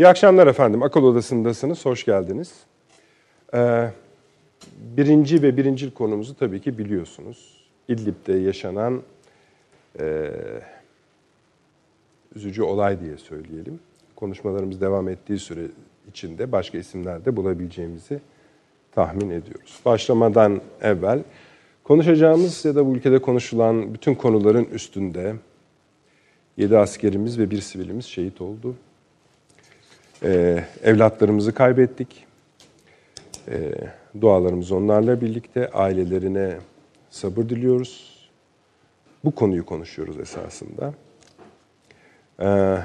İyi akşamlar efendim. Akıl Odası'ndasınız. Hoş geldiniz. Ee, birinci ve birincil konumuzu tabii ki biliyorsunuz. İdlib'de yaşanan e, üzücü olay diye söyleyelim. Konuşmalarımız devam ettiği süre içinde başka isimlerde bulabileceğimizi tahmin ediyoruz. Başlamadan evvel konuşacağımız ya da bu ülkede konuşulan bütün konuların üstünde 7 askerimiz ve bir sivilimiz şehit oldu. Ee, evlatlarımızı kaybettik. Ee, dualarımız onlarla birlikte. Ailelerine sabır diliyoruz. Bu konuyu konuşuyoruz esasında. Ee,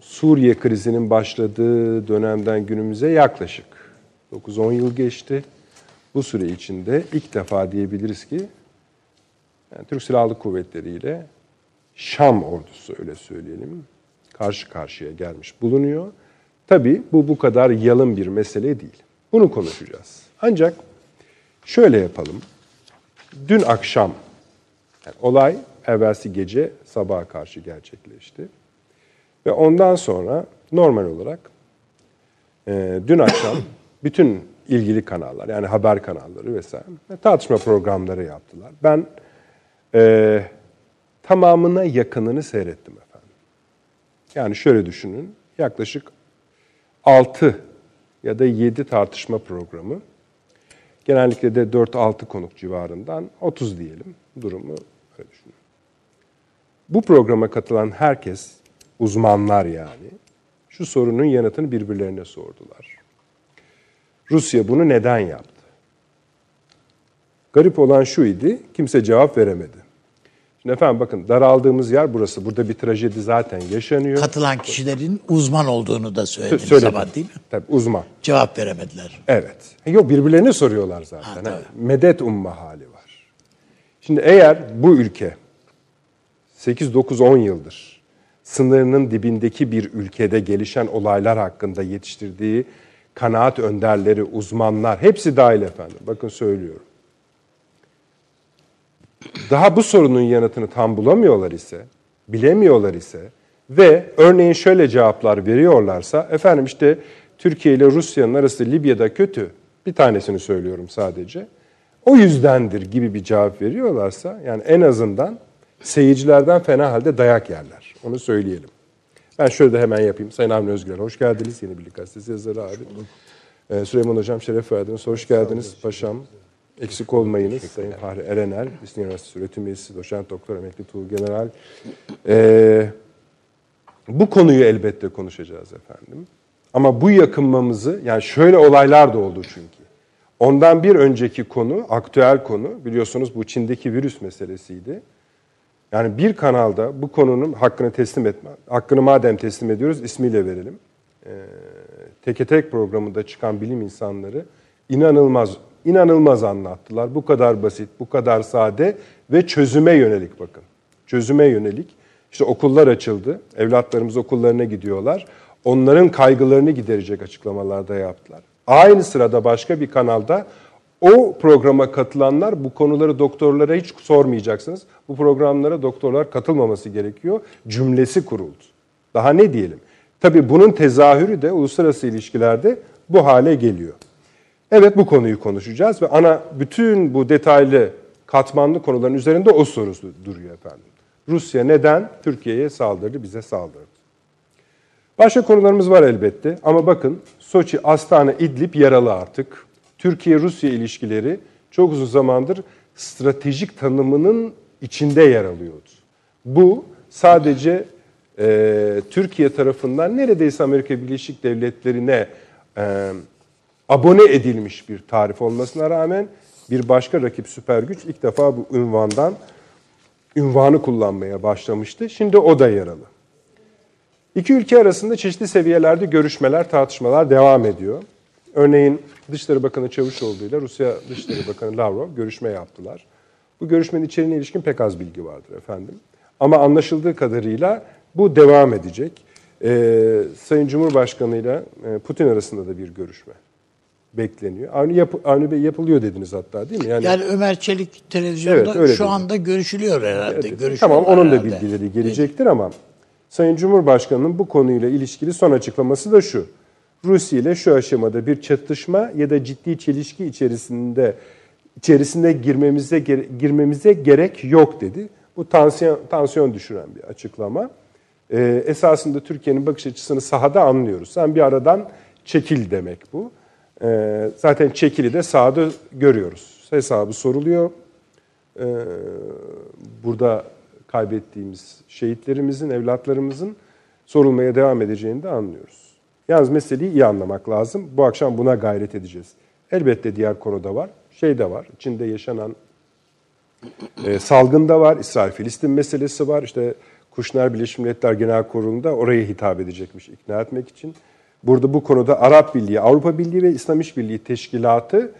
Suriye krizinin başladığı dönemden günümüze yaklaşık 9-10 yıl geçti. Bu süre içinde ilk defa diyebiliriz ki yani Türk Silahlı Kuvvetleri ile Şam ordusu öyle söyleyelim karşı karşıya gelmiş bulunuyor. Tabii bu bu kadar yalın bir mesele değil. Bunu konuşacağız. Ancak şöyle yapalım. Dün akşam yani olay evvelsi gece sabaha karşı gerçekleşti. Ve ondan sonra normal olarak e, dün akşam bütün ilgili kanallar yani haber kanalları vesaire tartışma programları yaptılar. Ben e, tamamına yakınını seyrettim efendim. Yani şöyle düşünün yaklaşık 6 ya da 7 tartışma programı. Genellikle de 4-6 konuk civarından 30 diyelim durumu öyle düşünün. Bu programa katılan herkes, uzmanlar yani, şu sorunun yanıtını birbirlerine sordular. Rusya bunu neden yaptı? Garip olan şu idi, kimse cevap veremedi. Şimdi efendim bakın daraldığımız yer burası. Burada bir trajedi zaten yaşanıyor. Katılan kişilerin uzman olduğunu da söylediniz Söyledim. sabah değil mi? Tabii uzman. Cevap veremediler. Evet. Yok birbirlerine soruyorlar zaten. Ha, medet umma hali var. Şimdi eğer bu ülke 8-9-10 yıldır sınırının dibindeki bir ülkede gelişen olaylar hakkında yetiştirdiği kanaat önderleri, uzmanlar hepsi dahil efendim. Bakın söylüyorum. Daha bu sorunun yanıtını tam bulamıyorlar ise, bilemiyorlar ise ve örneğin şöyle cevaplar veriyorlarsa, efendim işte Türkiye ile Rusya'nın arası Libya'da kötü, bir tanesini söylüyorum sadece, o yüzdendir gibi bir cevap veriyorlarsa, yani en azından seyircilerden fena halde dayak yerler. Onu söyleyelim. Ben şöyle de hemen yapayım. Sayın Avni Özgür, hoş geldiniz. Yeni Birlik Gazetesi yazarı abi. Ee, Süleyman Hocam şeref verdiniz. Hoş geldiniz paşam. Eksik olmayınız. Sayın Fahri Erener, İstinye Üniversitesi öğretim üyesi, doçent doktor, emekli Tuğ General. Ee, bu konuyu elbette konuşacağız efendim. Ama bu yakınmamızı, yani şöyle olaylar da oldu çünkü. Ondan bir önceki konu, aktüel konu, biliyorsunuz bu Çin'deki virüs meselesiydi. Yani bir kanalda bu konunun hakkını teslim etme, hakkını madem teslim ediyoruz ismiyle verelim. Ee, teke tek programında çıkan bilim insanları inanılmaz inanılmaz anlattılar. Bu kadar basit, bu kadar sade ve çözüme yönelik bakın. Çözüme yönelik. İşte okullar açıldı. Evlatlarımız okullarına gidiyorlar. Onların kaygılarını giderecek açıklamalarda yaptılar. Aynı sırada başka bir kanalda o programa katılanlar bu konuları doktorlara hiç sormayacaksınız. Bu programlara doktorlar katılmaması gerekiyor. Cümlesi kuruldu. Daha ne diyelim? Tabii bunun tezahürü de uluslararası ilişkilerde bu hale geliyor. Evet bu konuyu konuşacağız ve ana bütün bu detaylı katmanlı konuların üzerinde o soru duruyor efendim. Rusya neden Türkiye'ye saldırdı, bize saldırdı? Başka konularımız var elbette ama bakın Soçi, Astana, İdlib yaralı artık. Türkiye-Rusya ilişkileri çok uzun zamandır stratejik tanımının içinde yer alıyordu. Bu sadece e, Türkiye tarafından neredeyse Amerika Birleşik Devletleri'ne e, abone edilmiş bir tarif olmasına rağmen bir başka rakip süper güç ilk defa bu ünvandan ünvanı kullanmaya başlamıştı. Şimdi o da yaralı. İki ülke arasında çeşitli seviyelerde görüşmeler, tartışmalar devam ediyor. Örneğin Dışişleri Bakanı Çavuşoğlu ile Rusya Dışişleri Bakanı Lavrov görüşme yaptılar. Bu görüşmenin içeriğine ilişkin pek az bilgi vardır efendim. Ama anlaşıldığı kadarıyla bu devam edecek. Ee, Sayın Cumhurbaşkanı ile e, Putin arasında da bir görüşme bekleniyor. Avni, yap, Avni Bey yapılıyor dediniz hatta değil mi? Yani, Ömer Çelik televizyonda Evet, şu dedi. anda görüşülüyor herhalde. Evet, tamam onun da herhalde. bilgileri gelecektir ama Sayın Cumhurbaşkanı'nın bu konuyla ilişkili son açıklaması da şu. Rusya ile şu aşamada bir çatışma ya da ciddi çelişki içerisinde içerisinde girmemize girmemize gerek yok dedi. Bu tansiyon tansiyon düşüren bir açıklama. Ee, esasında Türkiye'nin bakış açısını sahada anlıyoruz. Sen bir aradan çekil demek bu. Ee, zaten çekili de sahada görüyoruz. Hesabı soruluyor. Ee, burada kaybettiğimiz şehitlerimizin, evlatlarımızın sorulmaya devam edeceğini de anlıyoruz. Yalnız meseleyi iyi anlamak lazım. Bu akşam buna gayret edeceğiz. Elbette diğer konuda var. Şey de var. İçinde yaşanan e, salgın da var. İsrail-Filistin meselesi var. İşte Kuşner Birleşmiş Milletler Genel Kurulu'nda oraya hitap edecekmiş ikna etmek için. Burada bu konuda Arap Birliği, Avrupa Birliği ve İslam İşbirliği Teşkilatı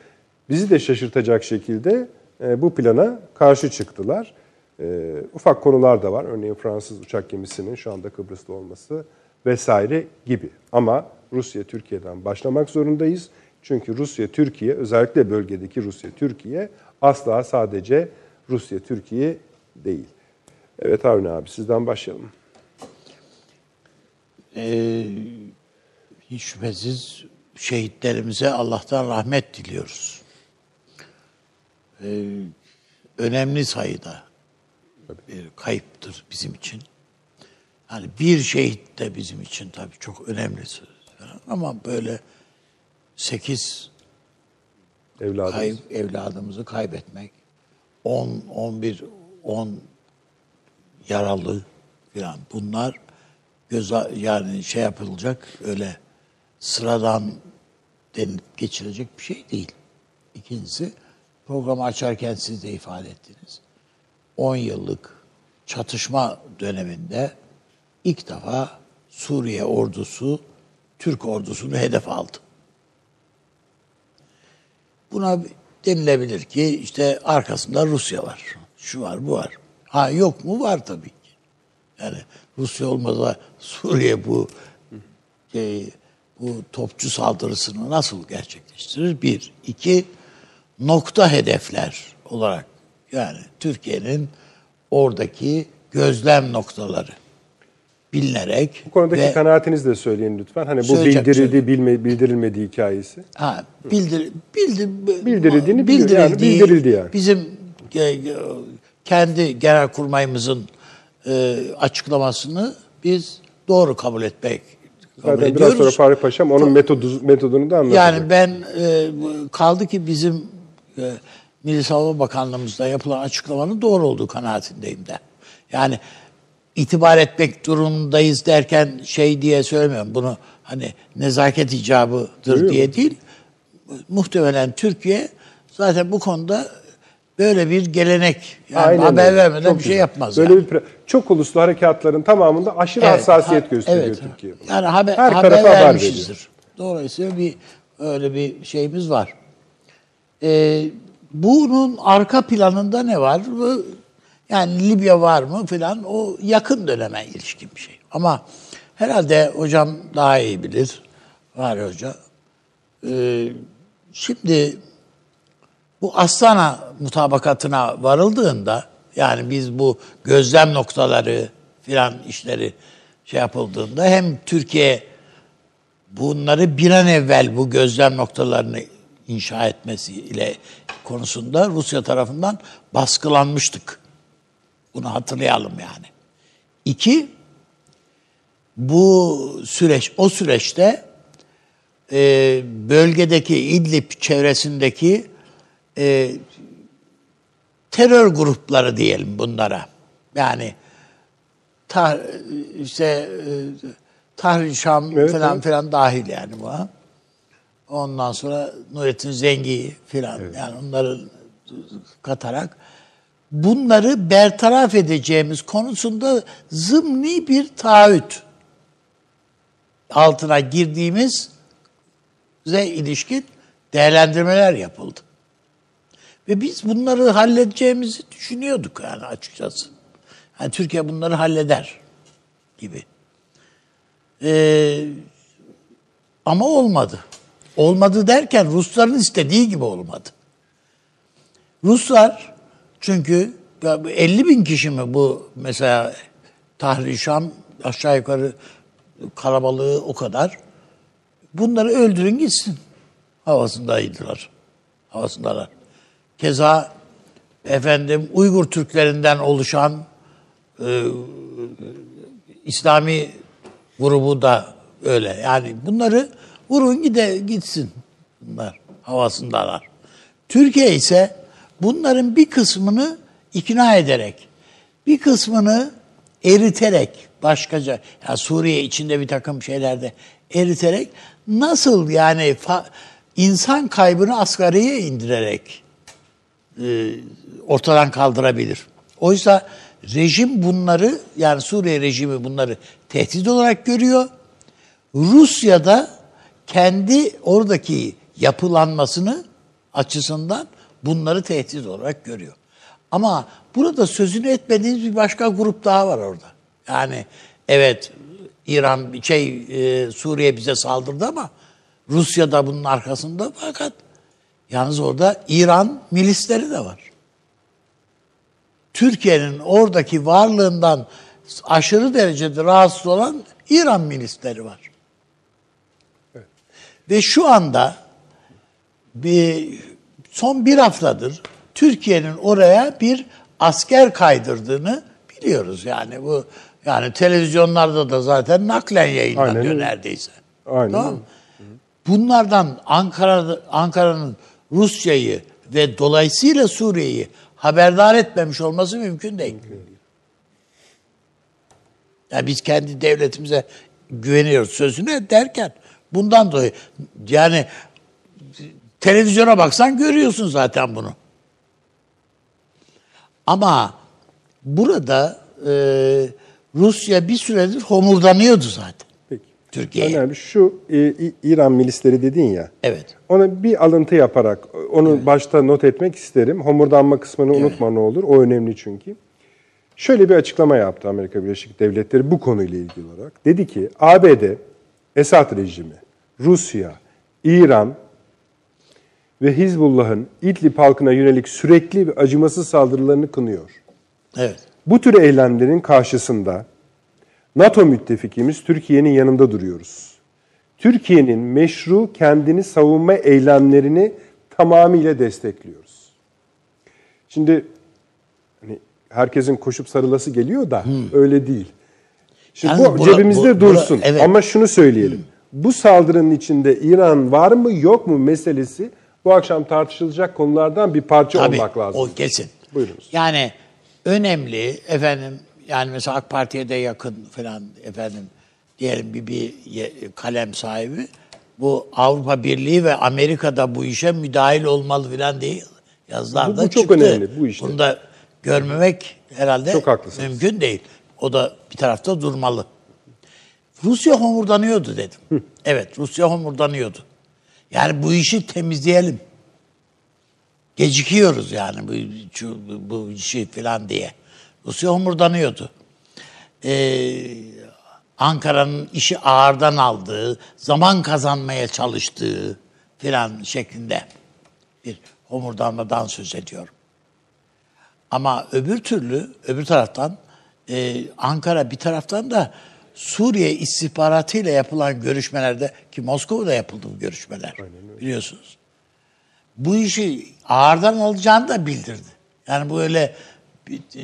bizi de şaşırtacak şekilde e, bu plana karşı çıktılar. E, ufak konular da var. Örneğin Fransız uçak gemisinin şu anda Kıbrıs'ta olması vesaire gibi. Ama Rusya Türkiye'den başlamak zorundayız. Çünkü Rusya Türkiye özellikle bölgedeki Rusya Türkiye asla sadece Rusya Türkiye değil. Evet Avni abi sizden başlayalım. Ee, hiç şüphesiz şehitlerimize Allah'tan rahmet diliyoruz. Ee, önemli sayıda bir kayıptır bizim için. Yani bir şehit de bizim için tabii çok önemli. Ama böyle sekiz Evladımız. kayıp evladımızı kaybetmek, 10, 11, 10 yaralı falan bunlar göz yani şey yapılacak öyle sıradan denip geçirecek bir şey değil. İkincisi programı açarken siz de ifade ettiniz. 10 yıllık çatışma döneminde ilk defa Suriye ordusu Türk ordusunu hedef aldı. Buna denilebilir ki işte arkasında Rusya var. Şu var, bu var. Ha yok mu? Var tabii ki. Yani Rusya olmasa Suriye bu şey, bu topçu saldırısını nasıl gerçekleştirir? Bir. iki nokta hedefler olarak yani Türkiye'nin oradaki gözlem noktaları bilinerek bu konudaki ve, kanaatinizi de söyleyin lütfen. Hani bu bildirildi, bilme, bildirilmediği hikayesi. Ha, bildir, bildir, bildirildiğini biliyor. Yani bildirildi yani. Bizim e, kendi genel kurmayımızın e, açıklamasını biz doğru kabul etmek Zaten ediyoruz. biraz sonra Fahri Paşam onun metodu, metodunu da anlatacak. Yani ben e, kaldı ki bizim e, Milli Savunma Bakanlığımızda yapılan açıklamanın doğru olduğu kanaatindeyim de. Yani itibar etmek durumundayız derken şey diye söylemiyorum. Bunu hani nezaket icabıdır Duyuyor diye mu? değil. Muhtemelen Türkiye zaten bu konuda böyle bir gelenek yani Aynen haber öyle. vermeden çok bir şey yapmaz. Böyle yani. bir çok uluslu harekatların tamamında aşırı evet, hassasiyet ha, gösteriyor evet, Türkiye. Yani haber, Her haber vermişizdir. Haber Dolayısıyla bir öyle bir şeyimiz var. Ee, bunun arka planında ne var? Yani Libya var mı filan o yakın döneme ilişkin bir şey. Ama herhalde hocam daha iyi bilir. Var hoca. Ee, şimdi bu Astana mutabakatına varıldığında yani biz bu gözlem noktaları filan işleri şey yapıldığında hem Türkiye bunları bir an evvel bu gözlem noktalarını inşa etmesiyle konusunda Rusya tarafından baskılanmıştık. Bunu hatırlayalım yani. İki, bu süreç, o süreçte e, bölgedeki İdlib çevresindeki e, terör grupları diyelim bunlara. Yani ta, işte e, Tahrir Şam evet, falan evet. filan dahil yani bu. Ondan sonra Nurettin Zengi filan evet. yani onları katarak bunları bertaraf edeceğimiz konusunda zımni bir taahhüt altına girdiğimiz ilişkin değerlendirmeler yapıldı. Ve biz bunları halledeceğimizi düşünüyorduk yani açıkçası. Yani Türkiye bunları halleder gibi. Ee, ama olmadı. Olmadı derken Rusların istediği gibi olmadı. Ruslar çünkü 50 bin kişi mi bu mesela Tahrir Şam aşağı yukarı kalabalığı o kadar. Bunları öldürün gitsin. Havasındaydılar. Havasındalar. Keza efendim Uygur Türklerinden oluşan e, İslami grubu da öyle. Yani bunları vurun gide gitsin bunlar havasındalar. Türkiye ise bunların bir kısmını ikna ederek, bir kısmını eriterek başkaca, ya Suriye içinde bir takım şeylerde eriterek nasıl yani fa, insan kaybını asgariye indirerek e, ortadan kaldırabilir. Oysa rejim bunları yani Suriye rejimi bunları tehdit olarak görüyor. Rusya da kendi oradaki yapılanmasını açısından bunları tehdit olarak görüyor. Ama burada sözünü etmediğiniz bir başka grup daha var orada. Yani evet İran şey e, Suriye bize saldırdı ama Rusya da bunun arkasında fakat yalnız orada İran milisleri de var. Türkiye'nin oradaki varlığından aşırı derecede rahatsız olan İran milisleri var. Evet. Ve şu anda bir son bir haftadır Türkiye'nin oraya bir asker kaydırdığını biliyoruz. Yani bu yani televizyonlarda da zaten naklen yayınlanıyor Aynen. neredeyse. Aynen. Tamam Bunlardan Ankara Ankara'nın Rusya'yı ve dolayısıyla Suriye'yi haberdar etmemiş olması mümkün değil. Yani biz kendi devletimize güveniyoruz sözüne derken bundan dolayı yani televizyona baksan görüyorsun zaten bunu. Ama burada e, Rusya bir süredir homurdanıyordu zaten. Türkiye'ye. Önemli. Şu e, İran milisleri dedin ya. Evet. Ona bir alıntı yaparak onu evet. başta not etmek isterim. Homurdanma kısmını evet. unutma ne olur. O önemli çünkü. Şöyle bir açıklama yaptı Amerika Birleşik Devletleri bu konuyla ilgili olarak. Dedi ki ABD, Esad rejimi, Rusya, İran ve Hizbullah'ın İdlib halkına yönelik sürekli ve acımasız saldırılarını kınıyor. Evet. Bu tür eylemlerin karşısında NATO müttefikimiz Türkiye'nin yanında duruyoruz. Türkiye'nin meşru kendini savunma eylemlerini tamamıyla destekliyoruz. Şimdi hani herkesin koşup sarılası geliyor da hmm. öyle değil. Şimdi yani bu bura, cebimizde bu, dursun. Bura, evet. Ama şunu söyleyelim. Hmm. Bu saldırının içinde İran var mı yok mu meselesi bu akşam tartışılacak konulardan bir parça Tabii, olmak lazım. o kesin. Buyurunuz. Yani önemli efendim yani mesela AK Parti'ye de yakın falan efendim diyelim bir, bir kalem sahibi bu Avrupa Birliği ve Amerika'da bu işe müdahil olmalı falan değil yazılar bu, bu çok çıktı. önemli bu işte. Bunu da görmemek herhalde çok mümkün değil. O da bir tarafta durmalı. Rusya homurdanıyordu dedim. Hı. Evet Rusya homurdanıyordu. Yani bu işi temizleyelim. Gecikiyoruz yani bu, bu işi falan diye. Rusya homurdanıyordu. Ee, Ankara'nın işi ağırdan aldığı, zaman kazanmaya çalıştığı filan şeklinde bir homurdanmadan söz ediyorum. Ama öbür türlü, öbür taraftan e, Ankara bir taraftan da Suriye istihbaratıyla yapılan görüşmelerde ki Moskova'da yapıldı bu görüşmeler biliyorsunuz. Bu işi ağırdan alacağını da bildirdi. Yani bu öyle e,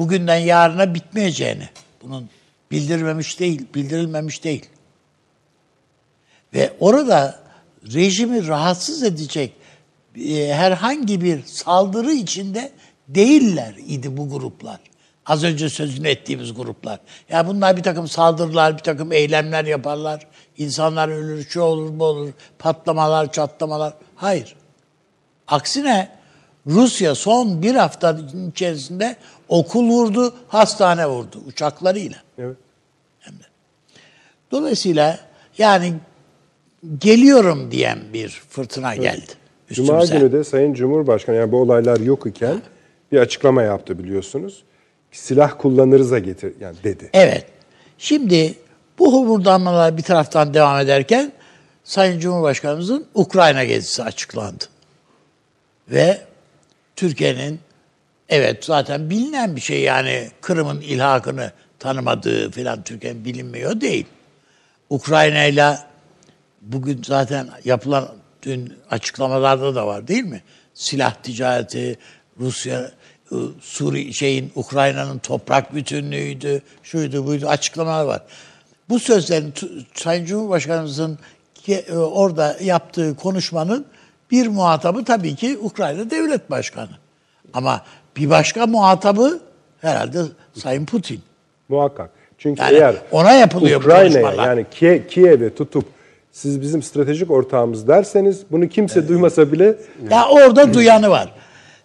bugünden yarına bitmeyeceğini bunun bildirmemiş değil, bildirilmemiş değil. Ve orada rejimi rahatsız edecek e, herhangi bir saldırı içinde değiller idi bu gruplar. Az önce sözünü ettiğimiz gruplar. Ya yani bunlar bir takım saldırılar, bir takım eylemler yaparlar. İnsanlar ölür, şu olur, bu olur. Patlamalar, çatlamalar. Hayır. Aksine Rusya son bir hafta içerisinde okul vurdu, hastane vurdu uçaklarıyla. Evet. Hem de. Dolayısıyla yani geliyorum diyen bir fırtına evet. geldi. Üstümüze. Cuma günü de Sayın Cumhurbaşkanı yani bu olaylar yok iken bir açıklama yaptı biliyorsunuz silah kullanırıza getir yani dedi. Evet. Şimdi bu homurdanmalar bir taraftan devam ederken Sayın Cumhurbaşkanımızın Ukrayna gezisi açıklandı. Ve Türkiye'nin evet zaten bilinen bir şey yani Kırım'ın ilhakını tanımadığı falan Türkiye'nin bilinmiyor değil. Ukrayna ile bugün zaten yapılan dün açıklamalarda da var değil mi? Silah ticareti, Rusya, ıı, Suriye şeyin Ukrayna'nın toprak bütünlüğüydü, şuydu buydu açıklamalar var. Bu sözlerin Sayın Cumhurbaşkanımızın e, orada yaptığı konuşmanın bir muhatabı tabii ki Ukrayna Devlet Başkanı. Ama bir başka muhatabı herhalde Sayın Putin. Muhakkak. Çünkü Yani eğer ona yapılıyor Ukrayna'ya yani Kie- Kiev'e tutup siz bizim stratejik ortağımız derseniz bunu kimse duymasa bile Ya orada duyanı var.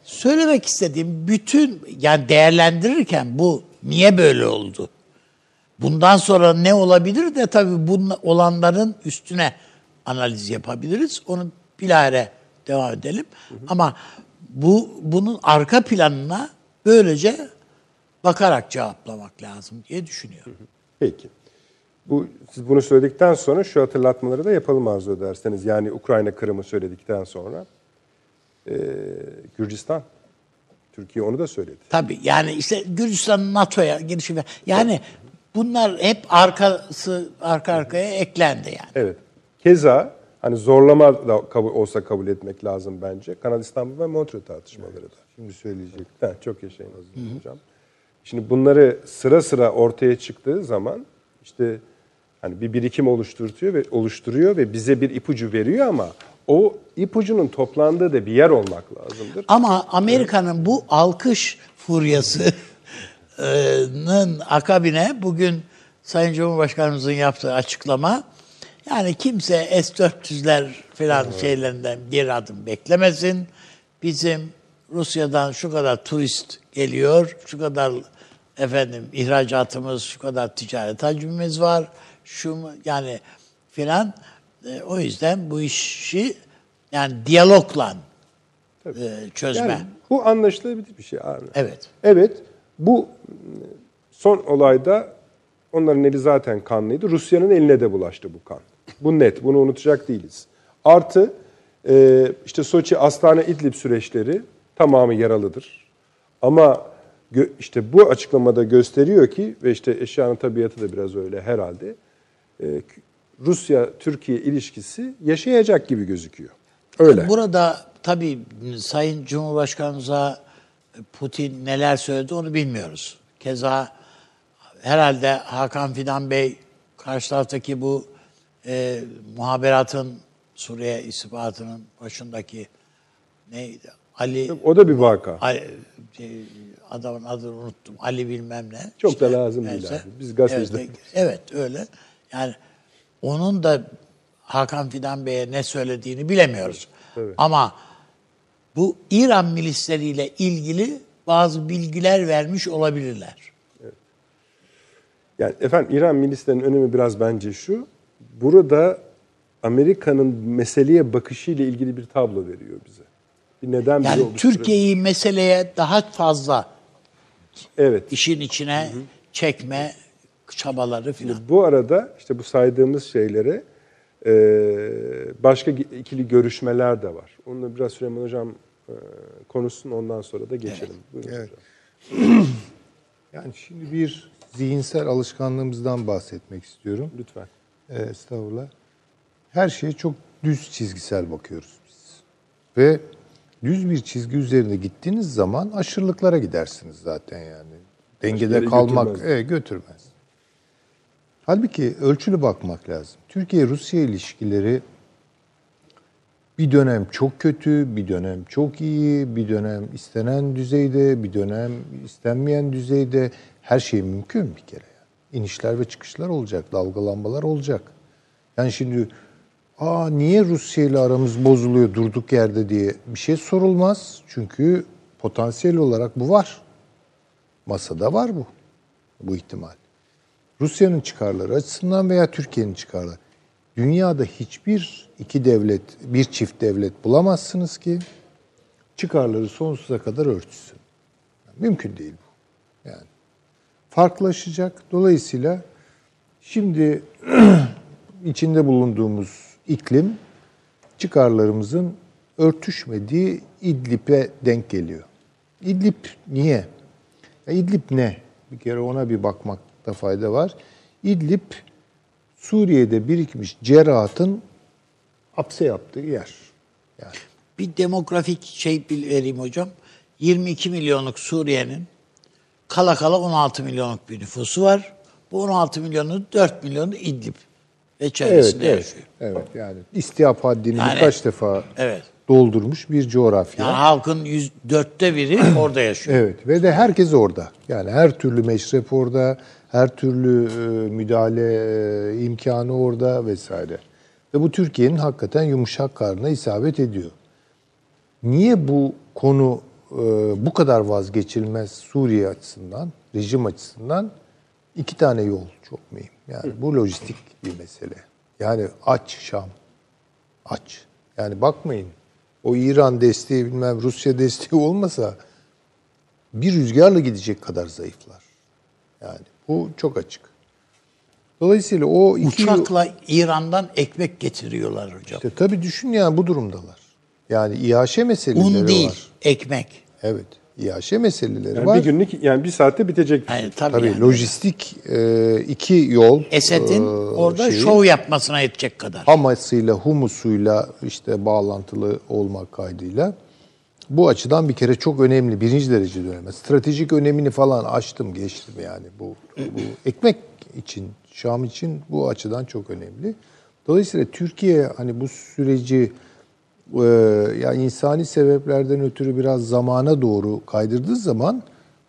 Söylemek istediğim bütün yani değerlendirirken bu niye böyle oldu? Bundan sonra ne olabilir de tabii bunun olanların üstüne analiz yapabiliriz. Onu bilahare devam edelim. Ama bu bunun arka planına böylece bakarak cevaplamak lazım diye düşünüyorum. Peki. Bu siz bunu söyledikten sonra şu hatırlatmaları da yapalım arzu ederseniz. Yani Ukrayna Kırım'ı söyledikten sonra e, Gürcistan Türkiye onu da söyledi. Tabii yani işte Gürcistan'ın NATO'ya girişi yani bunlar hep arkası arka arkaya eklendi yani. Evet. Keza hani zorlama da kabul, olsa kabul etmek lazım bence. Kanal İstanbul ve Montreux tartışmaları da. Şimdi söyleyecek. Ha, çok yaşayın Aziz Hocam. Şimdi bunları sıra sıra ortaya çıktığı zaman işte hani bir birikim oluşturuyor ve oluşturuyor ve bize bir ipucu veriyor ama o ipucunun toplandığı da bir yer olmak lazımdır. Ama Amerika'nın bu alkış furyasının akabine bugün Sayın Cumhurbaşkanımızın yaptığı açıklama yani kimse S-400'ler falan şeylerinden bir adım beklemesin. Bizim Rusya'dan şu kadar turist geliyor, şu kadar efendim ihracatımız, şu kadar ticaret hacmimiz var. Şu yani filan E, o yüzden bu işi yani diyalogla e, çözme. Yani bu anlaşılabilir bir şey abi. Evet. Evet, bu son olayda onların eli zaten kanlıydı. Rusya'nın eline de bulaştı bu kan. Bu net, bunu unutacak değiliz. Artı e, işte Soçi, Astana, İdlib süreçleri tamamı yaralıdır. Ama işte bu açıklamada gösteriyor ki ve işte eşyanın tabiatı da biraz öyle herhalde. e, Rusya-Türkiye ilişkisi yaşayacak gibi gözüküyor. Öyle. Burada tabii Sayın Cumhurbaşkanımıza Putin neler söyledi onu bilmiyoruz. Keza herhalde Hakan Fidan Bey karşı taraftaki bu e, muhaberatın Suriye istihbaratının başındaki neydi? Ali O da bir vaka. Ali, e, adamın adını unuttum. Ali bilmem ne. Çok da lazım değil abi. Biz gazeteciler- Evet, evet öyle. Yani onun da Hakan Fidan Bey'e ne söylediğini bilemiyoruz. Evet. Ama bu İran milisleriyle ilgili bazı bilgiler vermiş olabilirler. Yani efendim İran milislerinin önemi biraz bence şu. Burada Amerika'nın meseleye bakışıyla ilgili bir tablo veriyor bize. Bir neden Yani. Türkiye'yi meseleye daha fazla Evet. işin içine çekme çabaları filan. Bu arada işte bu saydığımız şeylere e, başka ikili görüşmeler de var. Onunla biraz Süleyman Hocam e, konuşsun ondan sonra da geçelim. Buyurun Evet. hocam. Yani şimdi bir zihinsel alışkanlığımızdan bahsetmek istiyorum. Lütfen. Ee, estağfurullah. Her şeye çok düz çizgisel bakıyoruz biz. Ve düz bir çizgi üzerinde gittiğiniz zaman aşırılıklara gidersiniz zaten yani. Dengede kalmak götürmez. evet, götürmez. Halbuki ölçülü bakmak lazım. Türkiye-Rusya ilişkileri bir dönem çok kötü, bir dönem çok iyi, bir dönem istenen düzeyde, bir dönem istenmeyen düzeyde. Her şey mümkün bir kere. İnişler ve çıkışlar olacak, dalgalanmalar olacak. Yani şimdi aa niye Rusya ile aramız bozuluyor durduk yerde diye bir şey sorulmaz. Çünkü potansiyel olarak bu var. Masada var bu. Bu ihtimal. Rusya'nın çıkarları açısından veya Türkiye'nin çıkarları. Dünyada hiçbir iki devlet, bir çift devlet bulamazsınız ki çıkarları sonsuza kadar örtüşsün. Mümkün değil bu. Farklılaşacak. Dolayısıyla şimdi içinde bulunduğumuz iklim çıkarlarımızın örtüşmediği İdlib'e denk geliyor. İdlib niye? Ya İdlib ne? Bir kere ona bir bakmak yapmakta fayda var. İdlib Suriye'de birikmiş cerahatın hapse yaptığı yer. Yani Bir demografik şey vereyim hocam. 22 milyonluk Suriye'nin kala kala 16 milyonluk bir nüfusu var. Bu 16 milyonun 4 milyonu İdlib ve evet, çevresinde evet, yaşıyor. evet yani istihap haddini Yani- birkaç defa Evet. doldurmuş bir coğrafya. Yani halkın yüz, dörtte biri orada yaşıyor. Evet ve de herkes orada. Yani her türlü meşrep orada, her türlü e, müdahale e, imkanı orada vesaire. Ve bu Türkiye'nin hakikaten yumuşak karnına isabet ediyor. Niye bu konu bu kadar vazgeçilmez Suriye açısından, rejim açısından? iki tane yol çok mühim. Yani bu lojistik bir mesele. Yani aç Şam. Aç. Yani bakmayın. O İran desteği bilmem Rusya desteği olmasa bir rüzgarla gidecek kadar zayıflar. Yani bu çok açık. Dolayısıyla o iki Uçakla İran'dan ekmek getiriyorlar hocam. işte tabii düşün yani bu durumdalar. Yani İHŞ meseleleri Un değil, var. ekmek. Evet. İHŞ meseleleri Yani var. bir günlük yani bir saatte bitecek. Yani tabii, Tabii yani. lojistik e, iki yol. Esed'in e, orada şeyi, şov yapmasına yetecek kadar. Hamas'ıyla, Humus'uyla işte bağlantılı olmak kaydıyla bu açıdan bir kere çok önemli, birinci derece önemli. Stratejik önemini falan açtım, geçtim yani. Bu, bu ekmek için, Şam için bu açıdan çok önemli. Dolayısıyla Türkiye hani bu süreci e, yani insani sebeplerden ötürü biraz zamana doğru kaydırdığı zaman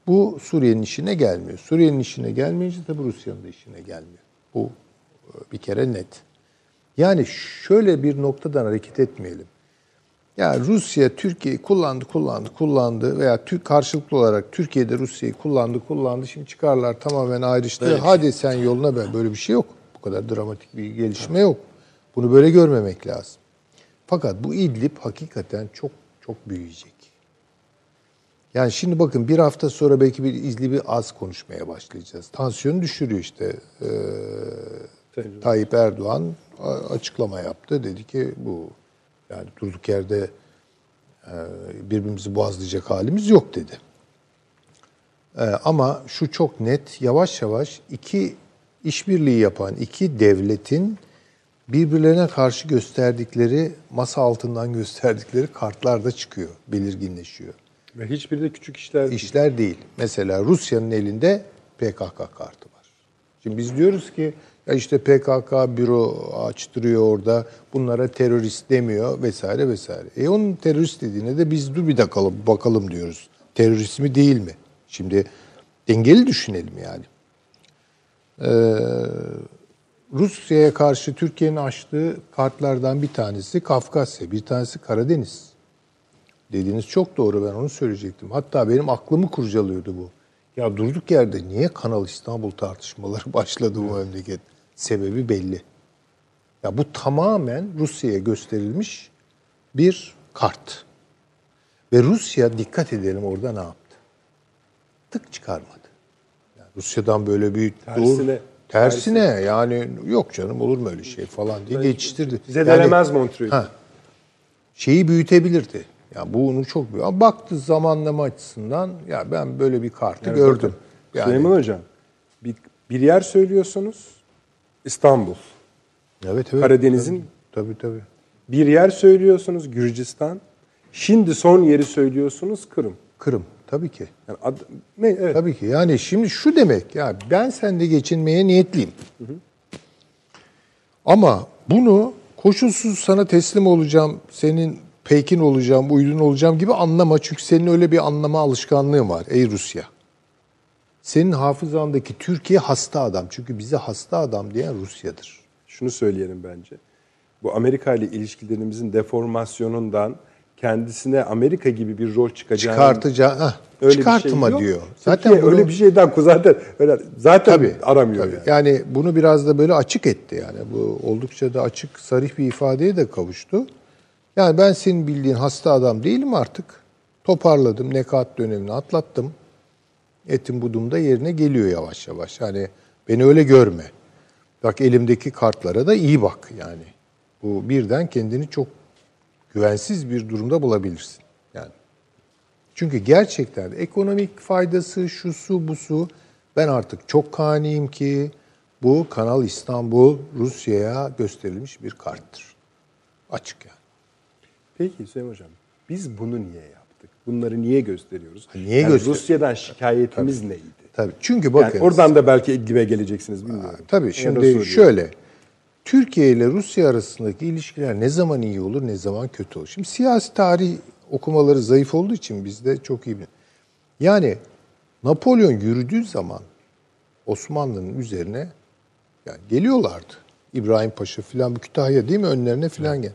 bu Suriye'nin işine gelmiyor. Suriye'nin işine gelmeyince tabii Rusya'nın da işine gelmiyor. Bu e, bir kere net. Yani şöyle bir noktadan hareket etmeyelim. Ya Rusya Türkiye'yi kullandı, kullandı, kullandı veya Türk karşılıklı olarak Türkiye'de Rusya'yı kullandı, kullandı. Şimdi çıkarlar tamamen ayrıştı. Hadi sen yoluna ben böyle bir şey yok. Bu kadar dramatik bir gelişme yok. Bunu böyle görmemek lazım. Fakat bu İdlib hakikaten çok çok büyüyecek. Yani şimdi bakın bir hafta sonra belki bir İdlib'i az konuşmaya başlayacağız. Tansiyonu düşürüyor işte. Ee, Tayyip Erdoğan açıklama yaptı. Dedi ki bu yani durduk yerde e, birbirimizi boğazlayacak halimiz yok dedi. E, ama şu çok net yavaş yavaş iki işbirliği yapan iki devletin birbirlerine karşı gösterdikleri masa altından gösterdikleri kartlar da çıkıyor, belirginleşiyor. Ve hiçbiri de küçük işler değil. İşler değil. Mesela Rusya'nın elinde PKK kartı var. Şimdi biz diyoruz ki ya işte PKK büro açtırıyor orada, bunlara terörist demiyor vesaire vesaire. E onun terörist dediğine de biz dur bir dakika bakalım diyoruz. Terörist mi değil mi? Şimdi dengeli düşünelim yani. Ee, Rusya'ya karşı Türkiye'nin açtığı kartlardan bir tanesi Kafkasya, bir tanesi Karadeniz. Dediğiniz çok doğru ben onu söyleyecektim. Hatta benim aklımı kurcalıyordu bu. Ya durduk yerde niye Kanal İstanbul tartışmaları başladı bu memleket? Sebebi belli. Ya bu tamamen Rusya'ya gösterilmiş bir kart. Ve Rusya dikkat edelim orada ne yaptı? Tık çıkarmadı. Yani Rusya'dan böyle bir Tersine- dur, tersine yani yok canım olur mu öyle şey falan diye geçiştirdi. Zedelemez Montreux'u. Ha, şeyi büyütebilirdi. Ya bu onu çok büyük. Ama baktı zamanlama açısından ya ben böyle bir kartı Yani gördüm. Yani, Süleyman Hocam bir, bir yer söylüyorsunuz İstanbul. evet, evet. Karadeniz'in- tabii tabii. Bir yer söylüyorsunuz Gürcistan. Şimdi son yeri söylüyorsunuz Kırım. Kırım tabii ki. Yani ad, ne evet. Tabii ki. Yani şimdi şu demek ya ben seninle geçinmeye niyetliyim. Ama bunu koşulsuz sana teslim olacağım, senin peykin olacağım, uydun olacağım gibi anlama. Çünkü senin öyle bir anlama alışkanlığın var ey Rusya. Senin hafızandaki Türkiye hasta adam. Çünkü bize hasta adam diyen Rusya'dır. Şunu söyleyelim bence. Bu Amerika ile ilişkilerimizin deformasyonundan kendisine Amerika gibi bir rol çıkacağını Çıkartacağı, heh, öyle bir çıkartma şey yok. diyor. Zaten bunu- öyle bir şeyden zaten öyle zaten Tabii, aramıyor tabii. yani. Yani bunu biraz da böyle açık etti yani. Bu oldukça da açık, sarih bir ifadeye de kavuştu. Yani ben senin bildiğin hasta adam değilim artık. Toparladım, nekat dönemini atlattım. Etim budum da yerine geliyor yavaş yavaş. Yani beni öyle görme. Bak elimdeki kartlara da iyi bak yani. Bu birden kendini çok güvensiz bir durumda bulabilirsin. Yani çünkü gerçekten ekonomik faydası, şusu, busu Ben artık çok kaniyim ki bu Kanal İstanbul Rusya'ya gösterilmiş bir karttır. Açık yani. Peki Hüseyin Hocam, biz bunu niye yaptık? Bunları niye gösteriyoruz? niye yani göster- Rusya'dan şikayetimiz neydi? Tabii. Çünkü bakın. Yani oradan da belki ilgime geleceksiniz bilmiyorum. Tabii Onu da şimdi şöyle. Türkiye ile Rusya arasındaki ilişkiler ne zaman iyi olur ne zaman kötü olur. Şimdi siyasi tarih okumaları zayıf olduğu için bizde çok iyi bir. Yani Napolyon yürüdüğü zaman Osmanlı'nın üzerine yani geliyorlardı. İbrahim Paşa filan bu Kütahya değil mi önlerine filan gel.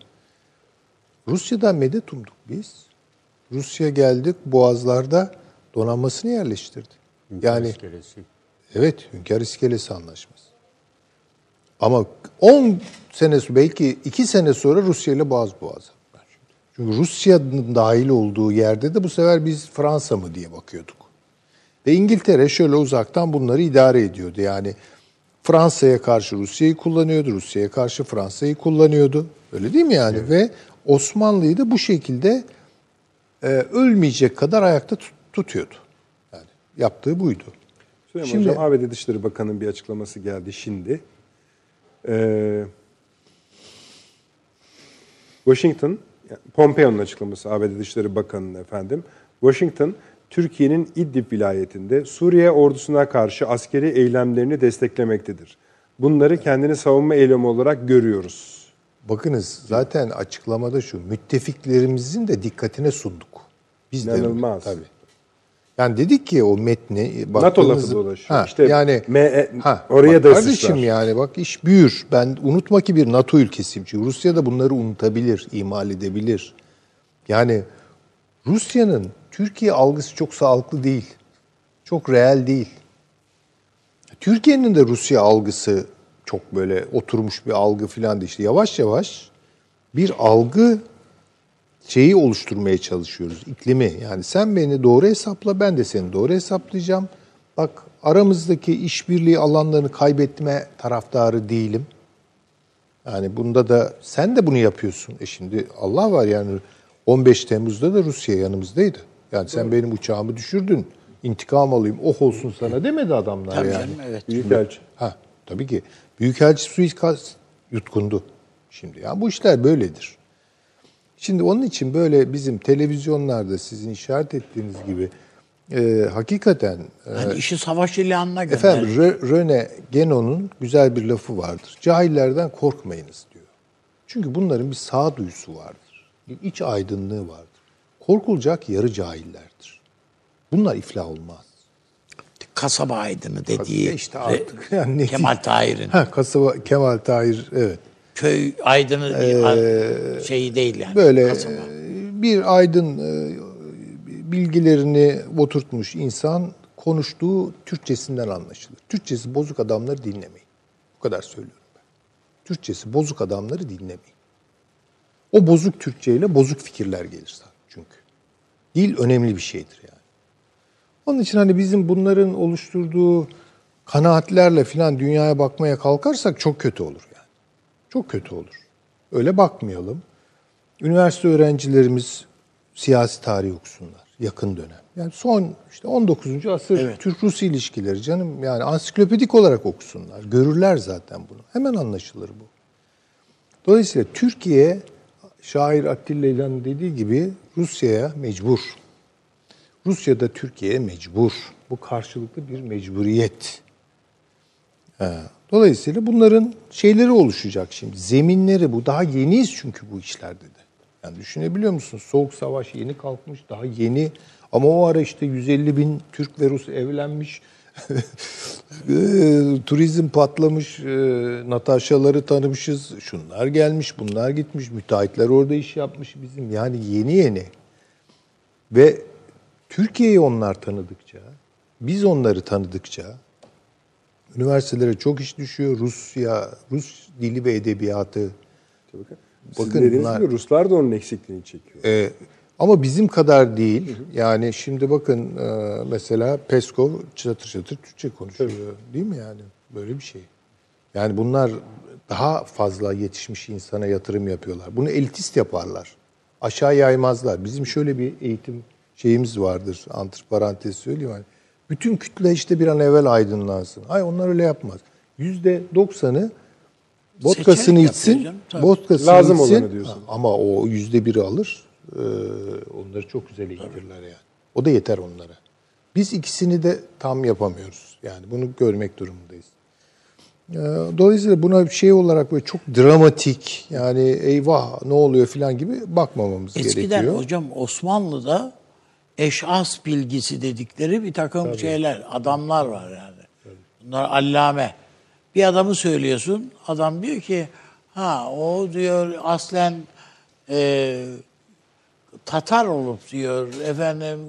Rusya'dan medet umduk biz. Rusya geldik Boğazlar'da donanmasını yerleştirdi. yani İskelesi. Evet, Hünkar İskelesi Anlaşması. Ama 10 sene sonra, belki 2 sene sonra Rusya ile boğaz boğaza. Çünkü Rusya'nın dahil olduğu yerde de bu sefer biz Fransa mı diye bakıyorduk. Ve İngiltere şöyle uzaktan bunları idare ediyordu. Yani Fransa'ya karşı Rusya'yı kullanıyordu, Rusya'ya karşı Fransa'yı kullanıyordu. Öyle değil mi yani? Ve Osmanlı'yı da bu şekilde e, ölmeyecek kadar ayakta tut- tutuyordu. Yani yaptığı buydu. Süleyman Şimdi- Hocam, ABD Dışişleri Bakanı'nın bir açıklaması geldi şimdi. Ee, Washington, Pompeo'nun açıklaması ABD Dışişleri Bakanı'nın efendim. Washington, Türkiye'nin İdlib vilayetinde Suriye ordusuna karşı askeri eylemlerini desteklemektedir. Bunları kendini savunma eylemi olarak görüyoruz. Bakınız zaten açıklamada şu müttefiklerimizin de dikkatine sunduk. Biz de İnanılmaz. tabii. Yani dedik ki o metni NATO lafı dolaşıyor. Ha, işte yani M- ha, oraya da kardeşim sıçrar. yani bak iş büyür. Ben unutma ki bir NATO ülkesiyim. Çünkü Rusya da bunları unutabilir, ihmal edebilir. Yani Rusya'nın Türkiye algısı çok sağlıklı değil. Çok reel değil. Türkiye'nin de Rusya algısı çok böyle oturmuş bir algı falan değil. İşte yavaş yavaş bir algı şeyi oluşturmaya çalışıyoruz. iklimi. Yani sen beni doğru hesapla, ben de seni doğru hesaplayacağım. Bak aramızdaki işbirliği alanlarını kaybetme taraftarı değilim. Yani bunda da sen de bunu yapıyorsun. E şimdi Allah var yani 15 Temmuz'da da Rusya yanımızdaydı. Yani sen benim uçağımı düşürdün. İntikam alayım. Oh olsun sana demedi adamlar Tabii yani. canım evet. Büyükelçi. Ha, tabii ki. Büyükelçi suikast yutkundu şimdi. Yani bu işler böyledir. Şimdi onun için böyle bizim televizyonlarda sizin işaret ettiğiniz gibi e, hakikaten e, Yani işi savaş ilanına gönder. efendim Rö- Röne Genon'un güzel bir lafı vardır. Cahillerden korkmayınız diyor. Çünkü bunların bir sağduyusu vardır. Bir iç aydınlığı vardır. Korkulacak yarı cahillerdir. Bunlar iflah olmaz. Kasaba aydını dediği E işte artık yani Kemal Tahir'in. Ha, kasaba Kemal Tahir evet. Köy aydını şeyi değil yani. Böyle kasaba. e, bir aydın e, bilgilerini oturtmuş insan konuştuğu Türkçesinden anlaşılır. Türkçesi bozuk adamları dinlemeyin. Bu kadar söylüyorum ben. Türkçesi bozuk adamları dinlemeyin. O bozuk Türkçeyle bozuk fikirler gelir çünkü. Dil önemli bir şeydir yani. Onun için hani bizim bunların oluşturduğu kanaatlerle filan dünyaya bakmaya kalkarsak çok kötü olur. Çok kötü olur. Öyle bakmayalım. Üniversite öğrencilerimiz siyasi tarih okusunlar yakın dönem. Yani son işte 19. asır Türk-Rus ilişkileri canım yani ansiklopedik olarak okusunlar. Görürler zaten bunu. Hemen anlaşılır bu. Dolayısıyla Türkiye şair Attila İlhan'ın dediği gibi Rusya'ya mecbur. Rusya da Türkiye'ye mecbur. Bu karşılıklı bir mecburiyet. Ha. Dolayısıyla bunların şeyleri oluşacak şimdi. Zeminleri bu. Daha yeniyiz çünkü bu işlerde de. Yani düşünebiliyor musun? Soğuk savaş yeni kalkmış, daha yeni. Ama o ara işte 150 bin Türk ve Rus evlenmiş. E, Turizm patlamış, e, Natasha'ları tanımışız. Şunlar gelmiş, bunlar gitmiş. Müteahhitler orada iş yapmış bizim. Yani yeni yeni. Ve Türkiye'yi onlar tanıdıkça, biz onları tanıdıkça üniversitelere çok iş düşüyor. Rusya, Rus dili ve edebiyatı. Bakın, dediğiniz bunlar- gibi Ruslar da onun eksikliğini çekiyor. Ee, ama bizim kadar değil. Yani şimdi bakın e, mesela Peskov çatır çatır Türkçe konuşuyor. Değil mi yani? Böyle bir şey. Yani bunlar daha fazla yetişmiş insana yatırım yapıyorlar. Bunu elitist yaparlar. Aşağı yaymazlar. Bizim şöyle bir eğitim şeyimiz vardır. Antiparantez söyleyeyim. Yani Bütün kütle işte bir an evvel aydınlansın. Hayır onlar öyle yapmaz. Yüzde doksanı vodkasını içsin, vodkasını Lazım içsin. olanı diyorsun. Ama o yüzde biri alır. Ee, onları çok güzel eğitirler yani. O da yeter onlara. Biz ikisini de tam yapamıyoruz. Yani bunu görmek durumundayız. Ee, Dolayısıyla buna bir şey olarak böyle çok dramatik yani eyvah ne oluyor falan gibi bakmamamız Eskiden gerekiyor. hocam Osmanlı'da eşas bilgisi dedikleri bir takım şeyler, adamlar var yani. Bunlar allame. Bir adamı söylüyorsun, adam diyor ki ha o diyor aslen e, Tatar olup diyor efendim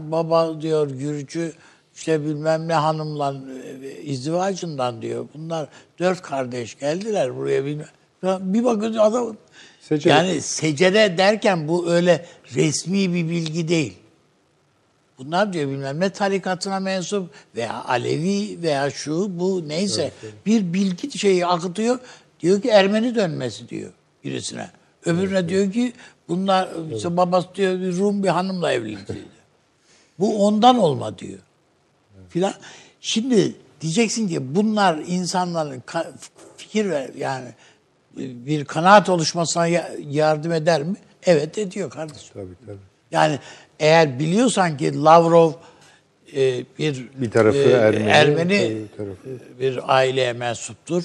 baba diyor Gürcü işte bilmem ne hanımla e, izdivacından diyor. Bunlar dört kardeş geldiler buraya bilmem. Bir bakıyorsun adam Secere. yani secere derken bu öyle resmi bir bilgi değil. Bunlar diyor bilmem ne tarikatına mensup veya Alevi veya şu bu neyse bir bilgi şeyi akıtıyor. Diyor ki Ermeni dönmesi diyor birisine. Öbürüne diyor ki bunlar işte babası diyor bir Rum bir hanımla evliydi. Bu ondan olma diyor. Filan. Şimdi diyeceksin ki bunlar insanların fikir ver yani bir kanaat oluşmasına ya- yardım eder mi? Evet ediyor kardeşim. Tabii tabii. Yani eğer biliyorsan ki Lavrov e, bir Bir tarafı e, Ermeni, Ermeni bir tarafı- bir aileye mensuptur.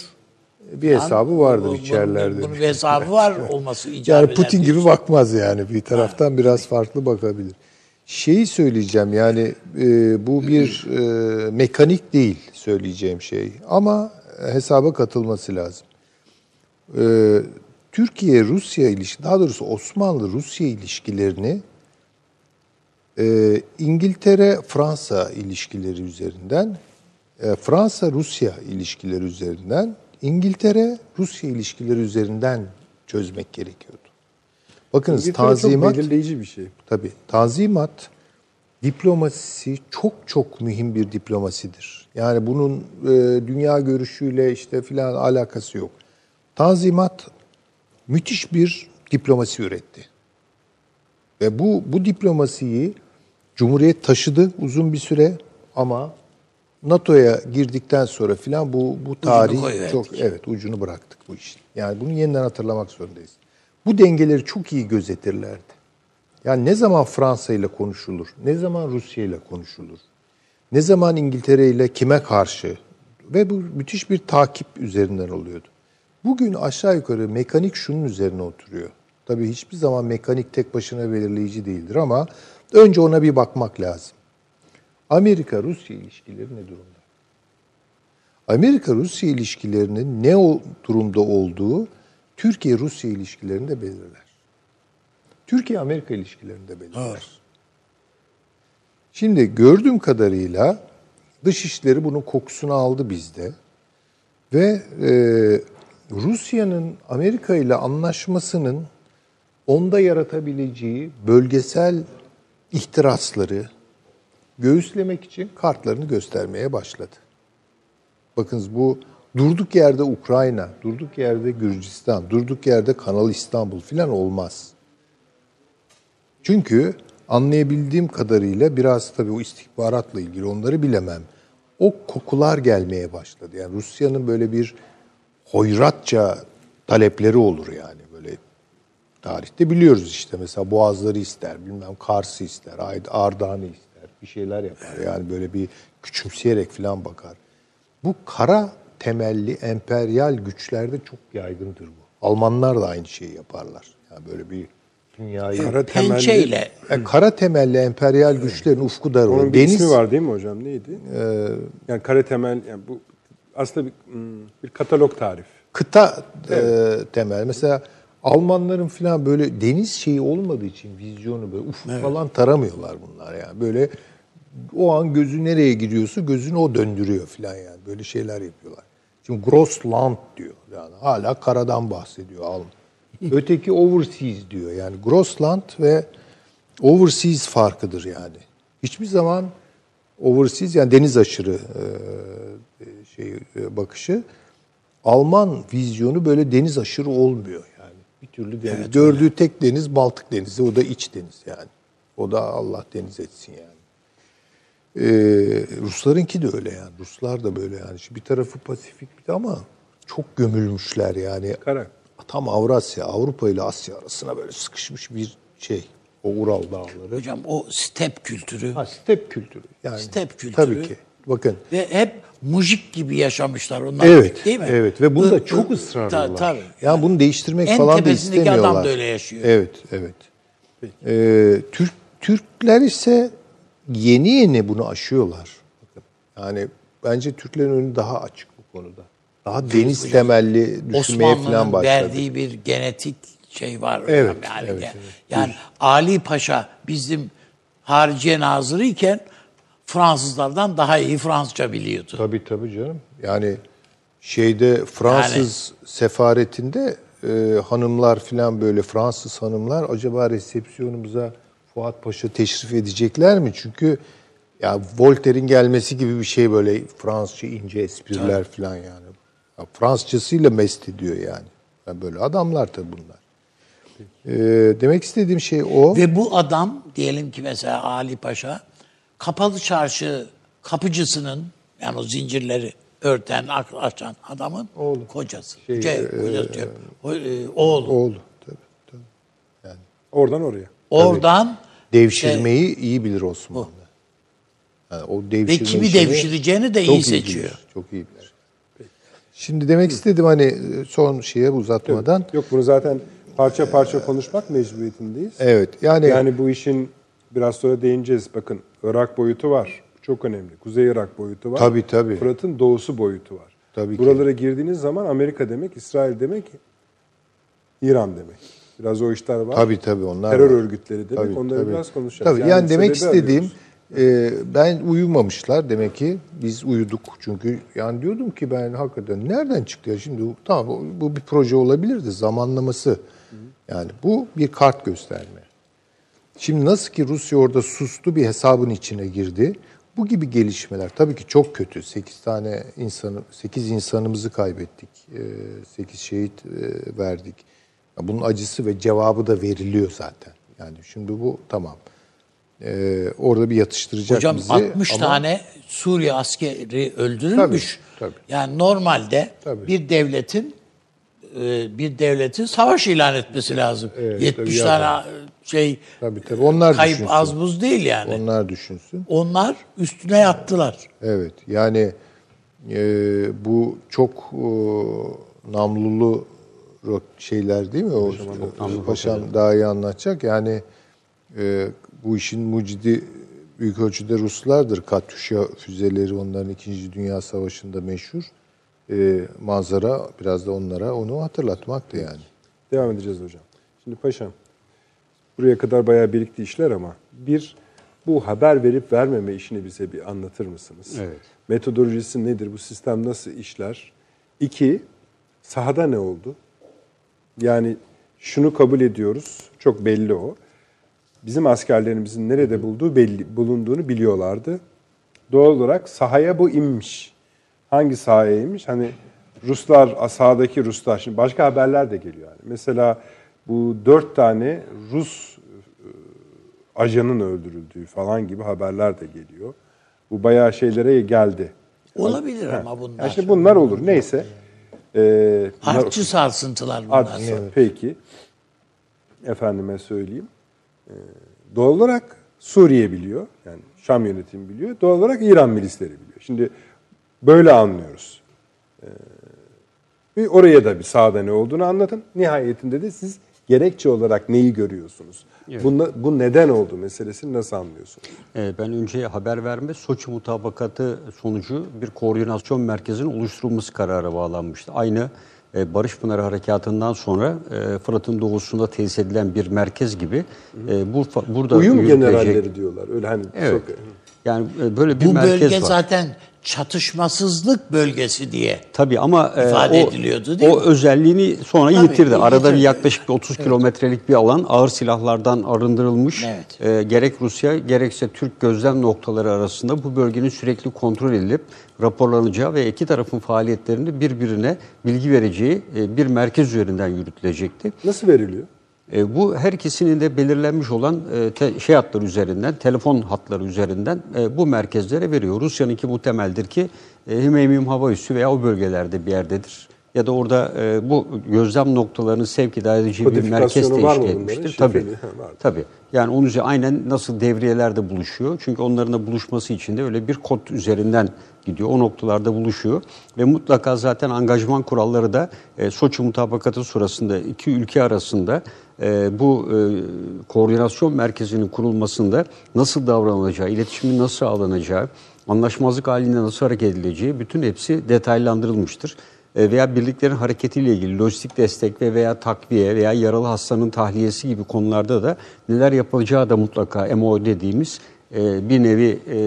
Bir hesabı vardır Bu- içerlerde. Bunun bir hesabı var olması icap Yani Putin gibi bakmaz yani bir taraftan biraz farklı bakabilir. Şeyi söyleyeceğim yani e, bu bir e, mekanik değil söyleyeceğim şey ama hesaba katılması lazım. E, Türkiye-Rusya ilişki, daha doğrusu Osmanlı-Rusya ilişkilerini e, İngiltere-Fransa ilişkileri üzerinden, e, Fransa-Rusya ilişkileri üzerinden, İngiltere-Rusya ilişkileri üzerinden çözmek gerekiyordu. Bakınız İngiltere tanzimat, çok belirleyici bir şey. tabii tanzimat diplomasisi çok çok mühim bir diplomasidir. Yani bunun e, dünya görüşüyle işte filan alakası yok. Tanzimat müthiş bir diplomasi üretti. Ve bu bu diplomasiyi Cumhuriyet taşıdı uzun bir süre ama NATO'ya girdikten sonra filan bu bu tarih çok evet ucunu bıraktık bu işin. Yani bunu yeniden hatırlamak zorundayız. Bu dengeleri çok iyi gözetirlerdi. Yani ne zaman Fransa ile konuşulur, ne zaman Rusya ile konuşulur, ne zaman İngiltere ile kime karşı ve bu müthiş bir takip üzerinden oluyordu. Bugün aşağı yukarı mekanik şunun üzerine oturuyor. Tabii hiçbir zaman mekanik tek başına belirleyici değildir ama önce ona bir bakmak lazım. Amerika-Rusya ilişkileri ne durumda? Amerika-Rusya ilişkilerinin ne o durumda olduğu Türkiye-Rusya ilişkilerini de belirler. Türkiye-Amerika ilişkilerini de belirler. Şimdi gördüğüm kadarıyla dışişleri bunun kokusunu aldı bizde. Ve e, Rusya'nın Amerika ile anlaşmasının onda yaratabileceği bölgesel ihtirasları göğüslemek için kartlarını göstermeye başladı. Bakınız bu durduk yerde Ukrayna, durduk yerde Gürcistan, durduk yerde Kanal İstanbul filan olmaz. Çünkü anlayabildiğim kadarıyla biraz tabii o istihbaratla ilgili onları bilemem. O kokular gelmeye başladı. Yani Rusya'nın böyle bir hoyratça talepleri olur yani tarihte biliyoruz işte mesela Boğazları ister, bilmem Kars'ı ister, Ardahan'ı ister, bir şeyler yapar. Yani böyle bir küçümseyerek falan bakar. Bu kara temelli emperyal güçlerde çok yaygındır bu. Almanlar da aynı şeyi yaparlar. Yani böyle bir dünyayı... Kara temelli- Pençeyle Yani kara temelli emperyal güçlerin ufku dar olur. Onun bir Deniz, ismi var değil mi hocam? Neydi? yani kare temel, yani bu aslında bir, hmm, bir katalog tarif. kıta e, temel. Mesela Almanların falan böyle deniz şeyi olmadığı için vizyonu böyle ufuk falan taramıyorlar bunlar yani. Böyle o an gözü nereye gidiyorsa gözünü o döndürüyor falan yani. Böyle şeyler yapıyorlar. Şimdi Grossland diyor. Yani hala karadan bahsediyor Alman. Öteki overseas diyor. Yani Grossland ve overseas farkıdır yani. Hiçbir zaman overseas yani deniz aşırı e, şey e, bakışı Alman vizyonu böyle deniz aşırı olmuyor. Bir türlü deniz. Gördüğü tek deniz Baltık Denizi. O da iç deniz yani. O da Allah deniz etsin yani. Ee, Ruslarınki de öyle yani. Ruslar da böyle yani. Şimdi bir tarafı Pasifik bir de ama çok gömülmüşler yani. Kara. Tam Avrasya, Avrupa ile Asya arasına böyle sıkışmış bir şey. O Ural dağları. Hocam o step kültürü Ha, step kültürü. Yani, Step kültürü. Tabii ki. Bakın. ve hep mujik gibi yaşamışlar onlar. Evet. Değil mi? Evet ve bunda çok ısrarlılar. Ta- tabii. Ya bunu değiştirmek En falan da tepesindeki adam istemiyorlar. da öyle yaşıyor. Evet, evet. Ee, Türk Türkler ise yeni yeni bunu aşıyorlar. Yani bence Türklerin önü daha açık bu konuda. Daha deniz temelli düşünmeye falan başladı. verdiği bir genetik şey var. hocam Evet, yani. evet, yani, evet. yani Ali Paşa bizim hariciye nazırı iken Fransızlardan daha iyi Fransızca biliyordu. Tabii tabii canım. Yani şeyde Fransız sefaretinde e, hanımlar falan böyle Fransız hanımlar acaba resepsiyonumuza Fuat Paşa teşrif edecekler mi? Çünkü ya Voltaire'in gelmesi gibi bir şey böyle Fransızca ince espriler falan yani. Ya Fransızcasıyla mest ediyor yani. Ya böyle adamlar tabii bunlar. E, demek istediğim şey o. Ve bu adam diyelim ki mesela Ali Paşa kapalı çarşı kapıcısının yani o zincirleri örten, açan adamın kocası. Şey, Şey, e, kocası. O, e, oğlu. Oğlu tabii. tabii. Oradan oraya. Oradan Devşirmeyi iyi bilir Osmanlı. Yani o devşirme ve kimi devşireceğini de iyi seçiyor. bilir, Çok iyi bilir. Şimdi demek istedim hani son şeye uzatmadan. Yok bunu zaten parça parça konuşmak mecburiyetindeyiz. Evet yani, Yani bu işin biraz sonra değineceğiz. Bakın Irak boyutu var. Çok önemli. Kuzey Irak boyutu var. Tabii, tabii. Fırat'ın doğusu boyutu var. Tabii ki. Buralara girdiğiniz zaman Amerika demek, İsrail demek, İran demek. Biraz o işler var. tabii tabii onlar Terör var. örgütleri demek. Tabii, Onları tabii. biraz konuşacağız. Tabii yani, demek sebebi istediğim e, ben uyumamışlar demek ki biz uyuduk çünkü yani diyordum ki ben hakikaten nereden çıktı ya şimdi tamam bu bir proje olabilirdi zamanlaması yani bu bir kart gösterme. Şimdi nasıl ki Rusya orada sustu bir hesabın içine girdi. Bu gibi gelişmeler tabii ki çok kötü. 8 tane insanı 8 insanımızı kaybettik. 8 şehit e, verdik. Bunun acısı ve cevabı da veriliyor zaten. Yani şimdi bu tamam. Ee, orada bir yatıştıracak Hocam bizi. 60 ama- tane Suriye askeri öldürülmüş. Tabii, tabii. Yani normalde Tabii. bir devletin e, bir devletin savaş ilan etmesi lazım. Evet, 70 tabii, tane şey Tabii tabii onlar kayıp düşünsün. az buz değil yani. Onlar düşünsün. Onlar üstüne yattılar. Evet yani e, bu çok e, namlulu şeyler değil mi? O Paşam daha iyi anlatacak. Yani e, bu işin mucidi büyük ölçüde Ruslardır. Katyusha füzeleri onların 2. Dünya Savaşı'nda meşhur. E, manzara biraz da onlara onu hatırlatmaktı yani. Devam edeceğiz hocam. Şimdi paşam, buraya kadar bayağı birikti işler ama bir, bu haber verip vermeme işini bize bir anlatır mısınız? Evet. Metodolojisi nedir? Bu sistem nasıl işler? İki, sahada ne oldu? Yani şunu kabul ediyoruz, çok belli o. Bizim askerlerimizin nerede bulduğu belli, bulunduğunu biliyorlardı. Doğal olarak sahaya bu inmiş. Hangi sahaya inmiş? Hani Ruslar, sahadaki Ruslar. Şimdi başka haberler de geliyor. Yani. Mesela bu dört tane Rus e, ajanın öldürüldüğü falan gibi haberler de geliyor. Bu bayağı şeylere geldi. Olabilir ama bunlar. Yani işte bunlar olur. Neyse. Ee, bunlar- Harççı sarsıntılar bunlar. Hadise. Peki. Efendime söyleyeyim. Ee, doğal olarak Suriye biliyor. Yani Şam yönetimi biliyor. Doğal olarak İran milisleri biliyor. Şimdi böyle anlıyoruz. Ee, bir oraya da bir sahada ne olduğunu anlatın. Nihayetinde de siz gerekçe olarak neyi görüyorsunuz? Bunla- bu neden oldu meselesini nasıl anlıyorsunuz? Ee, Ben önce haber verme Soçi mutabakatı sonucu bir koordinasyon merkezinin oluşturulması kararı bağlanmıştı. Aynı e, Barış Pınarı Harekatı'ndan sonra e, Fırat'ın doğusunda tesis edilen bir merkez gibi e, bu burada Uyum yürütülecek- generalleri diyorlar. Öyle hani Evet. çok Yani e, böyle bir Bu merkez bölge var. zaten çatışmasızlık bölgesi diye. Tabii ama e, ifade o, ediliyordu, değil o mi? özelliğini sonra Tabii, yitirdi. Arada bir yaklaşık 30 kilometrelik bir alan ağır silahlardan arındırılmış. Evet. E, gerek Rusya gerekse Türk gözlem noktaları arasında bu bölgenin sürekli kontrol edilip raporlanacağı ve iki tarafın faaliyetlerini birbirine bilgi vereceği e, bir merkez üzerinden yürütülecekti. nasıl veriliyor? E, bu her ikisinin de belirlenmiş olan e, te, şey hatları üzerinden, telefon hatları üzerinden e, bu merkezlere veriyor. Rusya'nınki muhtemeldir ki e, Hmeymim hava üssü veya o bölgelerde bir yerdedir. Ya da orada e, bu gözlem noktalarını sevk edici bir merkez teşkil etmiştir. Tabii. Ha, var. Tabii. Yani onun üzerine aynen nasıl devriyelerde buluşuyor. Çünkü onların da buluşması için de öyle bir kod üzerinden gidiyor. O noktalarda buluşuyor. Ve mutlaka zaten angajman kuralları da e, Soçi mutabakatı sırasında iki ülke arasında e, bu e, koordinasyon merkezinin kurulmasında nasıl davranılacağı, iletişimin nasıl sağlanacağı, anlaşmazlık halinde nasıl hareket edileceği bütün hepsi detaylandırılmıştır. E, veya birliklerin hareketiyle ilgili lojistik destek ve veya takviye veya yaralı hastanın tahliyesi gibi konularda da neler yapılacağı da mutlaka MO dediğimiz e, bir nevi e,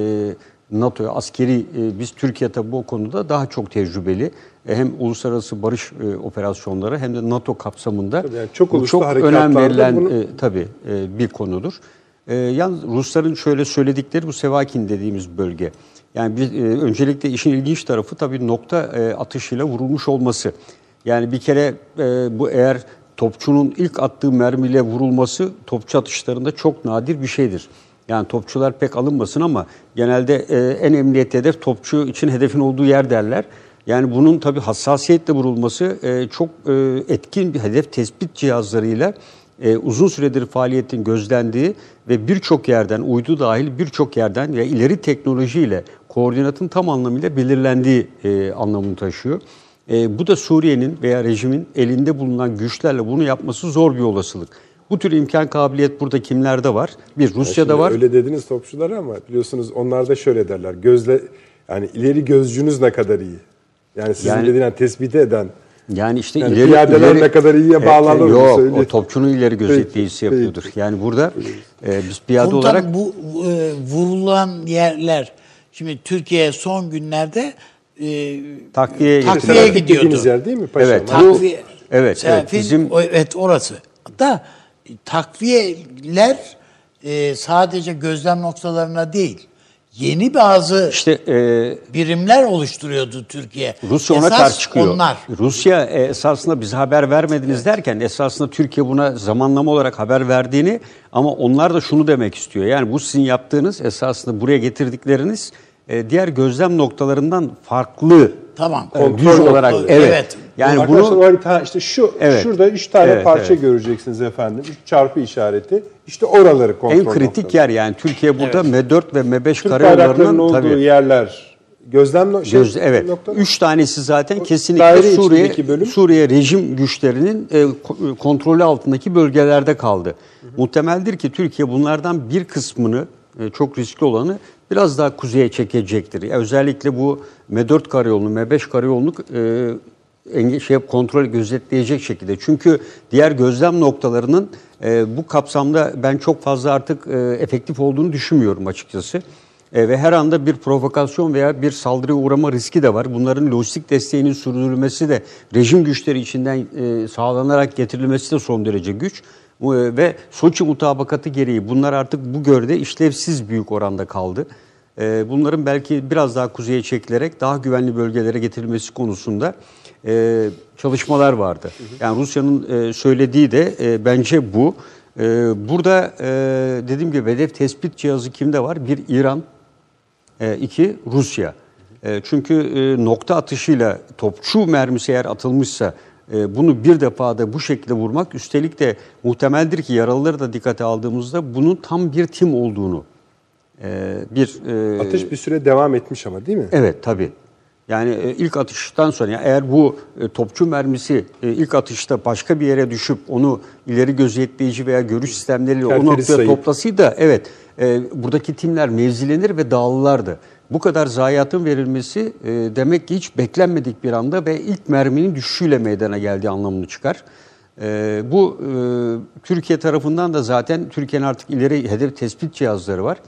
NATO'ya askeri e, biz Türkiye tabi bu konuda daha çok tecrübeli. E, hem uluslararası barış e, operasyonları hem de NATO kapsamında Tabii yani çok bu çok önem verilen bunu- e, tabii e, bir konudur. E, yalnız Rusların şöyle söyledikleri bu Sevakin dediğimiz bölge. Yani bir, e, öncelikle işin ilginç tarafı tabii nokta e, atışıyla vurulmuş olması. Yani bir kere e, bu eğer topçunun ilk attığı mermiyle vurulması topçu atışlarında çok nadir bir şeydir. Yani topçular pek alınmasın ama genelde e, en emniyetli hedef topçu için hedefin olduğu yer derler. Yani bunun tabii hassasiyetle vurulması e, çok e, etkin bir hedef tespit cihazlarıyla e, uzun süredir faaliyetin gözlendiği ve birçok yerden, uydu dahil birçok yerden ya ileri teknolojiyle koordinatın tam anlamıyla belirlendiği e, anlamını taşıyor. E, bu da Suriye'nin veya rejimin elinde bulunan güçlerle bunu yapması zor bir olasılık. Bu tür imkan kabiliyet burada kimlerde var? Bir Rusya'da var. Öyle dediniz topçulara ama biliyorsunuz onlar da şöyle derler. Gözle yani ileri gözcünüz ne kadar iyi. Yani sizin Yani- dediğin tespit eden Yani işte Yani ileri, piyadeler ileri- ne kadar iyiye bağlanır onu Yok, söyleyeyim. o topçunun ileri gözetleyicisi Peki, yapıyordur. Yani burada e, biz piyade Komutanım, olarak bu e, vurulan yerler şimdi Türkiye son günlerde e, Takviye. Selahattin gidiyordu. yer değil mi paşam? Evet. Ha? Bu- takviye evet, evet, bizim- o- evet orası. Hatta takviyeler e, sadece gözlem noktalarına değil yeni bazı işte e, birimler oluşturuyordu Türkiye. Rusya ona Esas karşı çıkıyor. Onlar. Rusya e, esasında bize haber vermediniz derken esasında Türkiye buna zamanlama olarak haber verdiğini ama onlar da şunu demek istiyor. Yani bu sizin yaptığınız esasında buraya getirdikleriniz e, diğer gözlem noktalarından farklı. Tamam. e, Kontrol güç olarak noktaları. evet. Evet. Yani Arkadaşlar o bunu harita işte şu Evet. şurada üç tane Evet, parça evet. göreceksiniz efendim. Üç çarpı işareti. İşte oraları kontrol en kritik noktaları. yer yani Türkiye burada M4 ve M5 Türk karayollarının olduğu tabii yerler. Gözlem no- şey, Göz, evet. nokta- Üç tanesi zaten daire kesinlikle Suriye bölüm. Suriye rejim güçlerinin e, ko- kontrolü altındaki bölgelerde kaldı. Muhtemeldir ki Türkiye bunlardan bir kısmını e, çok riskli olanı biraz daha kuzeye çekecektir. Ya özellikle bu M4 karayolunu, M5 karayolunu e, şey kontrol gözetleyecek şekilde. Çünkü diğer gözlem noktalarının e, bu kapsamda ben çok fazla artık e, efektif olduğunu düşünmüyorum açıkçası. E, ve her anda bir provokasyon veya bir saldırıya uğrama riski de var. Bunların lojistik desteğinin sürdürülmesi de rejim güçleri içinden e, sağlanarak getirilmesi de son derece güç. E, ve Soçi mutabakatı gereği bunlar artık bu görede işlevsiz büyük oranda kaldı. E, bunların belki biraz daha kuzeye çekilerek daha güvenli bölgelere getirilmesi konusunda e, çalışmalar vardı. Yani Rusya'nın söylediği de bence bu. Burada dediğim gibi hedef tespit cihazı kimde var? Bir İran, iki Rusya. Çünkü nokta atışıyla topçu mermisi eğer atılmışsa bunu bir defada bu şekilde vurmak üstelik de muhtemeldir ki yaralıları da dikkate aldığımızda bunun tam bir tim olduğunu e, bir e, Atış bir süre devam etmiş ama değil mi? Evet tabii. Yani e, ilk atıştan sonra yani eğer bu e, topçu mermisi ilk atışta başka bir yere düşüp onu ileri gözetleyici veya görüş sistemleriyle o Kerteri noktaya sayıp. toplasıydı evet buradaki timler mevzilenir ve dağılırlardı. Bu kadar zayiatın verilmesi e, demek ki hiç beklenmedik bir anda ve ilk merminin düşüşüyle meydana geldiği anlamını çıkar. E, bu e, Türkiye tarafından da zaten Türkiye'nin artık ileri hedef tespit cihazları var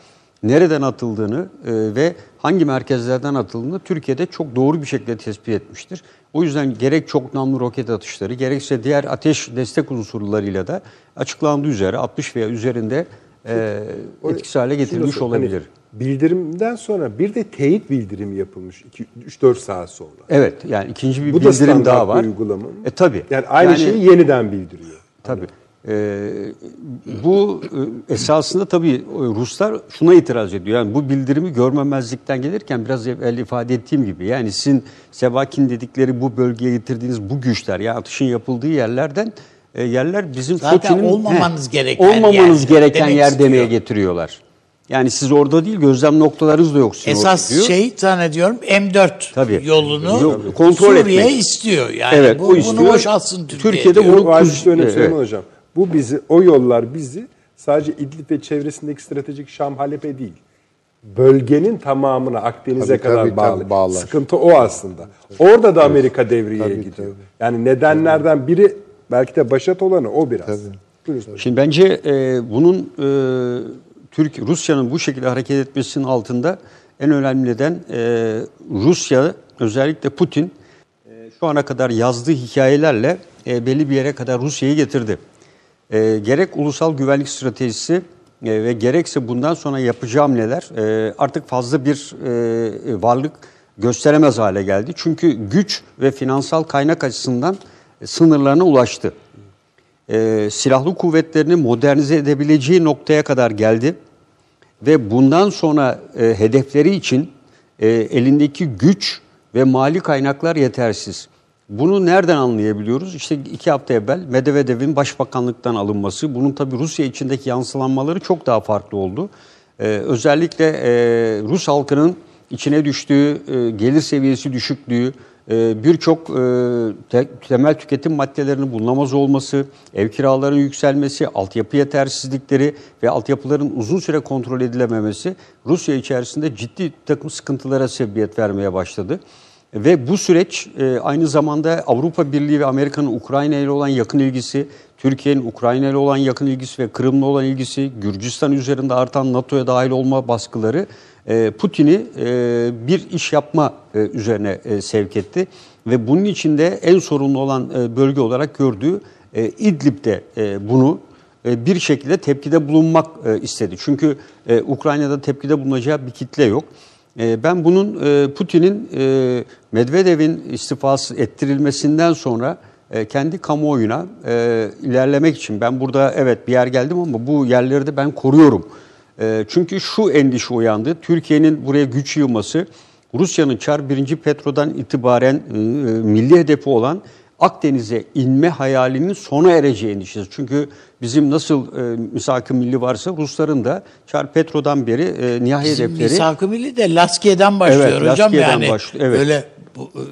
nereden atıldığını e, ve hangi merkezlerden atıldığını Türkiye'de çok doğru bir şekilde tespit etmiştir. O yüzden gerek çok namlu roket atışları gerekse diğer ateş destek unsurlarıyla da açıklandığı üzere 60 veya üzerinde e, etkisiz hale getirilmiş sor- olabilir. Hani bildirimden sonra bir de teyit bildirimi yapılmış 3-4 saat sonra. Evet yani ikinci bir Bu da bildirim standart daha var. uygulama mı? E tabi. Yani aynı şeyi yeniden bildiriyor. Tabii. E, bu e, esasında tabii e, Ruslar şuna itiraz ediyor. Yani bu bildirimi görmemezlikten gelirken biraz evvel ifade ettiğim gibi yani sizin Sevakin dedikleri bu bölgeye getirdiğiniz bu güçler ya yani atışın yapıldığı yerlerden e, yerler bizim Zaten Foçi'nin olmamanız gereken olmamanız yer gereken demek yer istiyor. demeye getiriyorlar. Yani siz orada değil gözlem noktalarınız da yok. sizin Esas diyor. şey zannediyorum M4 Tabii. yolunu Yok, kontrol Suriye etmek. istiyor. Yani Evet, bu, o istiyor. bunu boşaltsın Türkiye. Türkiye'de diyor. bunu- Bu kuz- işte önemli Evet. Hocam. Bu bizi, o yollar bizi sadece İdlib ve çevresindeki stratejik Şam Halep'e değil, bölgenin tamamına Akdeniz'e Tabii, kadar tabii, bağlı. tabii, bağlar. Sıkıntı o aslında. Orada da Amerika devreye Tabii, gidiyor. tabii. Yani nedenlerden biri belki de başat olanı o biraz. Tabii. Buyurun. Şimdi bence e, bunun e, Türk Rusya'nın bu şekilde hareket etmesinin altında en önemli neden e, Rusya özellikle Putin e, şu ana kadar yazdığı hikayelerle e, belli bir yere kadar Rusya'yı getirdi. E, gerek ulusal güvenlik stratejisi e, ve gerekse bundan sonra yapacağı hamleler e, artık fazla bir e, varlık gösteremez hale geldi. Çünkü güç ve finansal kaynak açısından sınırlarına ulaştı e, silahlı kuvvetlerini modernize edebileceği noktaya kadar geldi ve bundan sonra e, hedefleri için e, elindeki güç ve mali kaynaklar yetersiz. Bunu nereden anlayabiliyoruz? İşte iki hafta evvel Medvedev'in başbakanlıktan alınması, bunun tabii Rusya içindeki yansılanmaları çok daha farklı oldu. E, özellikle e, Rus halkının içine düştüğü, e, gelir seviyesi düşüklüğü, birçok e, te- temel tüketim maddelerinin bulunamaz olması, ev kiralarının yükselmesi, altyapı yetersizlikleri ve altyapıların uzun süre kontrol edilememesi Rusya içerisinde ciddi takım sıkıntılara sebebiyet vermeye başladı. Ve bu süreç e, aynı zamanda Avrupa Birliği ve Amerika'nın Ukrayna ile olan yakın ilgisi, Türkiye'nin Ukrayna ile olan yakın ilgisi ve Kırım'la olan ilgisi, Gürcistan üzerinde artan NATO'ya dahil olma baskıları Putin'i e, bir iş yapma e, üzerine e, sevk etti. Ve bunun içinde en sorunlu olan bölge olarak gördüğü İdlib'de bunu bir şekilde tepkide bulunmak istedi. Çünkü Ukrayna'da tepkide bulunacağı bir kitle yok. Ben bunun Putin'in Medvedev'in istifası ettirilmesinden sonra kendi kamuoyuna ilerlemek için ben burada evet bir yer geldim ama bu yerleri de ben koruyorum. E, Çünkü şu endişe uyandı. Türkiye'nin buraya güç yığması Rusya'nın Çar 1. Petro'dan itibaren e, milli hedefi olan Akdeniz'e inme hayalinin sona ereceği endişesi. Çünkü bizim nasıl e, misak-ı milli varsa Rusların da Çar Petro'dan beri e, nihai Bizim hedefleri misak-ı milli de Laskiye'den başlıyor Evet, hocam Laskiye'den yani. başlıyor, evet. Öyle bu, e,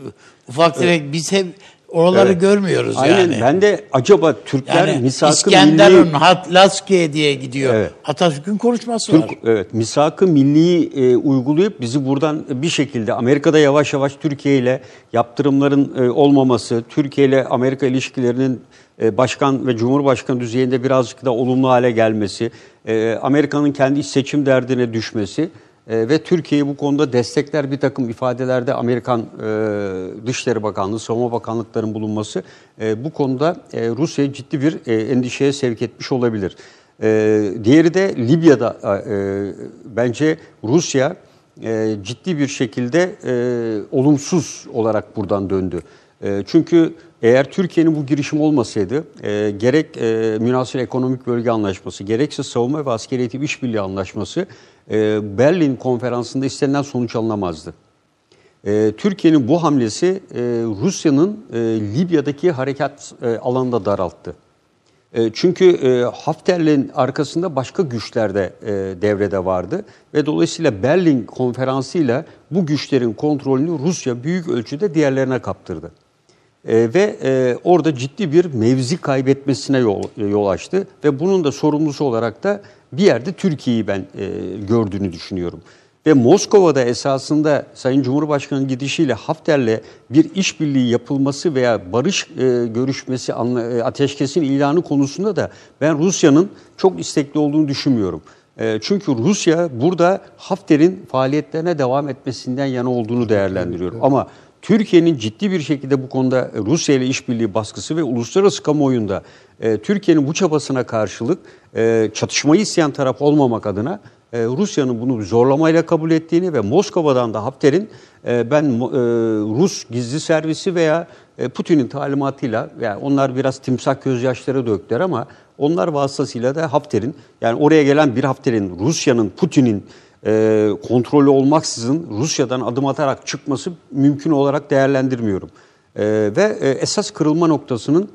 ufak tefek biz hep oraları Evet. görmüyoruz Aynen yani. ben de acaba Türkler yani misak-ı İskenderun milli diye gidiyor. Evet. Atatürk'ün konuşması Türk var. evet misak-ı milliyi e, uygulayıp bizi buradan bir şekilde Amerika'da yavaş yavaş Türkiye ile yaptırımların e, olmaması, Türkiye ile Amerika ilişkilerinin e, başkan ve cumhurbaşkanı düzeyinde birazcık da olumlu hale gelmesi, e, Amerika'nın kendi iç seçim derdine düşmesi e, ve Türkiye'yi bu konuda destekler bir takım ifadelerde Amerikan e, Dışişleri Bakanlığı, Savunma Bakanlıklarının bulunması e, bu konuda e, Rusya'yı ciddi bir e, endişeye sevk etmiş olabilir. Ee, diğeri de Libya'da e, bence Rusya e, ciddi bir şekilde e, olumsuz olarak buradan döndü. E, çünkü eğer Türkiye'nin bu girişim olmasaydı e, gerek e, münasır ekonomik bölge anlaşması gerekse savunma ve askeri eğitim işbirliği anlaşması e, Berlin konferansında istenilen sonuç alınamazdı. E, Türkiye'nin bu hamlesi e, Rusya'nın Libya'daki harekat e, alanını da daralttı. Çünkü e, Hafter'in arkasında başka güçler de devrede vardı ve dolayısıyla Berlin konferansıyla bu güçlerin kontrolünü Rusya büyük ölçüde diğerlerine kaptırdı. Ve orada ciddi bir mevzi kaybetmesine yol açtı ve bunun da sorumlusu olarak da bir yerde Türkiye'yi ben e, gördüğünü düşünüyorum. Ve Moskova'da esasında Sayın Cumhurbaşkanı gidişiyle Hafter'le bir işbirliği yapılması veya barış e, görüşmesi, anla, e, ateşkesin ilanı konusunda da ben Rusya'nın çok istekli olduğunu düşünmüyorum. E, çünkü Rusya burada Hafter'in faaliyetlerine devam etmesinden yana olduğunu değerlendiriyorum. Ama Türkiye'nin ciddi bir şekilde bu konuda Rusya ile işbirliği baskısı ve uluslararası kamuoyunda e, Türkiye'nin bu çabasına karşılık e, çatışmayı isteyen taraf olmamak adına e, Rusya'nın bunu zorlamayla kabul ettiğini ve Moskova'dan da Hafter'in e, ben e, Rus gizli servisi veya e, Putin'in talimatıyla yani onlar biraz timsah gözyaşları döktüler ama onlar vasıtasıyla da Hafter'in yani oraya gelen bir Hafter'in Rusya'nın Putin'in e, kontrolü olmaksızın Rusya'dan adım atarak çıkması mümkün olarak değerlendirmiyorum. E, ve e, esas kırılma noktasının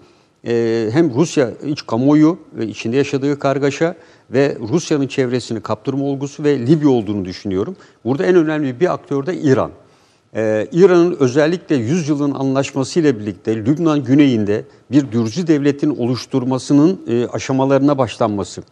e, hem Rusya iç kamuoyu ve içinde yaşadığı kargaşa ve Rusya'nın çevresini kaptırma olgusu ve Libya olduğunu düşünüyorum. Burada en önemli bir aktör de İran. Ee, İran'ın özellikle 100 yılın anlaşmasıyla birlikte Lübnan güneyinde bir Dürzi devletin oluşturmasının e, aşamalarına başlanması.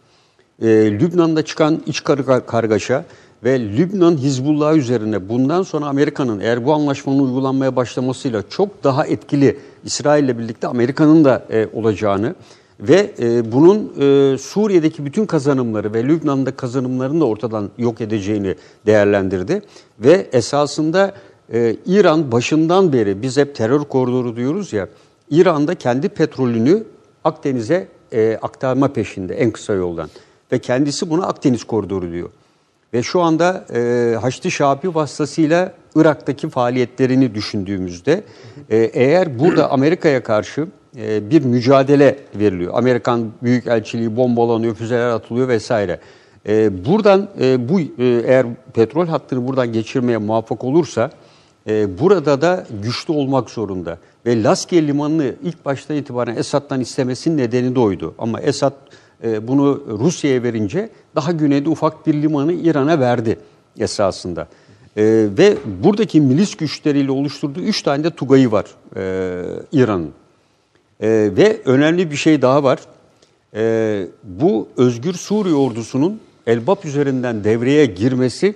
E, Lübnan'da çıkan iç karga- kargaşa ve Lübnan Hizbullah üzerine bundan sonra Amerika'nın eğer bu anlaşmanın uygulanmaya başlamasıyla çok daha etkili İsrail ile birlikte Amerika'nın da e, olacağını ve e, bunun e, Suriye'deki bütün kazanımları ve Lübnan'da kazanımlarını da ortadan yok edeceğini değerlendirdi. Ve esasında e, İran başından beri biz hep terör koridoru diyoruz ya, İran'da kendi petrolünü Akdeniz'e e, aktarma peşinde en kısa yoldan. Ve kendisi buna Akdeniz koridoru diyor. Ve şu anda e, Haçlı Şabi vasıtasıyla Irak'taki faaliyetlerini düşündüğümüzde e, eğer burada Amerika'ya karşı e, bir mücadele veriliyor. Amerikan Büyükelçiliği bombalanıyor, füzeler atılıyor vesaire. E, buradan e, bu e, eğer petrol hattını buradan geçirmeye muvaffak olursa e, burada da güçlü olmak zorunda. Ve Laskiye Limanı'nı ilk başta itibaren Esad'dan istemesinin nedeni de oydu. Ama Esad bunu Rusya'ya verince daha güneyde ufak bir limanı İran'a verdi esasında. E, ve buradaki milis güçleriyle oluşturduğu üç tane de Tugay'ı var e, İran'ın. E, ve önemli bir şey daha var. E, bu Özgür Suriye ordusunun Elbap üzerinden devreye girmesi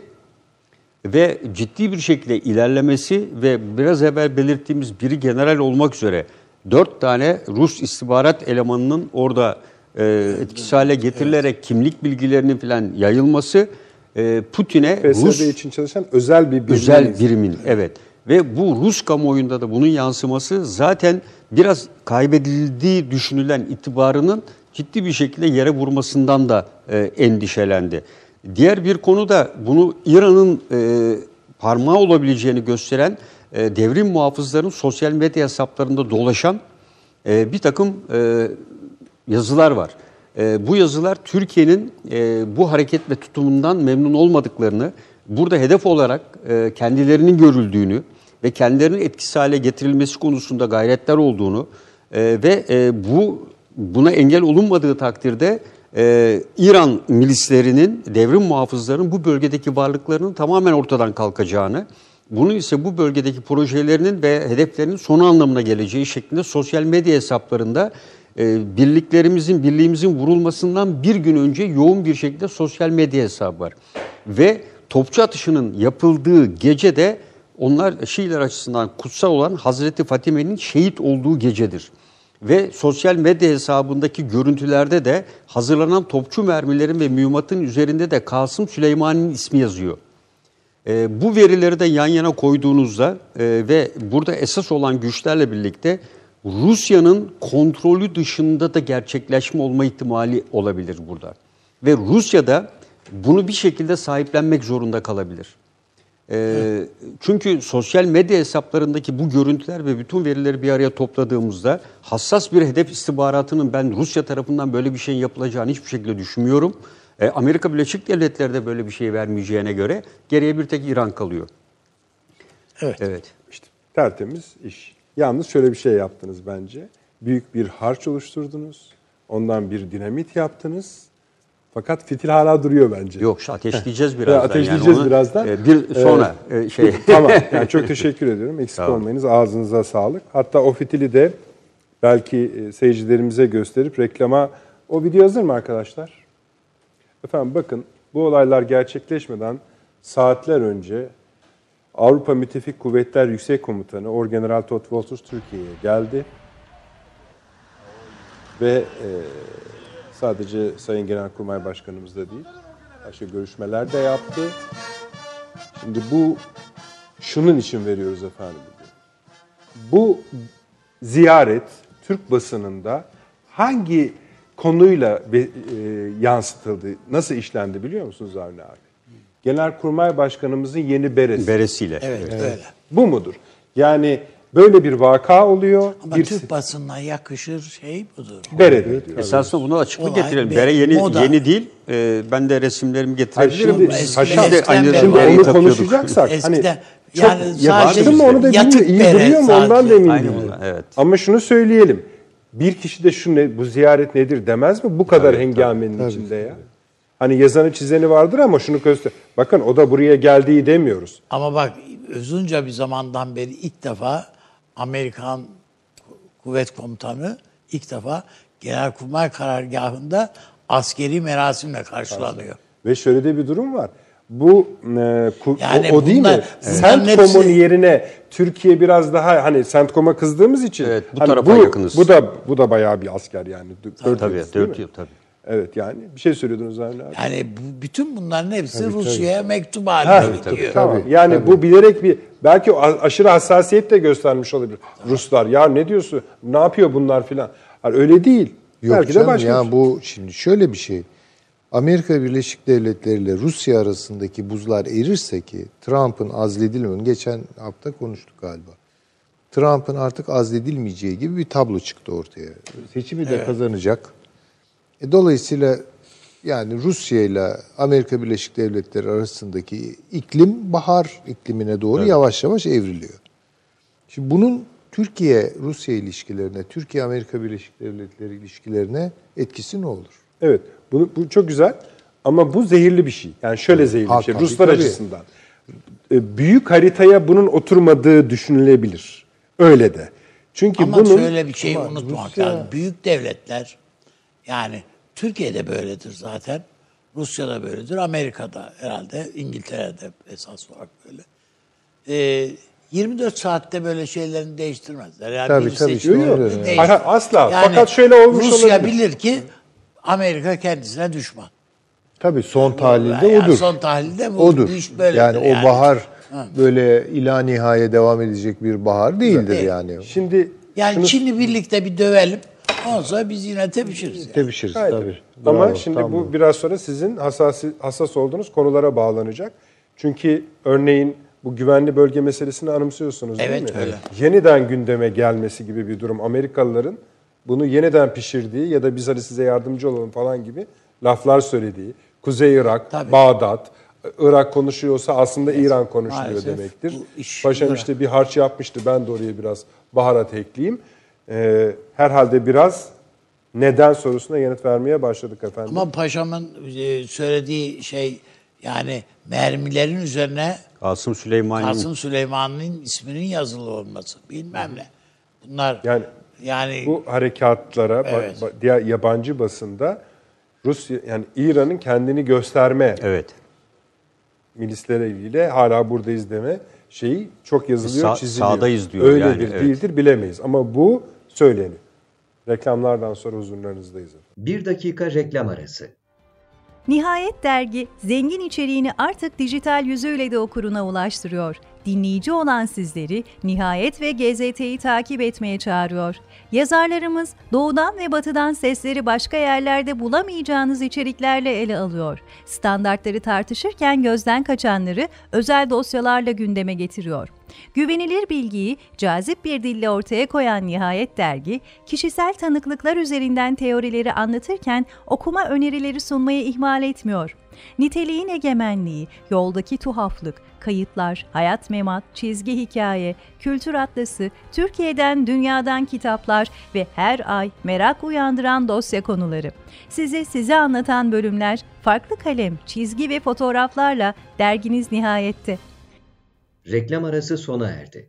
ve ciddi bir şekilde ilerlemesi ve biraz evvel belirttiğimiz biri general olmak üzere dört tane Rus istihbarat elemanının orada e, etkisiz hale getirilerek kimlik bilgilerinin falan yayılması e, Putin'e Rus için çalışan özel bir birim. özel birimin evet ve bu Rus kamuoyunda da bunun yansıması zaten biraz kaybedildiği düşünülen itibarının ciddi bir şekilde yere vurmasından da e, endişelendi. Diğer bir konu da bunu İran'ın e, parmağı olabileceğini gösteren e, devrim muhafızların sosyal medya hesaplarında dolaşan e, bir takım e, yazılar var. E, bu yazılar Türkiye'nin e, bu hareket ve tutumundan memnun olmadıklarını, burada hedef olarak e, kendilerinin görüldüğünü ve kendilerinin etkisiz hale getirilmesi konusunda gayretler olduğunu e, ve e, bu buna engel olunmadığı takdirde e, İran milislerinin, devrim muhafızlarının bu bölgedeki varlıklarının tamamen ortadan kalkacağını, bunun ise bu bölgedeki projelerinin ve hedeflerinin sonu anlamına geleceği şeklinde sosyal medya hesaplarında e, birliklerimizin, birliğimizin vurulmasından bir gün önce yoğun bir şekilde sosyal medya hesabı var. Ve topçu atışının yapıldığı gece de onlar Şiiler açısından kutsal olan Hazreti Fatime'nin şehit olduğu gecedir. Ve sosyal medya hesabındaki görüntülerde de hazırlanan topçu mermilerin ve mühimmatın üzerinde de Kasım Süleyman'ın ismi yazıyor. E, bu verileri de yan yana koyduğunuzda e, ve burada esas olan güçlerle birlikte Rusya'nın kontrolü dışında da gerçekleşme olma ihtimali olabilir burada. Ve Rusya da bunu bir şekilde sahiplenmek zorunda kalabilir. E, çünkü sosyal medya hesaplarındaki bu görüntüler ve bütün verileri bir araya topladığımızda hassas bir hedef istihbaratının ben Rusya tarafından böyle bir şeyin yapılacağını hiçbir şekilde düşünmüyorum. E, Amerika Birleşik Devletleri de böyle bir şey vermeyeceğine göre geriye bir tek İran kalıyor. Evet. Evet. İşte tertemiz iş. Yalnız şöyle bir şey yaptınız bence. Büyük bir harç oluşturdunuz. Ondan bir dinamit yaptınız. Fakat fitil hala duruyor bence. Yok şu ateşleyeceğiz birazdan. ateşleyeceğiz onu, birazdan. e, bir sonra e, şey tamam. Yani çok teşekkür ediyorum. Eksik olun. olmayınız. Ağzınıza sağlık. Hatta o fitili de belki e, seyircilerimize gösterip reklama... O video hazır mı arkadaşlar? Efendim bakın bu olaylar gerçekleşmeden saatler önce Avrupa Müttefik Kuvvetler Yüksek Komutanı Orgeneral Todd Walters Türkiye'ye geldi. Ve e, sadece Sayın Genelkurmay Başkanımız da değil, başka görüşmeler de yaptı. Şimdi bu şunun için veriyoruz efendim. Bu ziyaret Türk basınında hangi konuyla e, yansıtıldı, nasıl işlendi biliyor musunuz Avni abi? Genelkurmay Başkanımızın yeni beresi. beresiyle. Evet, öyle. Bu mudur? Yani Böyle bir vaka oluyor. Ama bir Türk basınına yakışır şey budur. Bere diyor. Esasında buna açıklık Olay getirelim. Bere yeni moda. yeni değil. Ee, ben de resimlerimi getirebilirim. şimdi- eskiden aynı beri Şimdi onu konuşacaksak Eskiden hani yani çok sadece yabancı mı onu da yatık bilmiyor. İyi bere duruyor mu ondan sadece. da emin değilim. evet. Ama şunu söyleyelim. Bir kişi de şu ne bu ziyaret nedir demez mi? Bu kadar hengamenin içinde ya. Hani yazanı çizeni vardır ama şunu göster. Bakın o da buraya geldiği demiyoruz. Ama bak uzunca bir zamandan beri ilk defa Amerikan kuvvet komutanı ilk defa Genelkurmay karargahında askeri merasimle karşılanıyor. Ve şöyle de bir durum var. Bu e, ku- Yani o, o değil mi? CENTCOM'un hepsi- yerine Türkiye biraz daha hani CENTCOM'a kızdığımız için Evet, bu hani tarafa bu, yakınız. Bu da bu da bayağı bir asker yani. Tabii, yıldız, değil dört mi? yıl tabii. Evet yani bir şey söylüyordunuz Avni abi. Yani bu, bütün bunların hepsi Rusya'ya mektup halinde gidiyor. Tamam. Yani bu bilerek bir belki aşırı hassasiyet de göstermiş olabilir. Ruslar ya ne diyorsun? Ne yapıyor bunlar filan? Hani öyle değil. Yok belki de canım başka. ya bir şey. bu şimdi şöyle bir şey. Amerika Birleşik Devletleri ile Rusya arasındaki buzlar erirse ki Trump'ın azledilmemesi geçen hafta konuştuk galiba. Trump'ın artık azledilmeyeceği gibi bir tablo çıktı ortaya. Seçimi de kazanacak. E, dolayısıyla yani Rusya ile Amerika Birleşik Devletleri arasındaki iklim bahar iklimine doğru yavaş yavaş evriliyor. Şimdi bunun Türkiye-Rusya ilişkilerine, Türkiye-Amerika Birleşik Devletleri ilişkilerine etkisi ne olur? Evet. Bunu, bu çok güzel. Ama bu zehirli bir şey. Yani şöyle zehirli Ha, bir şey. tabii, Ruslar tabii. açısından. E, Büyük haritaya bunun oturmadığı düşünülebilir. Öyle de. Çünkü Ama bunun şöyle bir şeyi unutmak Rusya- lazım. Büyük devletler yani Türkiye'de böyledir zaten. Rusya'da böyledir. Amerika'da herhalde İngiltere'de esas olarak böyle. Ee, 24 saatte böyle şeylerini değiştirmezler. Yani Tabii, tabii, işte yani. Hayır, asla. Fakat şöyle olmuş Rusya olabilir. bilir ki Amerika kendisine düşman. Tabii son tahlilde Yani odur. Son tahlilde bu, odur. iş böyledir. yani o bahar böyle ila nihaya devam edecek bir bahar değildir Değil. yani. şimdi Yani şunu- Çin'i birlikte bir dövelim. Sonra biz yine tepişiriz. Yani. Tepişiriz Hayır. tabii. Ama Bravo, şimdi tam bu biraz sonra sizin hassas, hassas olduğunuz konulara bağlanacak. Çünkü örneğin bu güvenli bölge meselesini anımsıyorsunuz değil Evet, mi? öyle. Yeniden gündeme gelmesi gibi bir durum. Amerikalıların bunu yeniden pişirdiği ya da biz hani size yardımcı olalım falan gibi laflar söylediği. Kuzey Irak, Tabii. Bağdat, Irak konuşuyorsa aslında İran konuşuluyor Maalesef demektir. Paşam işte bir harç yapmıştı ben de oraya biraz baharat ekleyeyim. Ee, herhalde biraz neden sorusuna yanıt vermeye başladık efendim. Ama paşamın e, söylediği şey yani mermilerin üzerine Kasım Süleyman'ın Kasım Süleyman'ın isminin yazılı olması bilmem ne. Bunlar Yani yani bu harekatlara Evet. ba- diğer yabancı basında Rusya yani İran'ın kendini gösterme evet. milisleriyle hala buradayız deme şeyi çok yazılıyor, Sağ- çiziliyor. sağdayız diyor Öyledir, yani, evet. değildir bilemeyiz ama bu söyleniyor. Reklamlardan sonra huzurlarınızdayız. efendim. Bir dakika reklam arası. Nihayet dergi zengin içeriğini artık dijital yüzüyle de okuruna ulaştırıyor. Dinleyici olan sizleri Nihayet ve GZT'yi takip etmeye çağırıyor. Yazarlarımız doğudan ve batıdan sesleri başka yerlerde bulamayacağınız içeriklerle ele alıyor. Standartları tartışırken gözden kaçanları özel dosyalarla gündeme getiriyor. Güvenilir bilgiyi cazip bir dille ortaya koyan Nihayet dergi, kişisel tanıklıklar üzerinden teorileri anlatırken okuma önerileri sunmayı ihmal etmiyor. Niteliğin egemenliği, yoldaki tuhaflık, kayıtlar, hayat memat, çizgi hikaye, kültür atlası, Türkiye'den dünyadan kitaplar ve her ay merak uyandıran dosya konuları. Size size anlatan bölümler, farklı kalem, çizgi ve fotoğraflarla derginiz nihayette. Reklam arası sona erdi.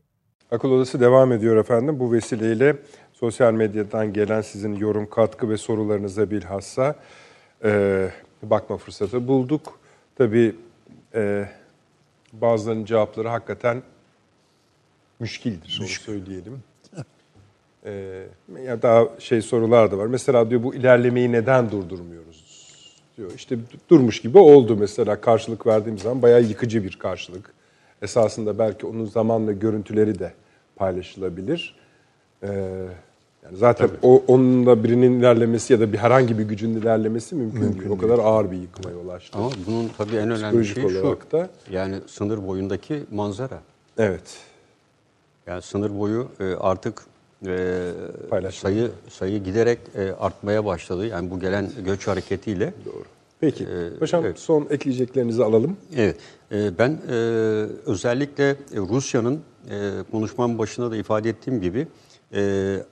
Akıl Odası devam ediyor efendim. Bu vesileyle sosyal medyadan gelen sizin yorum, katkı ve sorularınıza bilhassa e, bakma fırsatı bulduk. Tabii e, bazılarının cevapları hakikaten müşkildir, onu söyleyelim. E, ya daha şey sorular da var. Mesela diyor bu ilerlemeyi neden durdurmuyoruz? diyor. İşte durmuş gibi oldu mesela karşılık verdiğim zaman bayağı yıkıcı bir karşılık. Esasında belki onun zamanla görüntüleri de paylaşılabilir. Ee, yani zaten o onunla birinin ilerlemesi ya da bir herhangi bir gücün ilerlemesi mümkün, değil. O kadar ağır bir yıkıma yol açtı. Ama bunun tabii en önemli şeyi şu. da- Yani sınır boyundaki manzara. Evet. Yani sınır boyu e, artık e, sayı sayı giderek e, artmaya başladı. Yani bu gelen göç hareketiyle. Doğru. Peki. Ee, Paşam evet. son ekleyeceklerinizi alalım. Evet, e, ben e, özellikle e, Rusya'nın e, konuşmamın başında da ifade ettiğim gibi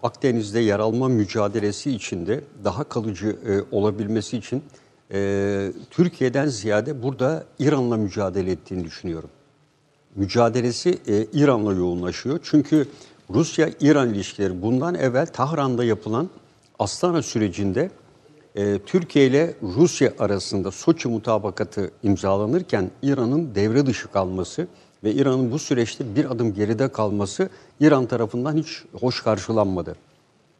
Akdeniz'de yer alma mücadelesi içinde daha kalıcı olabilmesi için Türkiye'den ziyade burada İran'la mücadele ettiğini düşünüyorum. Mücadelesi İran'la yoğunlaşıyor. Çünkü Rusya-İran ilişkileri bundan evvel Tahran'da yapılan Astana sürecinde e, Türkiye ile Rusya arasında Soçi mutabakatı imzalanırken İran'ın devre dışı kalması ve İran'ın bu süreçte bir adım geride kalması İran tarafından hiç hoş karşılanmadı.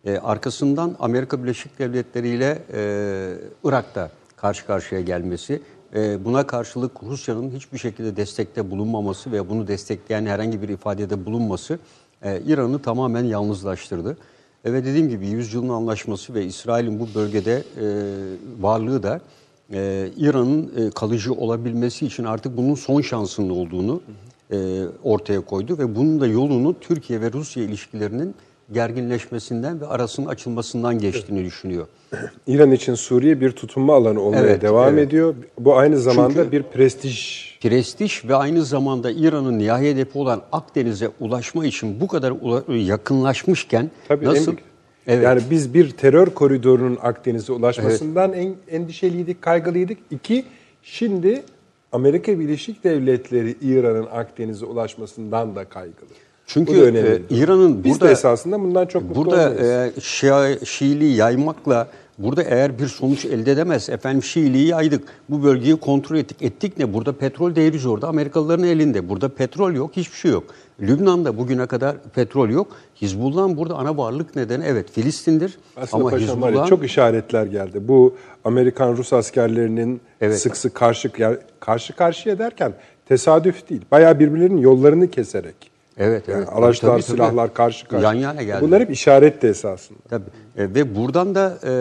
E, arkasından Amerika Birleşik Devletleri ile e, Irak'ta karşı karşıya gelmesi, e, buna karşılık Rusya'nın hiçbir şekilde destekte bulunmaması ve bunu destekleyen herhangi bir ifadede bulunması e, İran'ı tamamen yalnızlaştırdı. Ve dediğim gibi yüzyılın anlaşması ve İsrail'in bu bölgede e, varlığı da e, İran'ın e, kalıcı olabilmesi için artık bunun son şansının olduğunu e, ortaya koydu ve bunun da yolunu Türkiye ve Rusya ilişkilerinin gerginleşmesinden ve arasının açılmasından geçtiğini düşünüyor. İran için Suriye bir tutunma alanı olmaya Evet, devam evet. ediyor. Bu aynı zamanda Çünkü- bir prestij. Prestij ve aynı zamanda İran'ın nihai hedefi olan Akdeniz'e ulaşma için bu kadar yakınlaşmışken Tabii nasıl? Evet. Yani biz bir terör koridorunun Akdeniz'e ulaşmasından en, endişeliydik, kaygılıydık. İki, şimdi Amerika Birleşik Devletleri İran'ın Akdeniz'e ulaşmasından da kaygılı. Çünkü Bu e, İran'ın Biz burada de esasında bundan çok burada e, Şia, Şiiliği yaymakla burada eğer bir sonuç elde edemez efendim Şiiliği yaydık bu bölgeyi kontrol ettik ettik ne burada petrol değeri zorda Amerikalıların elinde burada petrol yok hiçbir şey yok. Lübnan'da bugüne kadar petrol yok. Hizbullah'ın burada ana varlık nedeni evet Filistin'dir Aslında ama paşam Hizbullah çok işaretler geldi. Bu Amerikan-Rus askerlerinin Evet. sık sık karşı karşı karşıya derken tesadüf değil. Bayağı birbirlerinin yollarını keserek. Evet, Yani evet. araçlar, Tabii, tabii. silahlar karşı karşıya. Yan yana geldi. Bunlar hep işaretti esasında. Tabii. E, ve buradan da e,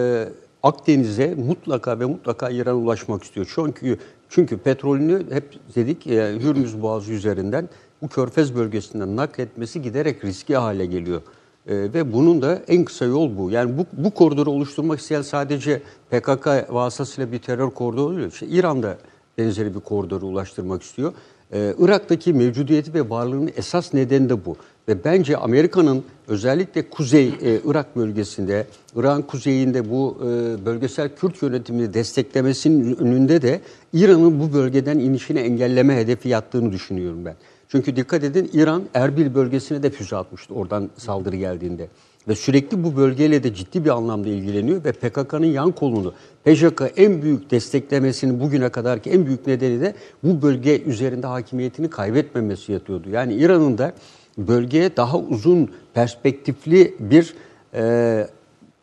Akdeniz'e mutlaka ve mutlaka İran ulaşmak istiyor. Çünkü çünkü petrolünü hep dedik e, Hürmüz Boğazı üzerinden bu Körfez bölgesinden nakletmesi giderek riskli hale geliyor. E, ve bunun da en kısa yol bu. Yani bu, bu koridoru oluşturmak isteyen sadece PKK vasıtasıyla bir terör koridoru değil. İşte İran da benzeri bir koridoru ulaştırmak istiyor. Ee, Irak'taki mevcudiyeti ve varlığının esas nedeni de bu. Ve bence Amerika'nın özellikle Kuzey e, Irak bölgesinde, Irak'ın kuzeyinde bu e, bölgesel Kürt yönetimini desteklemesinin önünde de İran'ın bu bölgeden inişini engelleme hedefi yattığını düşünüyorum ben. Çünkü dikkat edin İran Erbil bölgesine de füze atmıştı oradan saldırı geldiğinde. Ve sürekli bu bölgeyle de ciddi bir anlamda ilgileniyor ve PKK'nın yan kolunu, PJK en büyük desteklemesinin bugüne kadarki en büyük nedeni de bu bölge üzerinde hakimiyetini kaybetmemesi yatıyordu. Yani İran'ın da bölgeye daha uzun perspektifli bir e,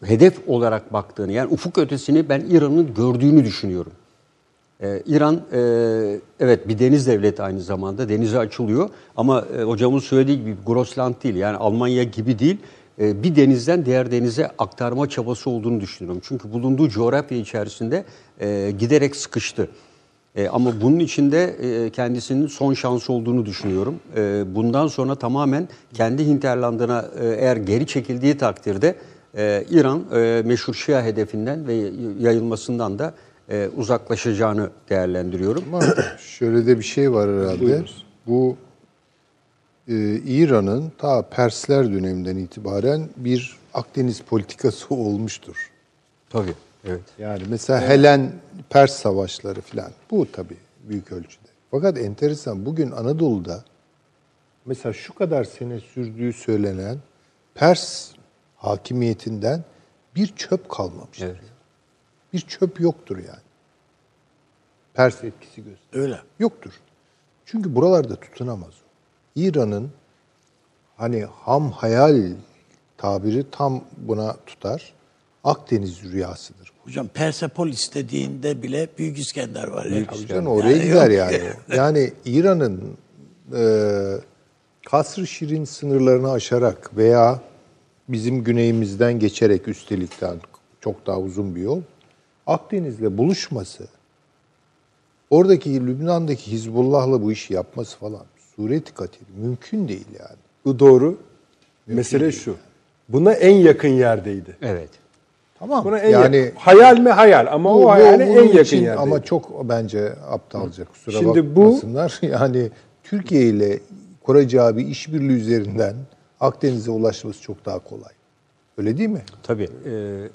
hedef olarak baktığını, yani ufuk ötesini ben İran'ın gördüğünü düşünüyorum. Ee, İran e, evet bir deniz devleti aynı zamanda denize açılıyor ama e, hocamın söylediği gibi Grosland değil yani Almanya gibi değil bir denizden diğer denize aktarma çabası olduğunu düşünüyorum. Çünkü bulunduğu coğrafya içerisinde e, giderek sıkıştı. E, ama bunun içinde e, kendisinin son şansı olduğunu düşünüyorum. E, bundan sonra tamamen kendi hinterlandına e, eğer geri çekildiği takdirde e, İran e, meşhur Şia hedefinden ve yayılmasından da e, uzaklaşacağını değerlendiriyorum. Ama şöyle de bir şey var herhalde. Buyurunuz. Bu e, İran'ın ta Persler döneminden itibaren bir Akdeniz politikası olmuştur. Tabii, evet. Yani mesela Helen Pers savaşları filan. Bu tabii büyük ölçüde. Fakat enteresan bugün Anadolu'da mesela şu kadar sene sürdüğü söylenen Pers hakimiyetinden bir çöp kalmamıştır. Evet. Bir çöp yoktur yani. Pers etkisi gösteriyor. Öyle. Yoktur. Çünkü buralarda tutunamaz. İran'ın hani ham hayal tabiri tam buna tutar. Akdeniz rüyasıdır. Hocam Persepolis dediğinde bile Büyük İskender var. ya. Tabii canım, oraya Yani gider yok. yani. Yani İran'ın e, Kasr-ı Şirin sınırlarını aşarak veya bizim güneyimizden geçerek üstelikten çok daha uzun bir yol Akdeniz'le buluşması oradaki Lübnan'daki Hizbullah'la bu işi yapması falan sureti katil mümkün değil yani. Bu doğru. Mesele şu. Buna en yakın yerdeydi. Evet. Tamam. Buna en yani yakın. Hayal mi hayal ama bu- o bu hayale en yakın için yerdeydi. Ama çok bence aptalca kusura Şimdi bu- bakmasınlar. Yani Türkiye ile kuracağı bir işbirliği üzerinden Akdeniz'e ulaşması çok daha kolay. Öyle değil mi? Tabii. Ee,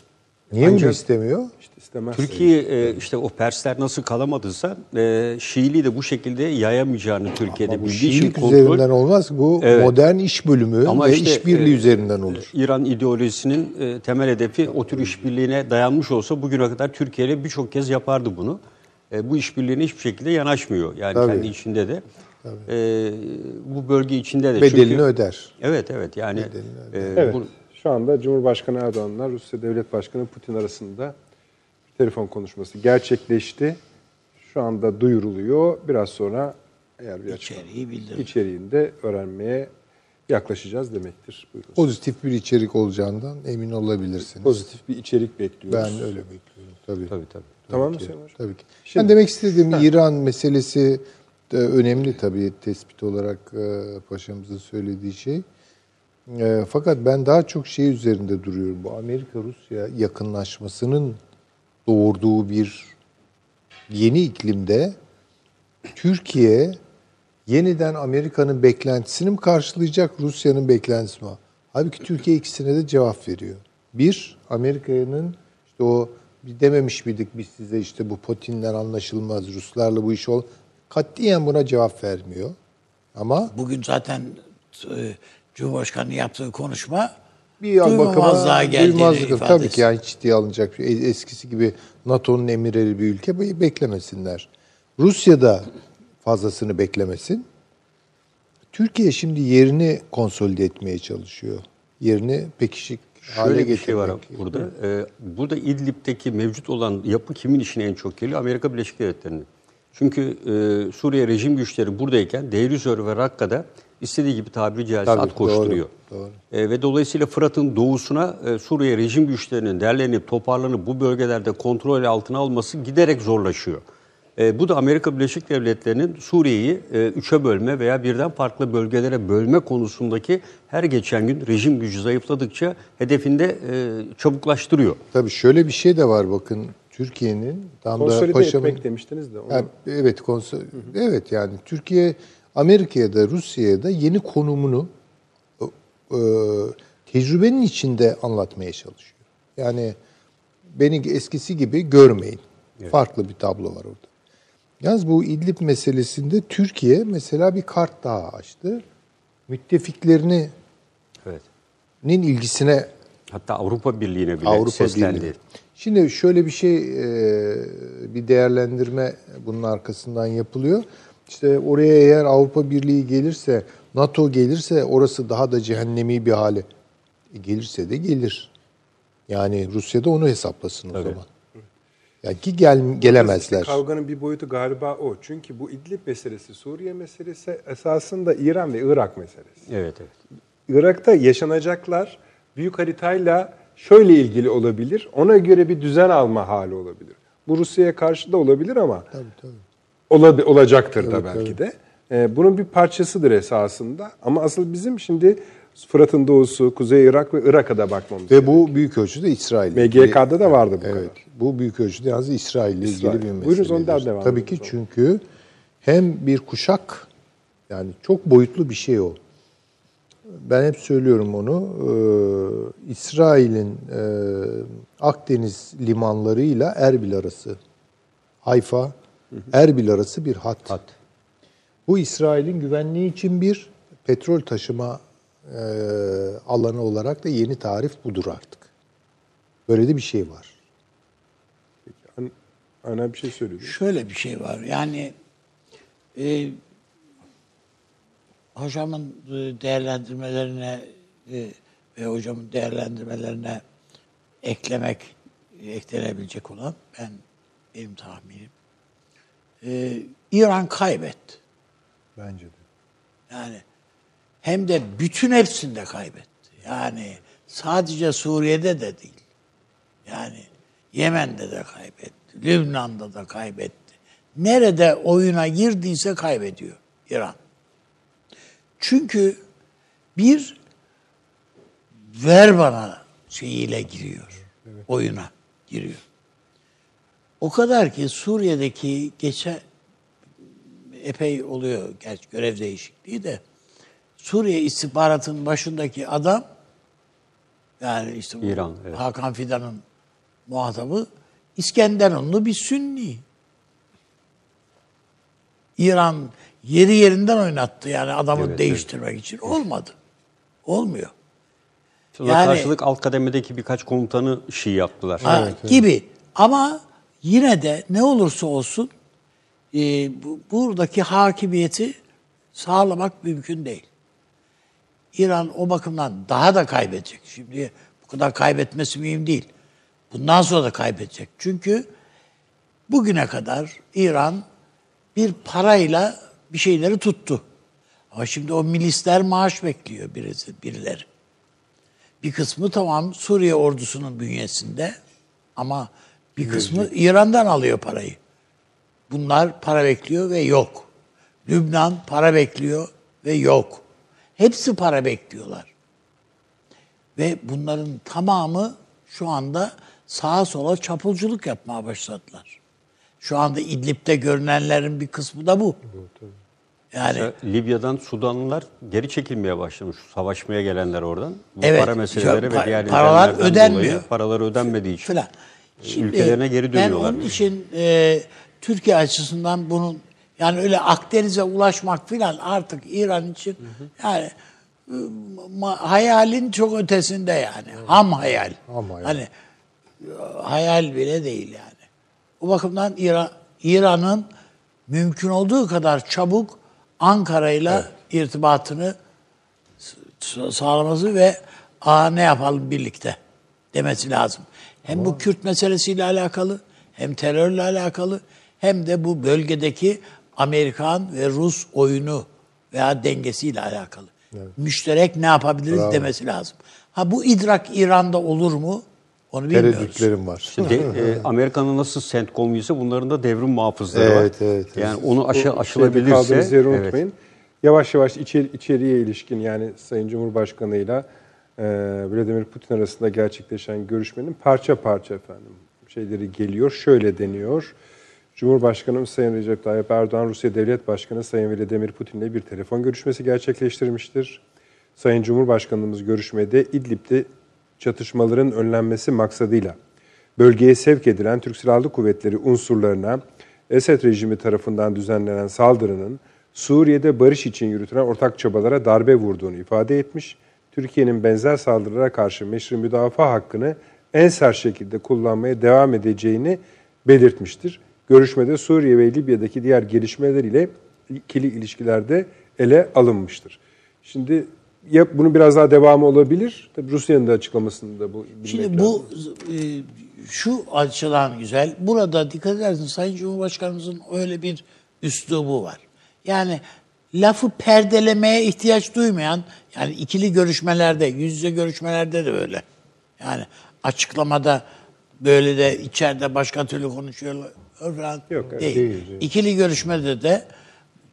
Niye Ancak- bunu istemiyor? İşte istemez. Türkiye e, işte o Persler nasıl kalamadıysa e, Şiiliği de bu şekilde yayamayacağını Türkiye'de Ama bu bildiği için Şiilik kontrol üzerinden olmaz. Bu Evet. modern iş bölümü Ama ve işte, işbirliği e, üzerinden olur. İran ideolojisinin e, temel hedefi o tür işbirliğine dayanmış olsa bugüne kadar Türkiye ile birçok kez yapardı bunu. E, bu işbirliğine hiçbir şekilde yanaşmıyor. Yani Tabii. kendi içinde de. E, bu bölge içinde de. Bedelini Çünkü- öder. Evet evet yani. e, Evet. bu- Şu anda Cumhurbaşkanı Erdoğan'la Rusya Devlet Başkanı Putin arasında bir telefon konuşması gerçekleşti. Şu anda duyuruluyor. Biraz sonra eğer bir açıklama İçeriği bildirin. içeriğini de öğrenmeye yaklaşacağız demektir. Buyurun. Pozitif bir içerik olacağından emin olabilirsiniz. Pozitif bir içerik bekliyoruz. Ben öyle bekliyorum. Tabii. tabii tabii. Tamam mı. Sayın Hocam? Tabii ki. Şimdi- ben demek istediğim İran meselesi de önemli tabii tespit olarak e, paşamızın söylediği şey. E, fakat ben daha çok şey üzerinde duruyorum. Bu Amerika-Rusya yakınlaşmasının doğurduğu bir yeni iklimde Türkiye yeniden Amerika'nın beklentisini mi karşılayacak, Rusya'nın beklentisi mi? Halbuki Türkiye ikisine de cevap veriyor. Bir, Amerika'nın işte o dememiş miydik biz size işte bu Putin'le anlaşılmaz, Ruslarla bu iş ol. Katiyen buna cevap vermiyor. Ama Bugün zaten e, Cumhurbaşkanı yaptığı konuşma bir duymamazlığa bakıma geldiğini duymazlık. Tabii ki yani ciddiye alınacak bir. Eskisi gibi NATO'nun emirleri bir ülke be- beklemesinler. Rusya da fazlasını beklemesin. Türkiye şimdi yerini konsolide etmeye çalışıyor. Yerini pekişik hale Şöyle bir şey var burada. Ee, burada İdlib'deki mevcut olan yapı kimin işine en çok geliyor? Amerika Birleşik Devletleri'nin. Çünkü e, Suriye rejim güçleri buradayken Deir-i-Zor ve Rakka'da istediği gibi tabiri caizse Tabii, at koşturuyor. doğru, doğru. E, ve dolayısıyla Fırat'ın doğusuna e, Suriye rejim güçlerinin derlenip toparlanıp bu bölgelerde kontrol altına alması giderek zorlaşıyor. E, bu da Amerika Birleşik Devletleri'nin Suriye'yi e, üçe bölme veya birden farklı bölgelere bölme konusundaki her geçen gün rejim gücü zayıfladıkça hedefinde e, çabuklaştırıyor. Tabii şöyle bir şey de var bakın Türkiye'nin tam da Konsolide paşamın etmek demiştiniz de. Onu... Yani evet konso evet yani Türkiye Amerika'ya da Rusya'ya da yeni konumunu e, tecrübenin içinde anlatmaya çalışıyor. Yani beni eskisi gibi görmeyin. Farklı bir tablo var orada. Yalnız bu İdlib meselesinde Türkiye mesela bir kart daha açtı. Müttefiklerinin Evet. ilgisine Hatta Avrupa Birliği'ne bile Avrupa seslendi. Birliği. Şimdi şöyle bir şey, e, bir değerlendirme bunun arkasından yapılıyor. İşte oraya eğer Avrupa Birliği gelirse, NATO gelirse orası daha da cehennemi bir hale. E, gelirse de gelir. Yani Rusya da onu hesaplasın o Tabii. zaman. Yani ki gel, gelemezler. İşte kavganın bir boyutu galiba o. Çünkü bu İdlib meselesi, Suriye meselesi esasında İran ve Irak meselesi. Evet, evet. Irak'ta yaşanacaklar büyük haritayla şöyle ilgili olabilir. Ona göre bir düzen alma hali olabilir. Bu Rusya'ya karşı da olabilir ama Tabii, tabii. Ola- olacaktır da Tabii, belki de. Ee, bunun bir parçasıdır esasında. Ama asıl bizim şimdi Fırat'ın doğusu, Kuzey Irak ve Irak'a da bakmamız Ve bu büyük ölçüde İsrail. MGK'da da vardı bu Evet. kadar. Bu büyük ölçüde yalnız İsrail ile ilgili bir mesele. Buyurunuz, ondan devam Tabii ki çünkü hem bir kuşak yani çok boyutlu bir şey o. Ben hep söylüyorum onu. Ee, İsrail'in e, Akdeniz limanlarıyla Erbil arası, Hayfa, Erbil arası bir hat. Hat. Bu İsrail'in güvenliği için bir petrol taşıma e, alanı olarak da yeni tarif budur artık. Böyle de bir şey var. An- Aynen bir şey söylüyordu. Şöyle bir şey var. Yani e, hocamın e, değerlendirmelerine e, ve hocamın değerlendirmelerine eklemek, eklenebilecek olan ben benim tahminim. E, İran kaybetti. Bence de. Yani hem de bütün hepsinde kaybetti. Yani sadece Suriye'de de değil. Yani Yemen'de de kaybetti. Lübnan'da da kaybetti. Nerede oyuna girdiyse kaybediyor İran. Çünkü bir ver bana şeyiyle giriyor. Oyuna giriyor. O kadar ki Suriye'deki geçen epey oluyor gerçi görev değişikliği de Suriye istihbaratının başındaki adam yani işte İran, evet. Hakan Fidan'ın muhatabı İskenderunlu bir Sünni. İran yeri yerinden oynattı yani adamı Evet, değiştirmek için. Olmadı. Olmuyor. Sonra Yani- karşılık alt kademedeki birkaç komutanı Şii yaptılar. Ha, gibi. Ama yine de ne olursa olsun e, bu, buradaki hakimiyeti sağlamak mümkün değil. İran o bakımdan daha da kaybedecek. Şimdi bu kadar kaybetmesi mühim değil. Bundan sonra da kaybedecek. Çünkü bugüne kadar İran bir parayla bir şeyleri tuttu. Ama şimdi o milisler maaş bekliyor birisi, birileri. Bir kısmı tamam Suriye ordusunun bünyesinde ama bir kısmı İran'dan alıyor parayı. Bunlar para bekliyor ve yok. Lübnan para bekliyor ve yok. Hepsi para bekliyorlar. Ve bunların tamamı şu anda sağa sola çapulculuk yapmaya başladılar. Şu anda İdlib'de görünenlerin bir kısmı da bu. Yani Mesela Libya'dan Sudanlılar geri çekilmeye başlamış. Savaşmaya gelenler oradan. Bu Evet, para meseleleri ve diğer paralar ödenmiyor. dolayı paraları ödenmediği için filan. ülkelerine geri dönüyorlar. Ben onun için e, Türkiye açısından bunun yani öyle Akdeniz'e ulaşmak filan artık İran için yani e, hayalin çok ötesinde yani. Ham hayal. Ham hayal. Hani hayal bile değil yani. O bakımdan İran İran'ın mümkün olduğu kadar çabuk Ankara'yla irtibatını s- sağlaması ve aa ne yapalım birlikte demesi lazım. Hem bu Kürt meselesiyle alakalı, hem terörle alakalı, hem de bu bölgedeki Amerikan ve Rus oyunu veya dengesiyle alakalı. Müşterek ne yapabiliriz demesi lazım. Ha bu idrak İran'da olur mu? Onu bilmiyoruz. Tereddütlerim var. De, e, Amerika'nın nasıl CENTCOM ise bunların da devrim muhafızları var. Evet, evet, evet. Yani onu aşı, aşılabilirse kaldığımız yeri evet. unutmayın. Yavaş yavaş içeri, içeriye ilişkin yani Sayın Cumhurbaşkanı'yla e, Vladimir Putin arasında gerçekleşen görüşmenin parça parça efendim şeyleri geliyor. Şöyle deniyor. Cumhurbaşkanımız Sayın Recep Tayyip Erdoğan, Rusya Devlet Başkanı Sayın Vladimir Putin'le bir telefon görüşmesi gerçekleştirmiştir. Sayın Cumhurbaşkanımız görüşmede İdlib'de çatışmaların önlenmesi maksadıyla bölgeye sevk edilen Türk Silahlı Kuvvetleri unsurlarına Esed rejimi tarafından düzenlenen saldırının Suriye'de barış için yürütülen ortak çabalara darbe vurduğunu ifade etmiş. Türkiye'nin benzer saldırılara karşı meşru müdafaa hakkını en sert şekilde kullanmaya devam edeceğini belirtmiştir. Görüşmede Suriye ve Libya'daki diğer gelişmeler ile ikili ilişkilerde ele alınmıştır. Şimdi ya bunun biraz daha devamı olabilir. Tabii Rusya'nın da açıklamasını da bu Şimdi bu e, şu açıdan güzel. Burada dikkat edersiniz Sayın Cumhurbaşkanımızın öyle bir üslubu var. Yani lafı perdelemeye ihtiyaç duymayan yani ikili görüşmelerde, yüz yüze görüşmelerde de böyle. Yani açıklamada böyle de içeride başka türlü konuşuyorlar falan Yok, değil. değil. İkili görüşmede de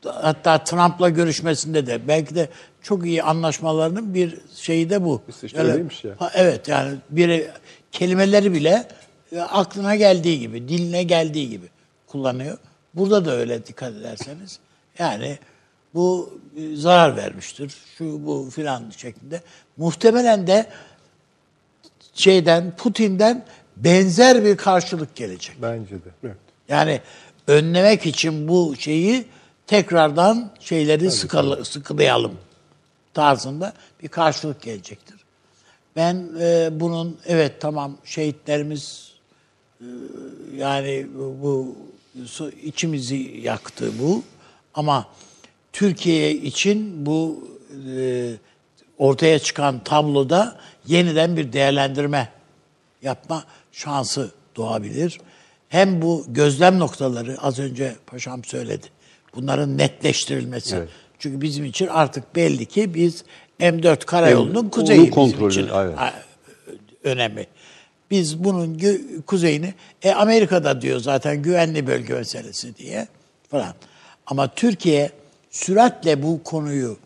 hatta Trump'la görüşmesinde de belki de çok iyi anlaşmalarının bir şeyi de bu. İşte öyleymiş ya. Ha, evet yani biri kelimeleri bile e, aklına geldiği gibi, diline geldiği gibi kullanıyor. Burada da öyle dikkat ederseniz. Yani bu e, zarar vermiştir. Şu bu filan şeklinde. Muhtemelen de şeyden Putin'den benzer bir karşılık gelecek. Bence de. Evet. Yani önlemek için bu şeyi tekrardan şeyleri sıkala- sıkılayalım tarzında bir karşılık gelecektir. Ben e, bunun evet tamam şehitlerimiz e, yani bu içimizi yaktı bu ama Türkiye için bu e, ortaya çıkan tabloda yeniden bir değerlendirme yapma şansı doğabilir. Hem bu gözlem noktaları az önce paşam söyledi. Bunların netleştirilmesi. Evet. Çünkü bizim için artık belli ki biz M4 karayolunun kuzeyi bizim kontrolü, için evet. önemli. Biz bunun kuzeyini, e Amerika'da diyor zaten güvenli bölge meselesi diye falan. Ama Türkiye süratle bu konuyu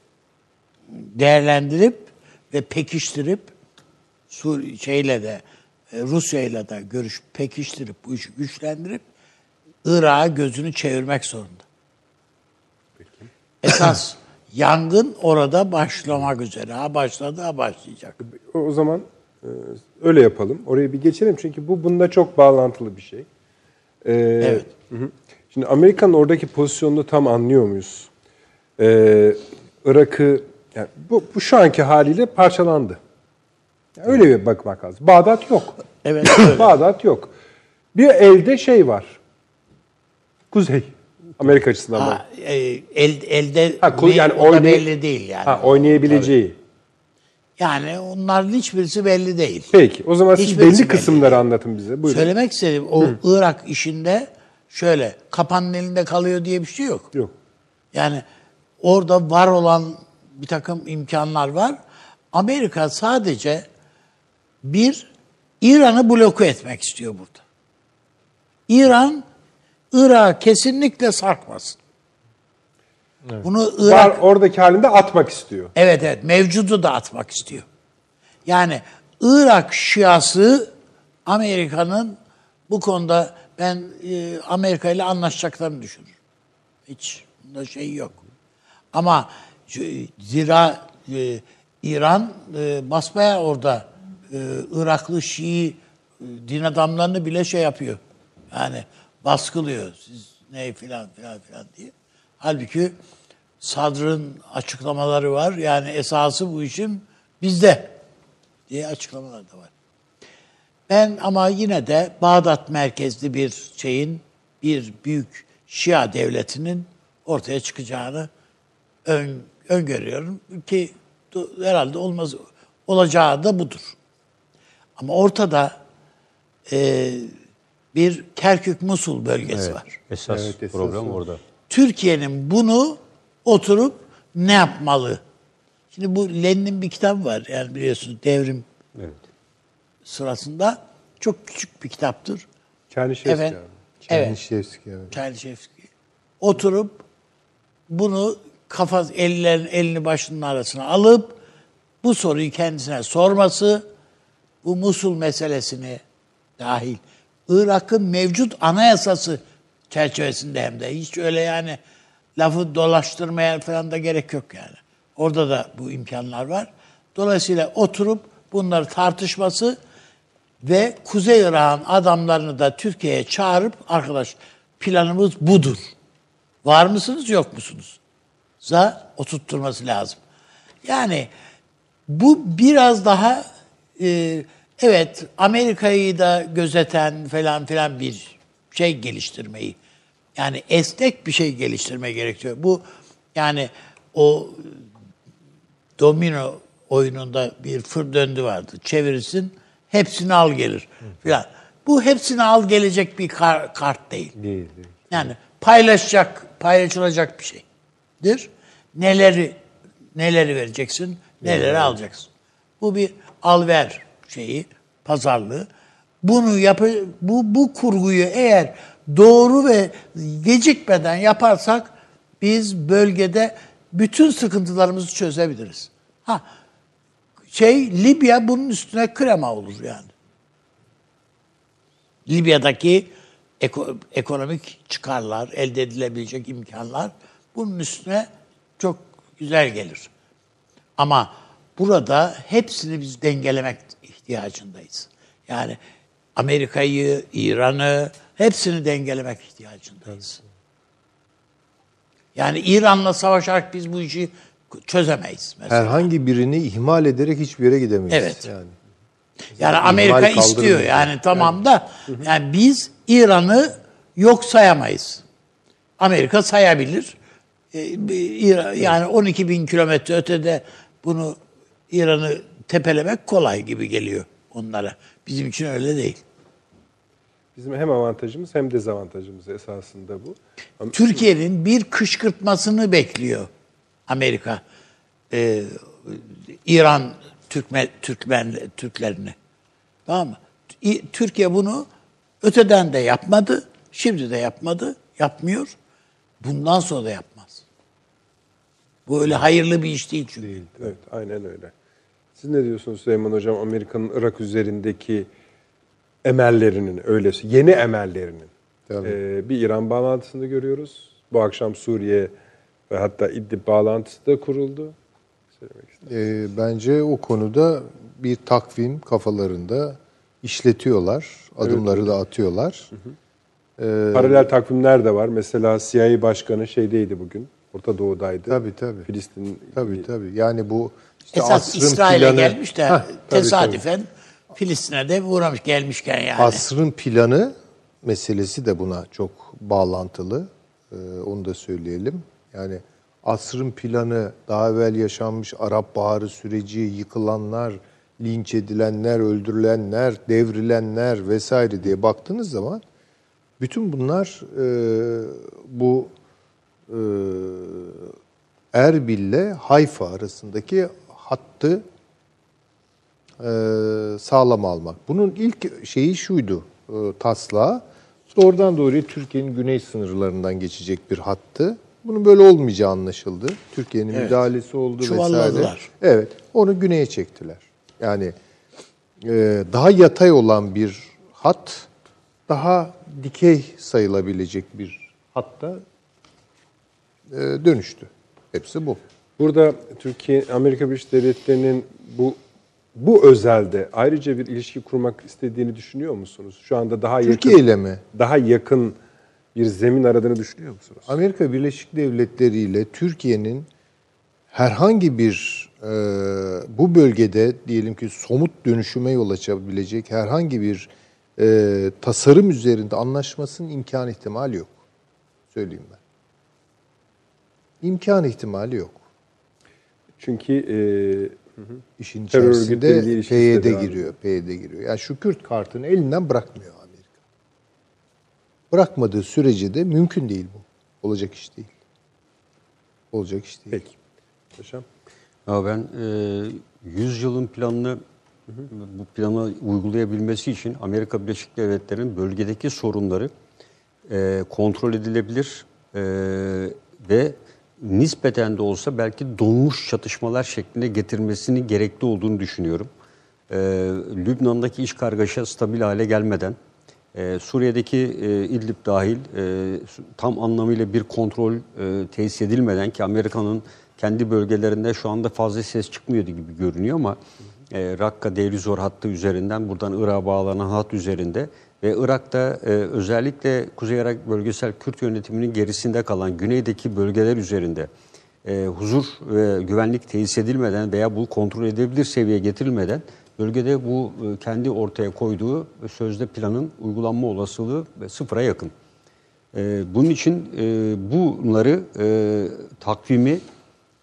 değerlendirip ve pekiştirip Sur şeyle de e, Rusya ile de görüş pekiştirip bu işi güçlendirip Irak'a gözünü çevirmek zorunda. Esas yangın orada başlamak üzere. Ha başladı ha başlayacak. O zaman e, öyle yapalım. Oraya bir geçelim çünkü bu bununla çok bağlantılı bir şey. E, Evet. hı hı. Şimdi Amerika'nın oradaki pozisyonunu tam anlıyor muyuz? E, Irak'ı yani bu, bu şu anki haliyle parçalandı. Yani öyle bir bakmak lazım. Bağdat yok. Evet öyle. Bağdat yok. Bir elde şey var. Kuzey. Amerika açısından. Ha, e, el, elde Ha, kul- yani oynay- belli değil yani. Ha, oynayabileceği. Yani onların hiçbirisi belli değil. Peki. O zaman siz belli belli kısımları anlatın bize. Buyurun. Söylemek istediğim o Irak işinde şöyle kapanın elinde kalıyor diye bir şey yok. Yok. Yani orada var olan bir takım imkanlar var. Amerika sadece bir İran'ı bloke etmek istiyor burada. İran Irak'a kesinlikle sarkmasın. Bunu Irak Var oradaki halinde atmak istiyor. Evet evet mevcudu da atmak istiyor. Yani Irak Şiası Amerika'nın bu konuda ben e, Amerika ile anlaşacaklarını düşünüyorum. Hiç bunda şey yok. Ama zira e, İran e, basmaya orada e, Iraklı Şii e, din adamlarını bile şey yapıyor. Yani baskılıyor. Siz ne filan filan filan diye. Halbuki Sadr'ın açıklamaları var. Yani esası bu işin bizde diye açıklamalar da var. Ben ama yine de Bağdat merkezli bir şeyin, bir büyük Şia devletinin ortaya çıkacağını ön, öngörüyorum ki herhalde olmaz olacağı da budur. Ama ortada e, bir Kerkük-Musul bölgesi var. Esas Evet, esas problem orada. Türkiye'nin bunu oturup ne yapmalı? Şimdi bu Lenin'in bir kitabı var. Yani biliyorsunuz devrim Evet. sırasında çok küçük bir kitaptır. Çernişevski Evet. abi. Evet. Çernişevski, evet. Çerçevski. Oturup bunu kafa ellerin elini başının arasına alıp bu soruyu kendisine sorması, bu Musul meselesini dahil Irak'ın mevcut anayasası çerçevesinde hem de hiç öyle yani lafı dolaştırmaya falan da gerek yok yani. Orada da bu imkanlar var. Dolayısıyla oturup bunları tartışması ve Kuzey Irak'ın adamlarını da Türkiye'ye çağırıp arkadaş planımız budur. Var mısınız yok musunuz? Za oturtturması lazım. Yani bu biraz daha e, evet Amerika'yı da gözeten falan filan bir şey geliştirmeyi yani esnek bir şey geliştirme gerekiyor. Bu yani o domino oyununda bir fır döndü vardı. Çevirirsin hepsini al gelir filan. Bu hepsini al gelecek bir kar- kart değil. Değil, değil. Yani paylaşacak, paylaşılacak bir şeydir. Neleri neleri vereceksin, neleri alacaksın. Bu bir al ver şeyi, pazarlığı. Bunu yapı bu bu kurguyu eğer doğru ve gecikmeden yaparsak biz bölgede bütün sıkıntılarımızı çözebiliriz. Ha şey Libya bunun üstüne krema olur yani. Libya'daki eko- ekonomik çıkarlar, elde edilebilecek imkanlar bunun üstüne çok güzel gelir. Ama burada hepsini biz dengelemek ihtiyacındayız. Yani Amerika'yı, İran'ı hepsini dengelemek ihtiyacındayız. Yani İran'la savaşarak biz bu işi çözemeyiz mesela. Herhangi birini ihmal ederek hiçbir yere gidemeyiz. Evet. Yani. Yani Amerika istiyor yani tamam da yani biz İran'ı yok sayamayız. Amerika sayabilir. İran- Yani 12 bin kilometre ötede bunu İran'ı tepelemek kolay gibi geliyor onlara. Bizim için öyle değil. Bizim hem avantajımız hem dezavantajımız esasında bu. Türkiye'nin bir kışkırtmasını bekliyor Amerika. Ee, İran Türkmen, Türkmen Türklerini. Tamam mı? Türkiye bunu öteden de yapmadı, şimdi de yapmadı, yapmıyor. Bundan sonra da yapmaz. Bu öyle hayırlı bir iş değil çünkü. Değil. Evet, aynen öyle. Siz ne diyorsunuz Süleyman Hocam Amerika'nın Irak üzerindeki emellerinin öylesi, yeni emellerinin? Ee, bir İran bağlantısını görüyoruz. Bu akşam Suriye ve hatta İdlib bağlantısı da kuruldu. Ee, bence o konuda bir takvim kafalarında işletiyorlar. Adımları da atıyorlar. Ee, Paralel takvimler de var. Mesela CIA Başkanı şeydeydi bugün. Orta Doğu'daydı. Tabii tabii. Filistin Tabii tabii. Yani bu işte Esas asrın İsrail'e planı, gelmiş de Heh, tabii, tesadüfen Filistin'e de uğramış gelmişken yani. Asrın planı meselesi de buna çok bağlantılı. Ee, onu da söyleyelim. Yani asrın planı daha evvel yaşanmış Arap Baharı süreci, yıkılanlar, linç edilenler, öldürülenler, devrilenler vesaire diye baktığınız zaman bütün bunlar e, bu e, Erbil'le Hayfa arasındaki hattı e, sağlam almak. Bunun ilk şeyi şuydu e, taslağı. Doğrudan doğruya Türkiye'nin güney sınırlarından geçecek bir hattı. Bunun böyle olmayacağı anlaşıldı. Türkiye'nin Evet. müdahalesi oldu vesaire. Evet. Onu güneye çektiler. Yani e, daha yatay olan bir hat daha dikey sayılabilecek bir hatta dönüştü. Hepsi bu. Burada Türkiye, Amerika Birleşik Devletleri'nin bu bu özelde ayrıca bir ilişki kurmak istediğini düşünüyor musunuz? Şu anda daha Türkiye yakın, ile mi? daha yakın bir zemin aradığını düşünüyor musunuz? Amerika Birleşik Devletleri ile Türkiye'nin herhangi bir e, bu bölgede diyelim ki somut dönüşüme yol açabilecek herhangi bir e, tasarım üzerinde anlaşmasının imkan ihtimali yok. Söyleyeyim ben. İmkan ihtimali yok. Çünkü e, İşin içerisinde PYD giriyor, PYD giriyor. Yani şu Kürt kartını elinden bırakmıyor Amerika. Bırakmadığı sürece de mümkün değil bu. Olacak iş değil. Olacak iş değil. peki. Paşam. Ya ben e, 100 yılın planını bu planı uygulayabilmesi için Amerika Birleşik Devletleri'nin bölgedeki sorunları e, kontrol edilebilir e, ve nispeten de olsa belki donmuş çatışmalar şeklinde getirmesini gerekli olduğunu düşünüyorum. E, Lübnan'daki iş kargaşa stabil hale gelmeden, e, Suriye'deki e, İdlib dahil e, tam anlamıyla bir kontrol e, tesis edilmeden ki Amerika'nın kendi bölgelerinde şu anda fazla ses çıkmıyordu gibi görünüyor ama e, Rakka Deir-i-Zor hattı üzerinden buradan Irak'a bağlanan hat üzerinde ve Irak'ta e, özellikle Kuzey Irak bölgesel Kürt yönetiminin gerisinde kalan güneydeki bölgeler üzerinde e, huzur ve güvenlik tesis edilmeden veya bu kontrol edebilir seviyeye getirilmeden bölgede bu e, kendi ortaya koyduğu sözde planın uygulanma olasılığı sıfıra yakın. E, bunun için e, bunları e, takvimi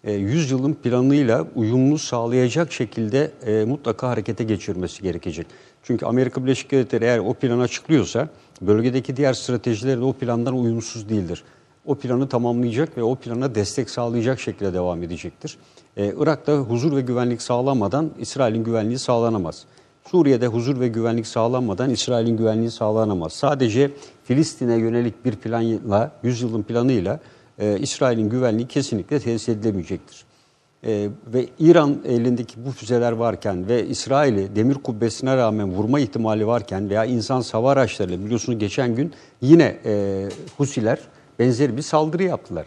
e, 100 yılın planıyla uyumlu sağlayacak şekilde e, mutlaka harekete geçirmesi gerekecek. Çünkü Amerika Birleşik Devletleri eğer o planı açıklıyorsa bölgedeki diğer stratejiler de o plandan uyumsuz değildir. O planı tamamlayacak ve o plana destek sağlayacak şekilde devam edecektir. Ee, Irak'ta huzur ve güvenlik sağlanmadan İsrail'in güvenliği sağlanamaz. Suriye'de huzur ve güvenlik sağlanmadan İsrail'in güvenliği sağlanamaz. Sadece Filistin'e yönelik bir planla, 100 yılın planıyla e, İsrail'in güvenliği kesinlikle tesis edilemeyecektir. E, ve İran elindeki bu füzeler varken ve İsrail'i demir kubbesine rağmen vurma ihtimali varken veya insan hava araçlarıyla biliyorsunuz geçen gün yine e, Husiler benzeri bir saldırı yaptılar.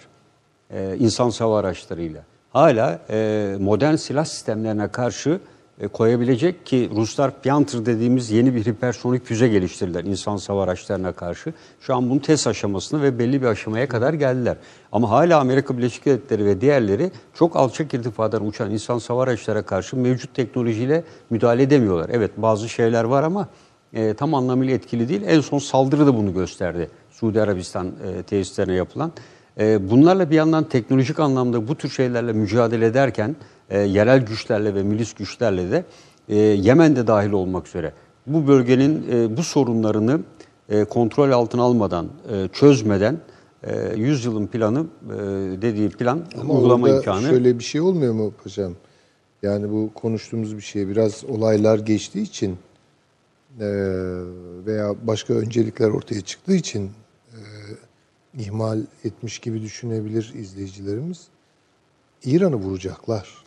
E, insan hava araçlarıyla. Hala e, modern silah sistemlerine karşı koyabilecek ki Ruslar Panther dediğimiz yeni bir hipersonik füze geliştirdiler insan hava araçlarına karşı. Şu an bunun test aşamasını ve belli bir aşamaya kadar geldiler. Ama hala Amerika Birleşik Devletleri ve diğerleri çok alçak irtifadan uçan insan hava araçlara karşı mevcut teknolojiyle müdahale edemiyorlar. Evet bazı şeyler var ama e, tam anlamıyla etkili değil. En son saldırı da bunu gösterdi. Suudi Arabistan e, tesislerine yapılan. E, bunlarla bir yandan teknolojik anlamda bu tür şeylerle mücadele ederken e, yerel güçlerle ve milis güçlerle de e, Yemen'de dahil olmak üzere bu bölgenin e, bu sorunlarını e, kontrol altına almadan, e, çözmeden e, 100 yılın planı e, dediği plan Ama uygulama imkanı şöyle bir şey olmuyor mu paşam? Yani bu konuştuğumuz bir şey biraz olaylar geçtiği için e, veya başka öncelikler ortaya çıktığı için e, ihmal etmiş gibi düşünebilir izleyicilerimiz. İran'ı vuracaklar.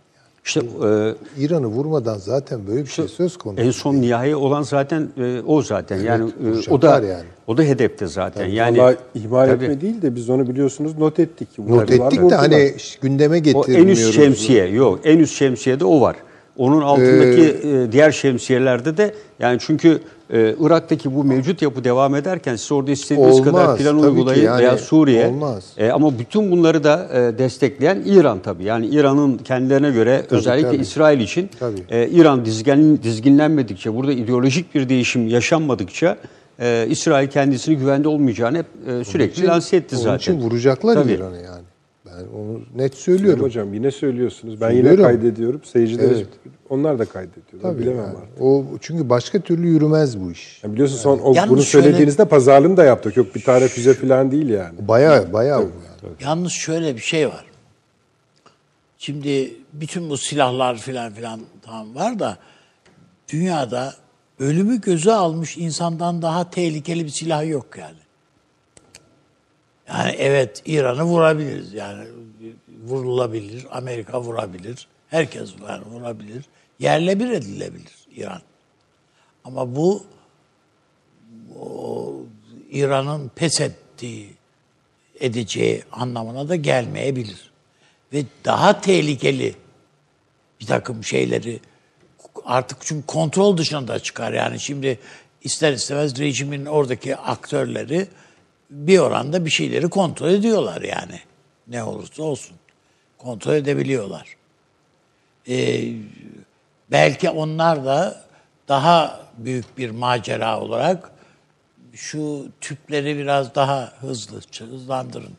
İşte e, İran'ı vurmadan zaten böyle bir şey söz konusu. en son nihai olan zaten e, o zaten. yani e, o da yani. o da hedefte zaten. yani Vallahi ihmal tabii. etme değil de biz onu biliyorsunuz not ettik. Not ettik de vurdular. hani gündeme O en getirmiyoruz. üst şemsiye yok. En üst şemsiyede o var. Onun altındaki e, diğer şemsiyelerde de yani çünkü e, Irak'taki bu mevcut yapı devam ederken siz orada istediğiniz Olmaz, kadar plan tabii uygulayın yani veya Suriye. olmaz. E, ama bütün bunları da e, destekleyen İran tabii. Yani İran'ın kendilerine göre özellikle tabii. İsrail için Tabii. e, İran dizgin, dizginlenmedikçe, burada ideolojik bir değişim yaşanmadıkça e, İsrail kendisini güvende olmayacağını hep e, sürekli lanse etti Onun zaten. için vuracaklar Tabii. İran'ı yani. Ben onu net Söylüyorum söylüyorum. hocam yine söylüyorsunuz. Ben Söylüyorum. yine kaydediyorum. Seyirciler Evet. onlar da kaydediyorlar. Tabii Bilemem yani. artık. O çünkü başka türlü yürümez bu iş. Yani biliyorsun son o, bunu şöyle- söylediğinizde pazarlığını da yaptık. Yok bir tane füze falan değil yani. Baya baya bu yani. Yalnız şöyle bir şey var. Şimdi bütün bu silahlar filan filan tamam var da dünyada ölümü göze almış insandan daha tehlikeli bir silah yok yani. Yani evet İran'ı vurabiliriz yani vurulabilir, Amerika vurabilir, herkes var vurabilir, yerle bir edilebilir İran. Ama bu İran'ın pes ettiği edeceği anlamına da gelmeyebilir. Ve daha tehlikeli bir takım şeyleri artık çünkü kontrol dışına da çıkar. Yani şimdi ister istemez rejimin oradaki aktörleri bir oranda bir şeyleri kontrol ediyorlar yani. Ne olursa olsun. Kontrol edebiliyorlar. Ee, belki onlar da daha büyük bir macera olarak şu tüpleri biraz daha hızlı hızlandırın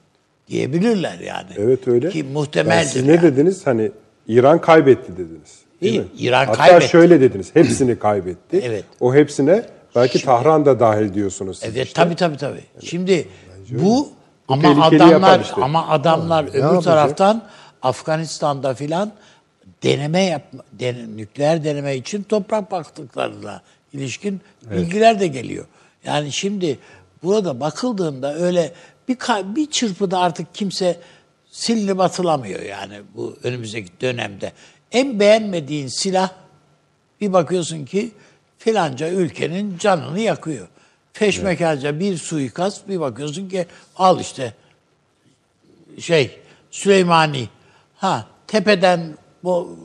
diyebilirler yani. Evet öyle. Ki Yani muhtemeldir. siz ne yani. dediniz? Hani İran kaybetti dediniz. Değil İ- mi? İran Hatta kaybetti. şöyle dediniz. Hepsini kaybetti. Evet. O hepsine belki Tahran da dahil diyorsunuz siz Evet işte. tabii tabii tabii. Şimdi bu ama adamlar işte. ama adamlar öbür yapacak? taraftan Afganistan'da filan deneme yapma den- nükleer deneme için toprak baktıklarına ilişkin bilgiler de geliyor. Yani şimdi burada bakıldığında öyle bir bir çırpıda artık kimse silinip atılamıyor yani bu önümüzdeki dönemde. En beğenmediğin silah bir bakıyorsun ki filanca ülkenin canını yakıyor. Feşmekarca bir suikast bir bakıyorsun ki al işte şey Süleymani ha tepeden bu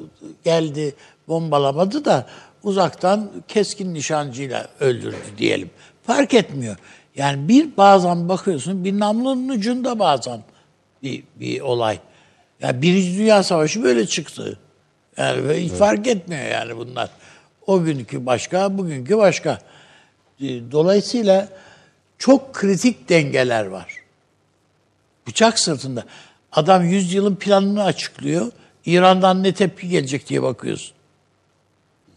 geldi bombalamadı da uzaktan keskin nişancıyla öldürdü diyelim. Fark etmiyor. Yani bir bazen bakıyorsun bir namlunun ucunda bazen bir, bir olay. Ya Birinci Dünya Savaşı böyle çıktı. Yani ve hiç fark etmiyor yani bunlar. O günkü başka, bugünkü başka. E, Dolayısıyla çok kritik dengeler var. Bıçak sırtında. Adam 100 yılın planını açıklıyor. İran'dan ne tepki gelecek diye bakıyorsun.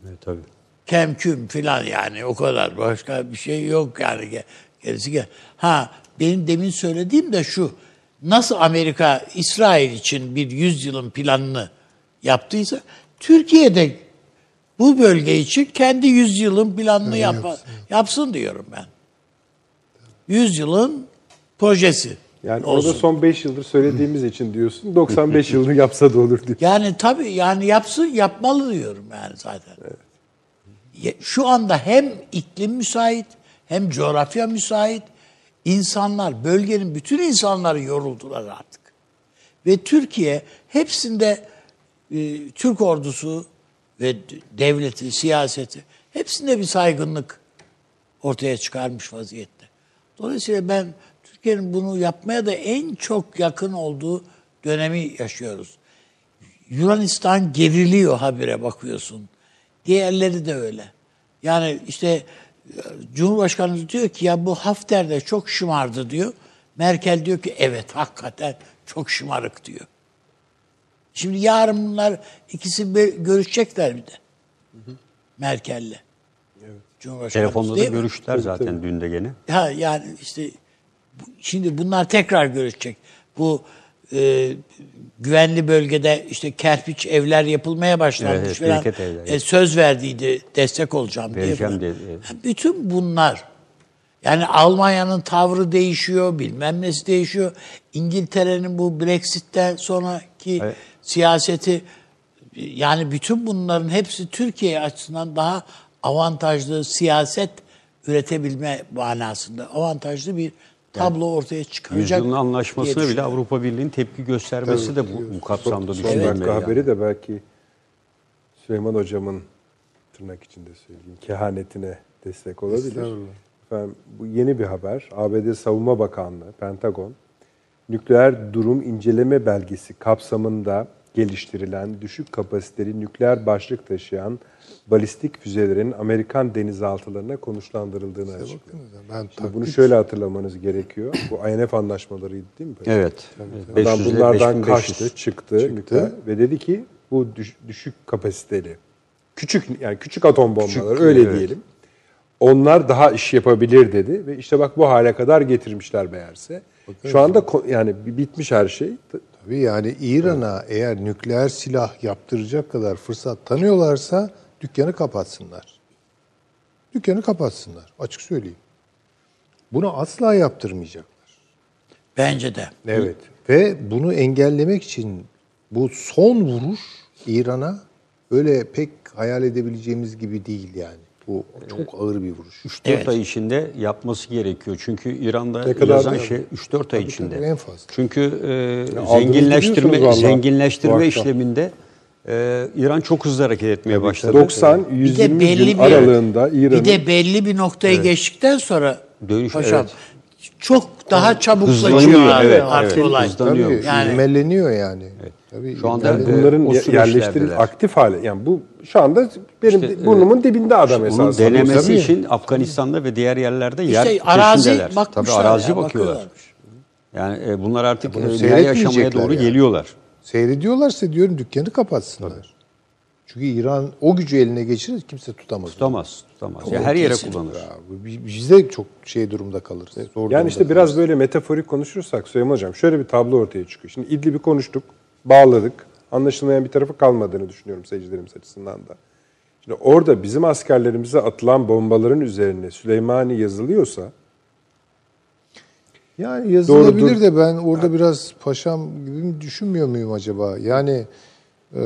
Evet, tabii. Kemküm filan yani o kadar. Başka bir şey yok yani. Ge- Gerisi gel. Ha benim demin söylediğim de şu. Nasıl Amerika İsrail için bir 100 yılın planını yaptıysa Türkiye'de bu bölge için kendi 100 yılın planını yapma, yapsın diyorum ben. 100 yılın projesi. Yani olsun. orada son 5 yıldır söylediğimiz için diyorsun. 95 yılını yapsa da olur diyor. Yani tabii yani yapsın yapmalı diyorum yani zaten. Ya- Şu anda hem iklim müsait hem coğrafya müsait. İnsanlar, bölgenin bütün insanları yoruldular artık. Ve Türkiye hepsinde e, Türk ordusu ve devleti, siyaseti hepsinde bir saygınlık ortaya çıkarmış vaziyette. Dolayısıyla ben Türkiye'nin bunu yapmaya da en çok yakın olduğu dönemi yaşıyoruz. Yunanistan geriliyor habire bakıyorsun. Diğerleri de öyle. Yani işte e, Cumhurbaşkanı diyor ki ya bu Hafter de çok şımardı diyor. Merkel diyor ki evet hakikaten çok şımarık diyor. Şimdi yarın bunlar ikisi bir görüşecekler bir de. Merkel'le. Cumhurbaşkanı Telefonda da değil mi? görüştüler zaten dün de gene. Ha yani işte şimdi bunlar tekrar görüşecek. Bu e, güvenli bölgede işte kerpiç evler yapılmaya başlanmış Evet, evet, falan. E, söz verdiydi destek olacağım diye. Vereceğim diye, evet. Bütün bunlar yani Almanya'nın tavrı değişiyor, bilmem nesi değişiyor. İngiltere'nin bu Brexit'ten sonraki Evet. siyaseti yani bütün bunların hepsi Türkiye açısından daha avantajlı siyaset üretebilme manasında avantajlı bir tablo ortaya çıkaracak. Yüzyılın anlaşmasına bile. Avrupa Birliği'nin tepki göstermesi de bu, bu kapsamda Son düşünülmeli. dakika yani. haberi de belki Süleyman Hocam'ın tırnak içinde söyleyeyim kehanetine destek olabilir. Efendim, bu yeni bir haber. ABD Savunma Bakanlığı, Pentagon, nükleer durum inceleme belgesi kapsamında geliştirilen düşük kapasiteli nükleer başlık taşıyan balistik füzelerin Amerikan denizaltılarına konuşlandırıldığını açıklıyor. Ben Şimdi bunu şöyle hatırlamanız gerekiyor. Bu INF anlaşmalarıydı değil mi? Evet. Adam 500 ile bunlardan 5500. kaçtı, çıktı, nükleer ve dedi ki bu düş- düşük kapasiteli, küçük yani küçük atom bombaları öyle evet. diyelim. Onlar daha iş yapabilir dedi ve işte bak bu hale kadar getirmişler meğerse. Şu anda yani bi- bitmiş her şey. Tabii yani İran'a eğer nükleer silah yaptıracak kadar fırsat tanıyorlarsa dükkanı kapatsınlar. Dükkanı kapatsınlar. Açık söyleyeyim. Bunu asla yaptırmayacaklar. Bence de. Evet. Ve bunu engellemek için bu son vuruş İran'a öyle pek hayal edebileceğimiz gibi değil yani. Bu çok ağır bir vuruş. 3-4 Evet. ay içinde yapması gerekiyor. Çünkü İran'da Ne kadar yazan şey 3-4 ay içinde. tabii, en fazla. Çünkü e, zenginleştirme zenginleştirme işleminde e, İran çok hızlı hareket etmeye başladı. 90 Bir de 120 belli gün bir aralığında İran'ın bir de belli bir noktayı geçtikten sonra Dönüş, paşam evet. Çok daha çabuklaşıyor Hızlanıyor, abi evet, artık evet. olay. Hızlanıyor. Tabii Yani- ivmeleniyor yani. Tabii Şu anda e, bunların yerleştirilip aktif hale yani bu şu anda benim İşte, burnumun dibinde adam Bunun esasında. denemesi Tabii. için Afganistan'da ve diğer yerlerde yer İşte arazi peşindeler. bakmışlar Tabii arazi ya, bakıyorlar. Yani e, bunlar artık bunu e, nihai seyretmeyecekler aşamaya doğru yani. geliyorlar. Seyrediyorlarsa diyorum dükkanı kapatsınlar. Çünkü İran o gücü eline geçirir kimse tutamaz. Tutamaz, tutamaz. Ya her yere kullanır. Ya, bu- bi- biz de çok şey durumda kalırız. Zor durumda Yani işte kalırız. biraz böyle metaforik konuşursak Süleyman Hocam şöyle bir tablo ortaya çıkıyor. Şimdi İdlib'i konuştuk, bağladık. Anlaşılmayan bir tarafı kalmadığını düşünüyorum seyircilerimiz açısından da. Şimdi orada bizim askerlerimize atılan bombaların üzerine Süleymani yazılıyorsa Yani yazılabilir Doğrudur. de ben orada biraz paşam gibi düşünmüyor muyum acaba? Yani e,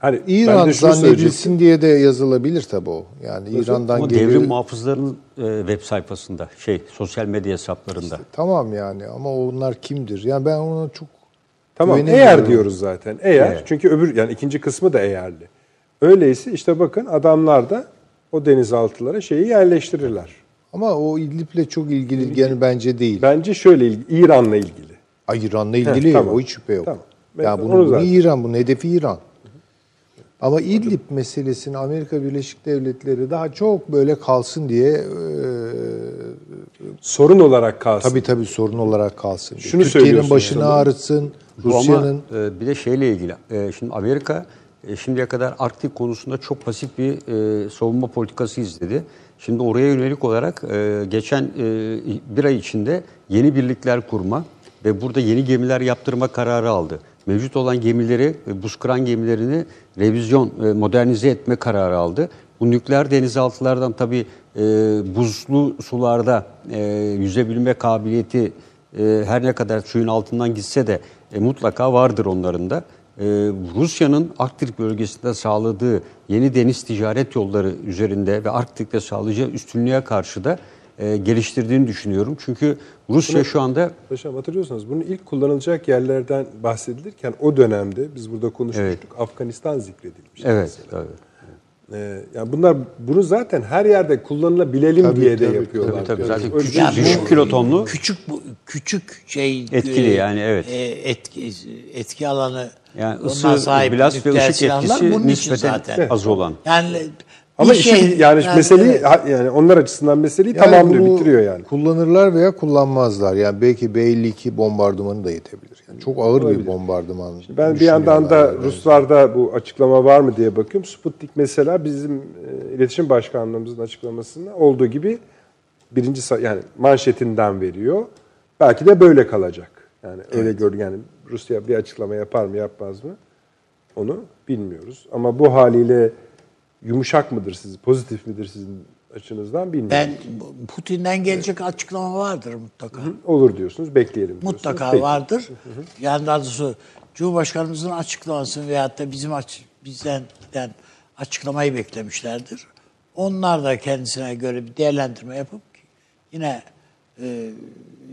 hani İran zannedilsin diye de yazılabilir tabii o. Yani İran'dan Ama geliyor. devrim muhafızlarının e, web sayfasında, şey sosyal medya hesaplarında. Tamam yani ama onlar kimdir? Yani ben ona çok Tamam eğer diyoruz zaten. Eğer Evet. çünkü öbür yani ikinci kısmı da eğerli. Öyleyse işte bakın adamlar da o denizaltılara şeyi yerleştirirler. Ama o İdlib'le çok ilgili gene bence değil. Bence şöyle İran'la ilgili. Ay İran'la ilgili tamam. o hiç şüphe yok. Tamam. Ben Yani bunu, bunu İran, bunun hedefi İran. Ama İdlib meselesini Amerika Birleşik Devletleri daha çok böyle kalsın diye e, Sorun olarak kalsın. tabii tabii sorun olarak kalsın. diye. Şunu Türkiye'nin başını yani. ağrıtsın, Rusya'nın e, bir de şeyle ilgili. E, şimdi Amerika e, şimdiye kadar Arktik konusunda çok pasif bir e, savunma politikası izledi. Şimdi oraya yönelik olarak e, geçen e, bir ay içinde yeni birlikler kurma ve burada yeni gemiler yaptırma kararı aldı. Mevcut olan gemileri, e, buz kıran gemilerini revizyon, e, modernize etme kararı aldı. Bu nükleer denizaltılardan tabii e, buzlu sularda e, yüzebilme kabiliyeti e, her ne kadar suyun altından gitse de e, mutlaka vardır onların da. E, Rusya'nın Arktik bölgesinde sağladığı yeni deniz ticaret yolları üzerinde ve Arktik'te sağlayacağı üstünlüğe karşı da e, geliştirdiğini düşünüyorum. Çünkü Rusya şu anda Paşam hatırlıyorsanız bunun ilk kullanılacak yerlerden bahsedilirken o dönemde biz burada konuşmuştuk. Afganistan zikredilmiş. evet, evet. Ee, yani bunlar bunu zaten her yerde kullanılabilelim Tabii, diye de tabii, yapıyorlar. tabii, tabii. Zaten Öyle- küçük- düşük bu kilotonlu. Küçük küçük şey Etkili yani, evet. e, etki etki alanı Yani ısı, sahip blast ve ışık etkisi bunun nispeten zaten. az olan. Yani Ama işin şey- yani, meseleyi evet. yani onlar açısından meseleyi Yani tamamlıyor, bitiriyor yani. Kullanırlar veya kullanmazlar. Yani belki B-52 bombardımanı da yetebilir. Yani çok ağır bir bombardıman. Ben bir yandan da yani. Ruslarda bu açıklama var mı diye bakıyorum. Sputnik mesela bizim e, iletişim başkanlığımızın açıklamasında olduğu gibi birinci yani manşetinden veriyor. Belki de böyle kalacak. Yani öyle gör yani Rusya bir açıklama yapar mı yapmaz mı? Onu bilmiyoruz. Ama bu haliyle yumuşak mıdır siz, pozitif midir sizin açınızdan bilmiyorum. Ben Putin'den gelecek açıklama vardır mutlaka. Olur diyorsunuz, bekleyelim diyorsunuz. Mutlaka Peki. vardır. Yani daha doğrusu Cumhurbaşkanımızın açıklamasını veyahut da bizim aç, bizden giden açıklamayı beklemişlerdir. Onlar da kendisine göre bir değerlendirme yapıp yine e,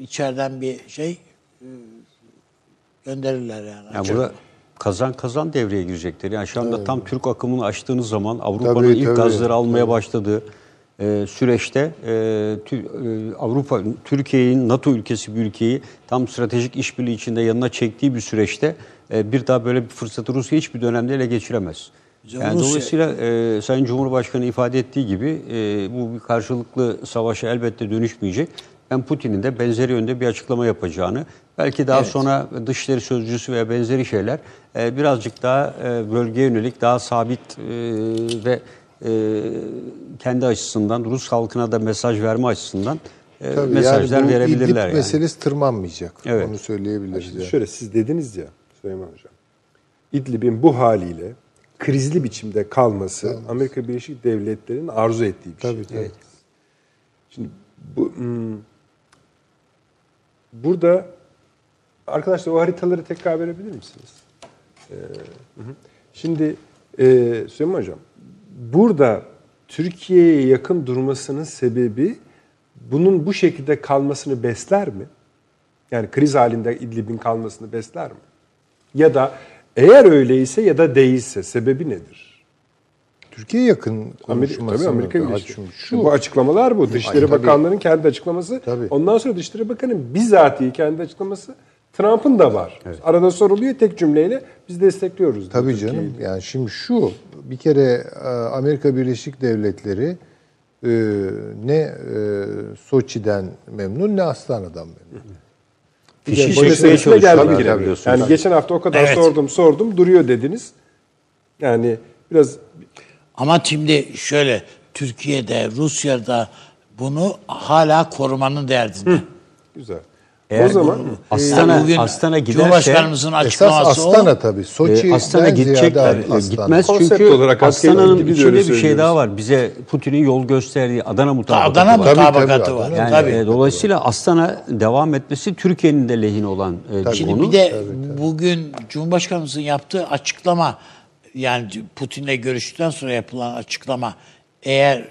içeriden bir şey e, gönderirler yani. Yani burada kazan kazan devreye girecektir. Yani şu anda tam Türk akımını açtığınız zaman Avrupa'nın Tabii, ilk tabii. gazları almaya başladığı e, süreçte e, tü- e, Avrupa Türkiye'nin NATO ülkesi bir ülkeyi tam stratejik işbirliği içinde yanına çektiği bir süreçte e, bir daha böyle bir fırsatı Rusya hiçbir dönemde ele geçiremez. Hocam Yani Rusya- dolayısıyla e, Sayın Cumhurbaşkanı ifade ettiği gibi e, bu bir karşılıklı savaşa elbette dönüşmeyecek. Ben Putin'in de benzeri yönde bir açıklama yapacağını, belki daha Evet. sonra dışişleri sözcüsü veya benzeri şeyler e, birazcık daha e, bölgeye yönelik daha sabit e, ve e, kendi açısından Rus halkına da mesaj verme açısından e, Tabii mesajlar yani verebilirler. İdlib yani. meselesi tırmanmayacak. Evet. Onu söyleyebiliriz. Şimdi yani. şöyle siz dediniz ya Süleyman Hocam. İdlib'in bu haliyle krizli biçimde kalması Amerika Birleşik Devletleri'nin arzu ettiği bir Tabii, şey. tabii. Şimdi bu hmm, burada arkadaşlar o haritaları tekrar verebilir misiniz? Ee. Şimdi e, Süleyman Hocam burada Türkiye'ye yakın durmasının sebebi bunun bu şekilde kalmasını besler mi? Yani kriz halinde İdlib'in kalmasını besler mi? Ya da eğer öyleyse ya da değilse sebebi nedir? Türkiye yakın Amerika, tabii Amerika? Birleşik Şu, bu açıklamalar bu. Dışişleri Ay. Bakanlığı'nın kendi açıklaması. Tabii. Ondan sonra Dışişleri Bakanı'nın bizatihi kendi açıklaması. Trump'ın da var. Arada soruluyor tek cümleyle biz destekliyoruz. Tabii Türkiye'yi. canım. Yani şimdi şu bir kere e, Amerika Birleşik Devletleri e, ne e, Soçi'den memnun ne Astana'dan memnun. Fişi meselesine çalışıyorlar. Yani geçen hafta o kadar Evet. sordum sordum duruyor dediniz. Yani biraz Ama şimdi şöyle Türkiye'de, Rusya'da bunu hala korumanın derdinde. güzel. Eğer o zaman Astana, Yani bugün Astana giderse Cumhurbaşkanımızın Esas açıklaması Astana o. tabii. e, Soçi'den Astana gidecekler. Gitmez Konsept çünkü Astana'nın öyle bir şey daha var. Bize Putin'in yol gösterdiği Adana mutabakatı Adana var. Tabii, mutabakatı tabii, var. Yani tabii. e, dolayısıyla Astana devam etmesi Türkiye'nin de lehine olan e, bir Şimdi bir de bugün Cumhurbaşkanımızın yaptığı açıklama yani Putin'le görüştükten sonra yapılan açıklama eğer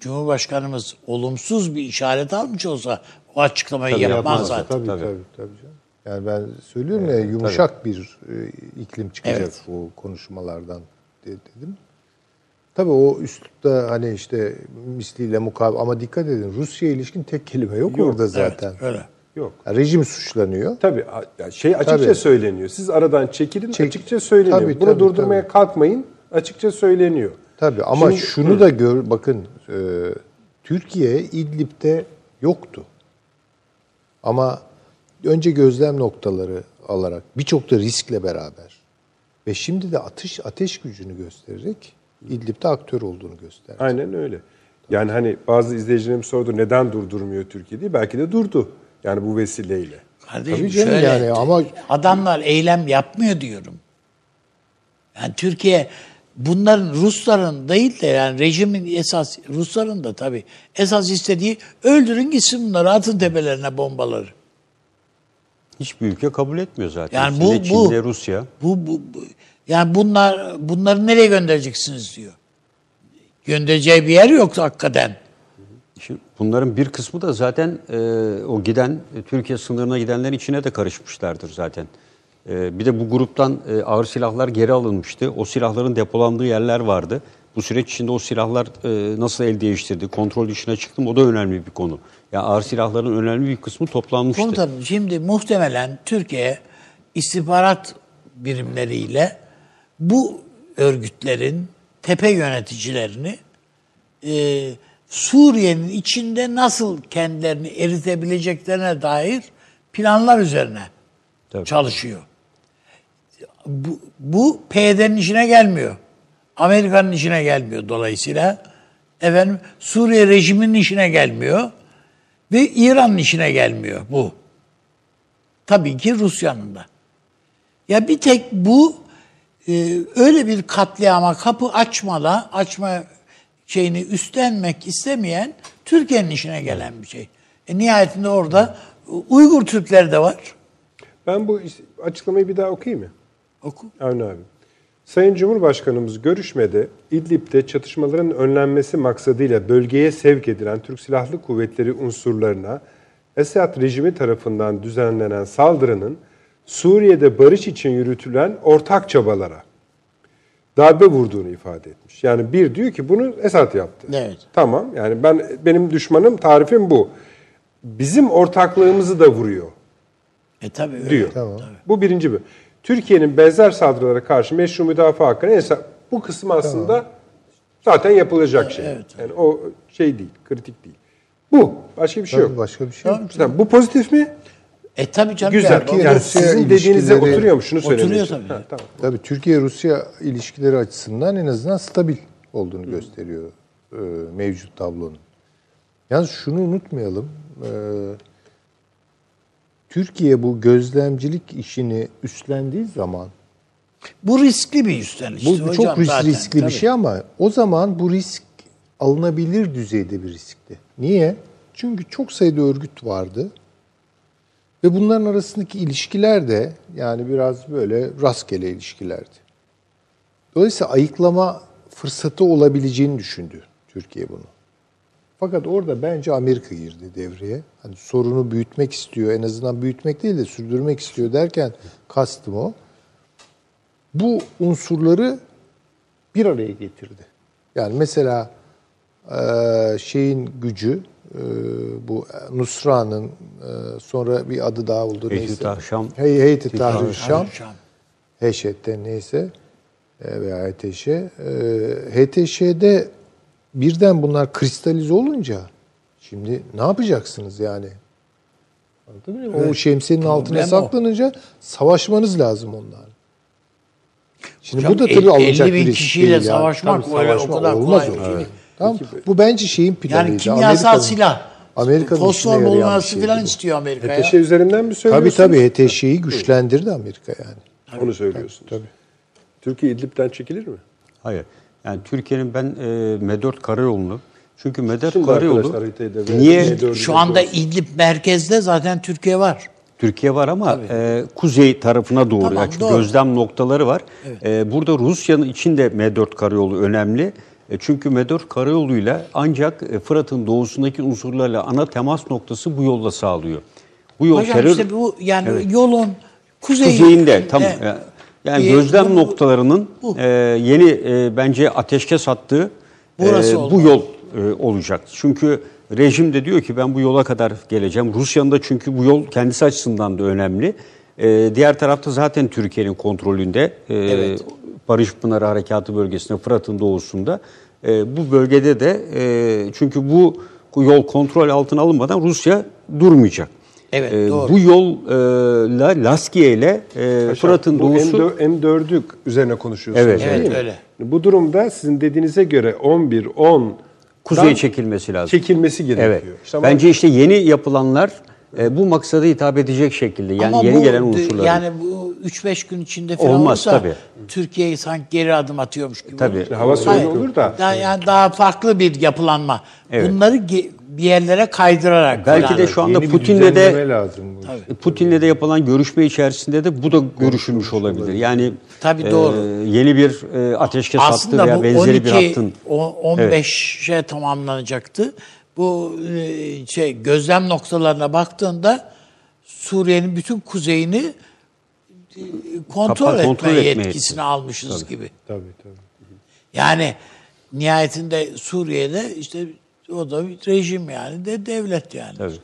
Cumhurbaşkanımız olumsuz bir işaret almış olsa o açıklamayı Tabii yapmaz yapmaz zaten. Tabii, Tabii. tabii tabii canım. Yani ben söylüyorum ya yumuşak bir e, iklim çıkacak Evet. bu konuşmalardan de- dedim. Tabii o üslupta hani işte misliyle mukabil ama dikkat edin Rusya ilişkin tek kelime yok, Yok, orada zaten. Öyle. yok. Yani rejim suçlanıyor. Tabii şey açıkça Tabii. söyleniyor. Siz aradan çekilin Çek- açıkça söyleniyor. Tabii, Bunu tabii, durdurmaya tabii. kalkmayın açıkça söyleniyor. Tabii ama Şimdi- şunu da gör bakın e, Türkiye İdlib'de yoktu. Ama önce gözlem noktaları alarak birçok da riskle beraber ve şimdi de ateş ateş gücünü göstererek İdlib'de aktör olduğunu gösterdi. Aynen öyle. Yani hani bazı izleyicilerim sordu neden durdurmuyor Türkiye diye. Belki de durdu. Yani bu vesileyle. Kardeşim Tabii canım şöyle, yani ama- adamlar eylem yapmıyor diyorum. Yani Türkiye bunların Rusların değil de yani rejimin esas Rusların da tabii esas istediği öldürün gitsin bunları atın tepelerine bombaları. Hiçbir ülke kabul etmiyor zaten. Yani bu- bu- Çin'de, Rusya. Bu, bu, bu- yani bunlar bunları nereye göndereceksiniz diyor. Göndereceği bir yer yok hakikaten. Şimdi bunların bir kısmı da zaten e, o giden Türkiye sınırına gidenlerin içine de karışmışlardır zaten. E, bir de bu gruptan e, ağır silahlar geri alınmıştı. O silahların depolandığı yerler vardı. Bu süreç içinde o silahlar e, nasıl el değiştirdi, kontrol dışına çıktı mı o da önemli bir konu. Ya ağır silahların önemli bir kısmı toplanmıştı. Komutanım şimdi muhtemelen Türkiye istihbarat birimleriyle bu örgütlerin tepe yöneticilerini e, Suriye'nin içinde nasıl kendilerini eritebileceklerine dair planlar üzerine Tabii. çalışıyor. Bu, bu PYD'nin işine gelmiyor. Amerika'nın işine gelmiyor dolayısıyla. Efendim Suriye rejiminin işine gelmiyor. Ve İran'ın işine gelmiyor bu. Tabii ki Rusya'nın da. Ya bir tek bu e, öyle bir katliama kapı açmala açma şeyini üstlenmek istemeyen Türkiye'nin işine gelen bir şey. E, nihayetinde orada Uygur Türkleri de var. Ben bu açıklamayı bir daha okuyayım mı? Oku. Avni abi. Sayın Cumhurbaşkanımız görüşmede İdlib'de çatışmaların önlenmesi maksadıyla bölgeye sevk edilen Türk Silahlı Kuvvetleri unsurlarına Esad rejimi tarafından düzenlenen saldırının Suriye'de barış için yürütülen ortak çabalara darbe vurduğunu ifade etmiş. Yani bir diyor ki bunu Esad yaptı. Evet. Tamam yani ben benim düşmanım tarifim bu. Bizim ortaklığımızı da vuruyor E tabii öyle. diyor. Tamam. Bu birinci bir. Türkiye'nin benzer saldırılara karşı meşru müdafaa hakkını esas bu kısım aslında zaten yapılacak şey. evet. Yani o şey değil, kritik değil. Bu. Başka bir şey Tabii yok. başka bir şey yok. Tamam, bu pozitif mi? E tabii canım. Güzel. o- Yani Rusya sizin dediğinize oturuyor mu? Şunu Oturuyor söylemeye tabii. Ha, tamam. Tabii Türkiye-Rusya ilişkileri açısından en azından stabil olduğunu gösteriyor e, mevcut tablonun. Yalnız şunu unutmayalım. e, Türkiye bu gözlemcilik işini üstlendiği zaman Bu riskli bir üstleniş. bu, hocam çok risk- zaten, riskli tabii. bir şey ama o zaman bu risk alınabilir düzeyde bir riskti. Niye? Çünkü çok sayıda örgüt vardı. Ve bunların arasındaki ilişkiler de yani biraz böyle rastgele ilişkilerdi. Dolayısıyla ayıklama fırsatı olabileceğini düşündü Türkiye bunu. Fakat orada bence Amerika girdi devreye. Hani sorunu büyütmek istiyor, en azından büyütmek değil de sürdürmek istiyor derken kastım o. Bu unsurları bir araya getirdi. Yani mesela eee, şeyin gücü, eee, bu Nusra'nın eee, sonra bir adı daha oldu neyse. Tahrir Şam. Hey, Heyet-i Tahrir Şam. HŞ'de neyse e, veya HTŞ. E, HTŞ'de birden bunlar kristalize olunca şimdi ne yapacaksınız yani? Anlatabiliyor muyum? O şemsiyenin altına Problem o. saklanınca savaşmanız lazım onlar. Şimdi Hocam, bu da tabii alınacak 50 bin bir risk kişiyle değil yani. savaşmak Tabii öyle o kadar olmaz kolay şey değil. Tamam. Bu bence şeyin planıydı. Yani kimyasal Amerika'nın- silah. Amerika'nın Fosfor bulunması şeydi falan istiyor Amerika ya. HTŞ üzerinden mi Tabii söylüyorsunuz? tabii HTŞ'yi güçlendirdi Amerika yani. Onu söylüyorsunuz. Türkiye İdlib'den çekilir mi? Hayır. Yani Türkiye'nin ben e, M4 karayolunu çünkü M4 Şimdi karayolu niye M4'ü Şu anda İdlib merkezde zaten Türkiye var. Türkiye var ama e, kuzey tarafına doğru. Tamam, yani çünkü doğru. gözlem noktaları var. E, burada Rusya'nın içinde M4 karayolu önemli. E, çünkü M4 karayoluyla ancak e, Fırat'ın doğusundaki unsurlarla ana temas noktası bu yolla sağlıyor. Bu yol Hocam terör işte bu yani Evet. yolun kuzeyi, kuzeyinde tam e, yani bir- gözlem bu- noktalarının bu. e, yeni e, bence ateşkes attığı Burası e, bu yol e, olacak. Çünkü rejim de diyor ki ben bu yola kadar geleceğim. Rusya'nın da çünkü bu yol kendisi açısından da önemli. E, diğer tarafta zaten Türkiye'nin kontrolünde e, Evet. Barış Pınarı Harekatı bölgesinde Fırat'ın doğusunda e, bu bölgede de e, çünkü bu yol kontrol altına alınmadan Rusya durmayacak. Evet, E, doğru. Bu yolla Laskiye ile e, Fırat'ın doğusu M4 M4'ü üzerine konuşuyorsunuz Evet. değil Evet, mi? öyle. Bu durumda sizin dediğinize göre 11, 10 kuzeye çekilmesi lazım. çekilmesi gerekiyor. Evet. İşte ama Bence işte yeni yapılanlar e, bu maksada hitap edecek şekilde. Yani Ama yeni bu, gelen unsurlar. Yani bu 3-5 gün içinde falan Olmaz, olsa tabii. Türkiye sanki geri adım atıyormuş gibi. Tabii. olur. hava sorunu olur da. Daha, yani daha farklı bir yapılanma. Evet. Bunları ge- bir yerlere kaydırarak. Belki falan. de şu anda Yeni bir Putin'le de lazım. Putin'le de yapılan görüşme içerisinde de bu da görüşülmüş olabilir. Yani Tabii, e, doğru. yeni bir e, ateşkes hattı Aslında veya bu benzeri bir 12 hattın o- 15'e tamamlanacaktı. Bu e, şey gözlem noktalarına baktığında Suriye'nin bütün kuzeyini e, kontrol etme kontrol etmeye yetkisini almışız gibi. Tabii tabii. Yani nihayetinde Suriye'de işte o da bir rejim yani de devlet yani. Evet.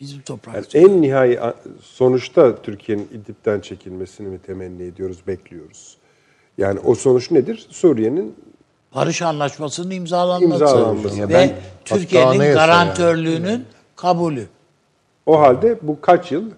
Bizim Yani toprak. en nihai sonuçta Türkiye'nin İdlib'den çekilmesini mi temenni ediyoruz, bekliyoruz? Yani o sonuç nedir? Suriye'nin Barış anlaşmasının imzalanması, İmzalanması. ve Ben- Türkiye'nin garantörlüğünün kabulü. o halde bu kaç yıl?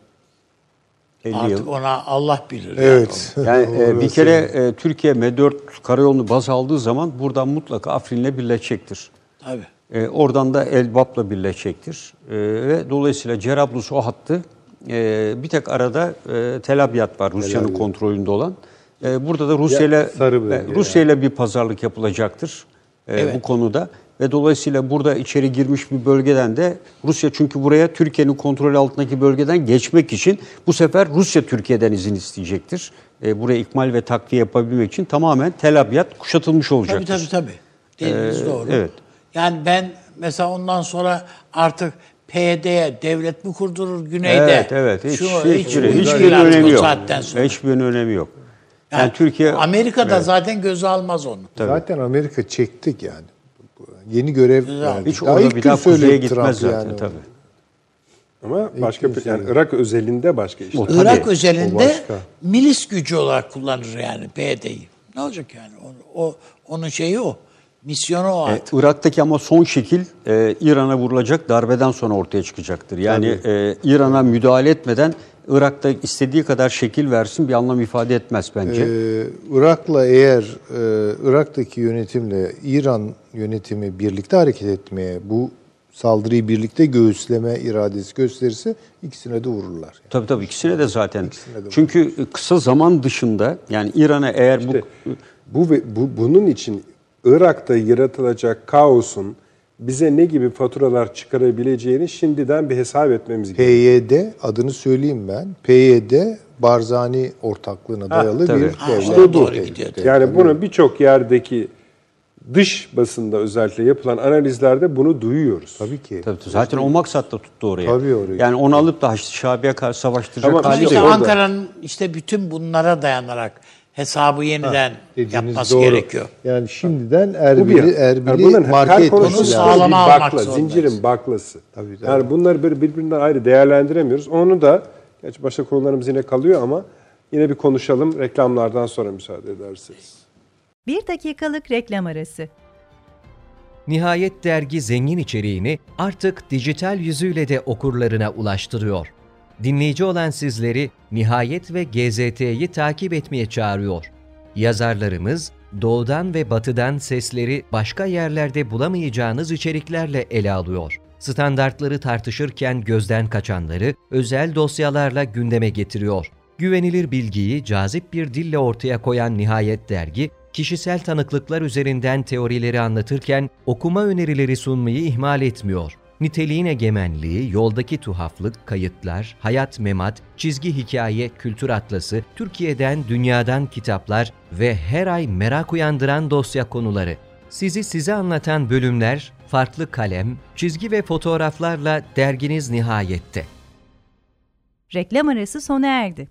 50 Artık yıl. ona Allah bilir. Evet. Yani e, bir kere e, Türkiye M4 karayolunu baz aldığı zaman buradan mutlaka Afrin'le birleşecektir. Tabii. E, oradan da Elbap'la birleşecektir. E, ve dolayısıyla Cerablus o hattı e, bir tek arada e, Tel Abyad var Rusya'nın kontrolünde olan. E, burada da Rusya ile Rusya ile bir pazarlık yapılacaktır. e, Evet. bu konuda. Ve dolayısıyla burada içeri girmiş bir bölgeden de Rusya çünkü buraya Türkiye'nin kontrol altındaki bölgeden geçmek için bu sefer Rusya Türkiye'den izin isteyecektir. E, buraya ikmal ve takviye yapabilmek için tamamen Tel Abyad kuşatılmış Tabii olacaktır. tabii tabii. Dediğiniz Ee, doğru. evet. Yani ben mesela ondan sonra artık PYD'ye devlet mi kurdurur güneyde? Evet, evet. Hiç, Şu, hiç, hiç, hiçbir, hiç, hiçbir önemi yok. saatten sonra. Hiçbir önemi yok. Yani, Yani Türkiye Amerika'da zaten göze almaz onu. Zaten Amerika çektik yani. Yeni görev verdi. hiç ilk bir daha kuzeye gitmez Trump zaten yani. tabii. Ama başka bir, yani Irak özelinde başka işler. O- Irak Tabii, özelinde o başka. milis gücü olarak kullanır yani PYD'yi. Ne olacak yani? O, o- onun şeyi o. Misyonu o E, artık. Irak'taki ama son şekil e, İran'a vurulacak darbeden sonra ortaya çıkacaktır. Yani e, İran'a müdahale etmeden Irak'ta istediği kadar şekil versin bir anlam ifade etmez bence. Ee, Irak'la eğer e, Irak'taki yönetimle İran yönetimi birlikte hareket etmeye, bu saldırıyı birlikte göğüsleme iradesi gösterirse ikisine de vururlar. Tabii tabii ikisine de zaten. İkisine de Çünkü kısa zaman dışında yani İran'a eğer İşte bu bu bu bunun için Irak'ta yaratılacak kaosun bize ne gibi faturalar çıkarabileceğini şimdiden bir hesap etmemiz gerekiyor. PYD adını söyleyeyim ben. PYD Barzani ortaklığına dayalı tabii. bir Ha, devlet. doğru gidiyor. Yani bunu birçok yerdeki dış basında özellikle yapılan analizlerde bunu duyuyoruz. Tabii ki. tabii, tabii, zaten o maksatla tuttu oraya. Tabii oraya. Yani onu alıp da Haçlı Şabi'ye karşı savaştıracak Ama hali işte de orada- yok. Ankara'nın işte bütün bunlara dayanarak hesabı yeniden Dediğiniz yapması doğru. gerekiyor. Yani şimdiden. Erbili, Yani Erbili bunun marke etmesi lazım. sağlama almak bakla, zorundayız. zincirin baklası. Tabii, tabii. Yani bunları böyle birbirinden ayrı değerlendiremiyoruz. Onu da, gerçi başka konularımız yine kalıyor ama yine bir konuşalım reklamlardan sonra müsaade ederseniz. Bir dakikalık reklam arası. Nihayet dergi zengin içeriğini artık dijital yüzüyle de okurlarına ulaştırıyor. Dinleyici olan sizleri Nihayet ve GZT'yi takip etmeye çağırıyor. Yazarlarımız doğudan ve batıdan sesleri başka yerlerde bulamayacağınız içeriklerle ele alıyor. Standartları tartışırken gözden kaçanları özel dosyalarla gündeme getiriyor. Güvenilir bilgiyi cazip bir dille ortaya koyan Nihayet dergi, kişisel tanıklıklar üzerinden teorileri anlatırken okuma önerileri sunmayı ihmal etmiyor. Niteliğin egemenliği, yoldaki tuhaflık, kayıtlar, hayat memat, çizgi hikaye, kültür atlası, Türkiye'den, dünyadan kitaplar ve her ay merak uyandıran dosya konuları. Sizi size anlatan bölümler, farklı kalem, çizgi ve fotoğraflarla derginiz nihayette. Reklam arası sona erdi.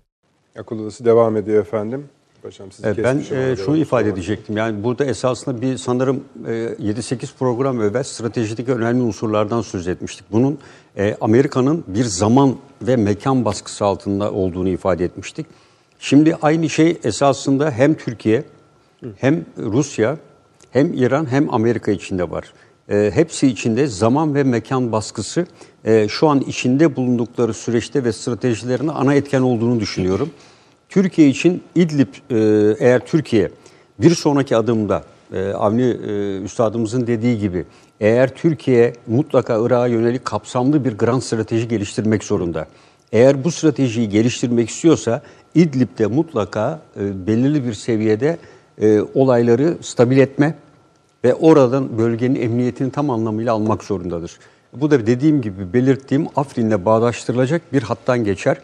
Akıl odası devam ediyor efendim. Paşam sizi Evet, ben e, şunu ifade edecektim. Yani burada esasında bir sanırım e, 7-8 program evvel stratejideki önemli unsurlardan söz etmiştik. Bunun e, Amerika'nın bir zaman ve mekan baskısı altında olduğunu ifade etmiştik. Şimdi aynı şey esasında hem Türkiye hem Rusya hem İran hem Amerika içinde var. E, hepsi içinde zaman ve mekan baskısı e, şu an içinde bulundukları süreçte ve stratejilerine ana etken olduğunu düşünüyorum. Türkiye için İdlib e, eğer Türkiye bir sonraki adımda e, Avni e, Üstadımızın dediği gibi eğer Türkiye mutlaka Irak'a yönelik kapsamlı bir grand strateji geliştirmek zorunda. Eğer bu stratejiyi geliştirmek istiyorsa İdlib'de mutlaka e, belirli bir seviyede olayları stabil etme ve oradan bölgenin emniyetini tam anlamıyla almak zorundadır. Bu da dediğim gibi belirttiğim Afrin'le bağdaştırılacak bir hattan geçer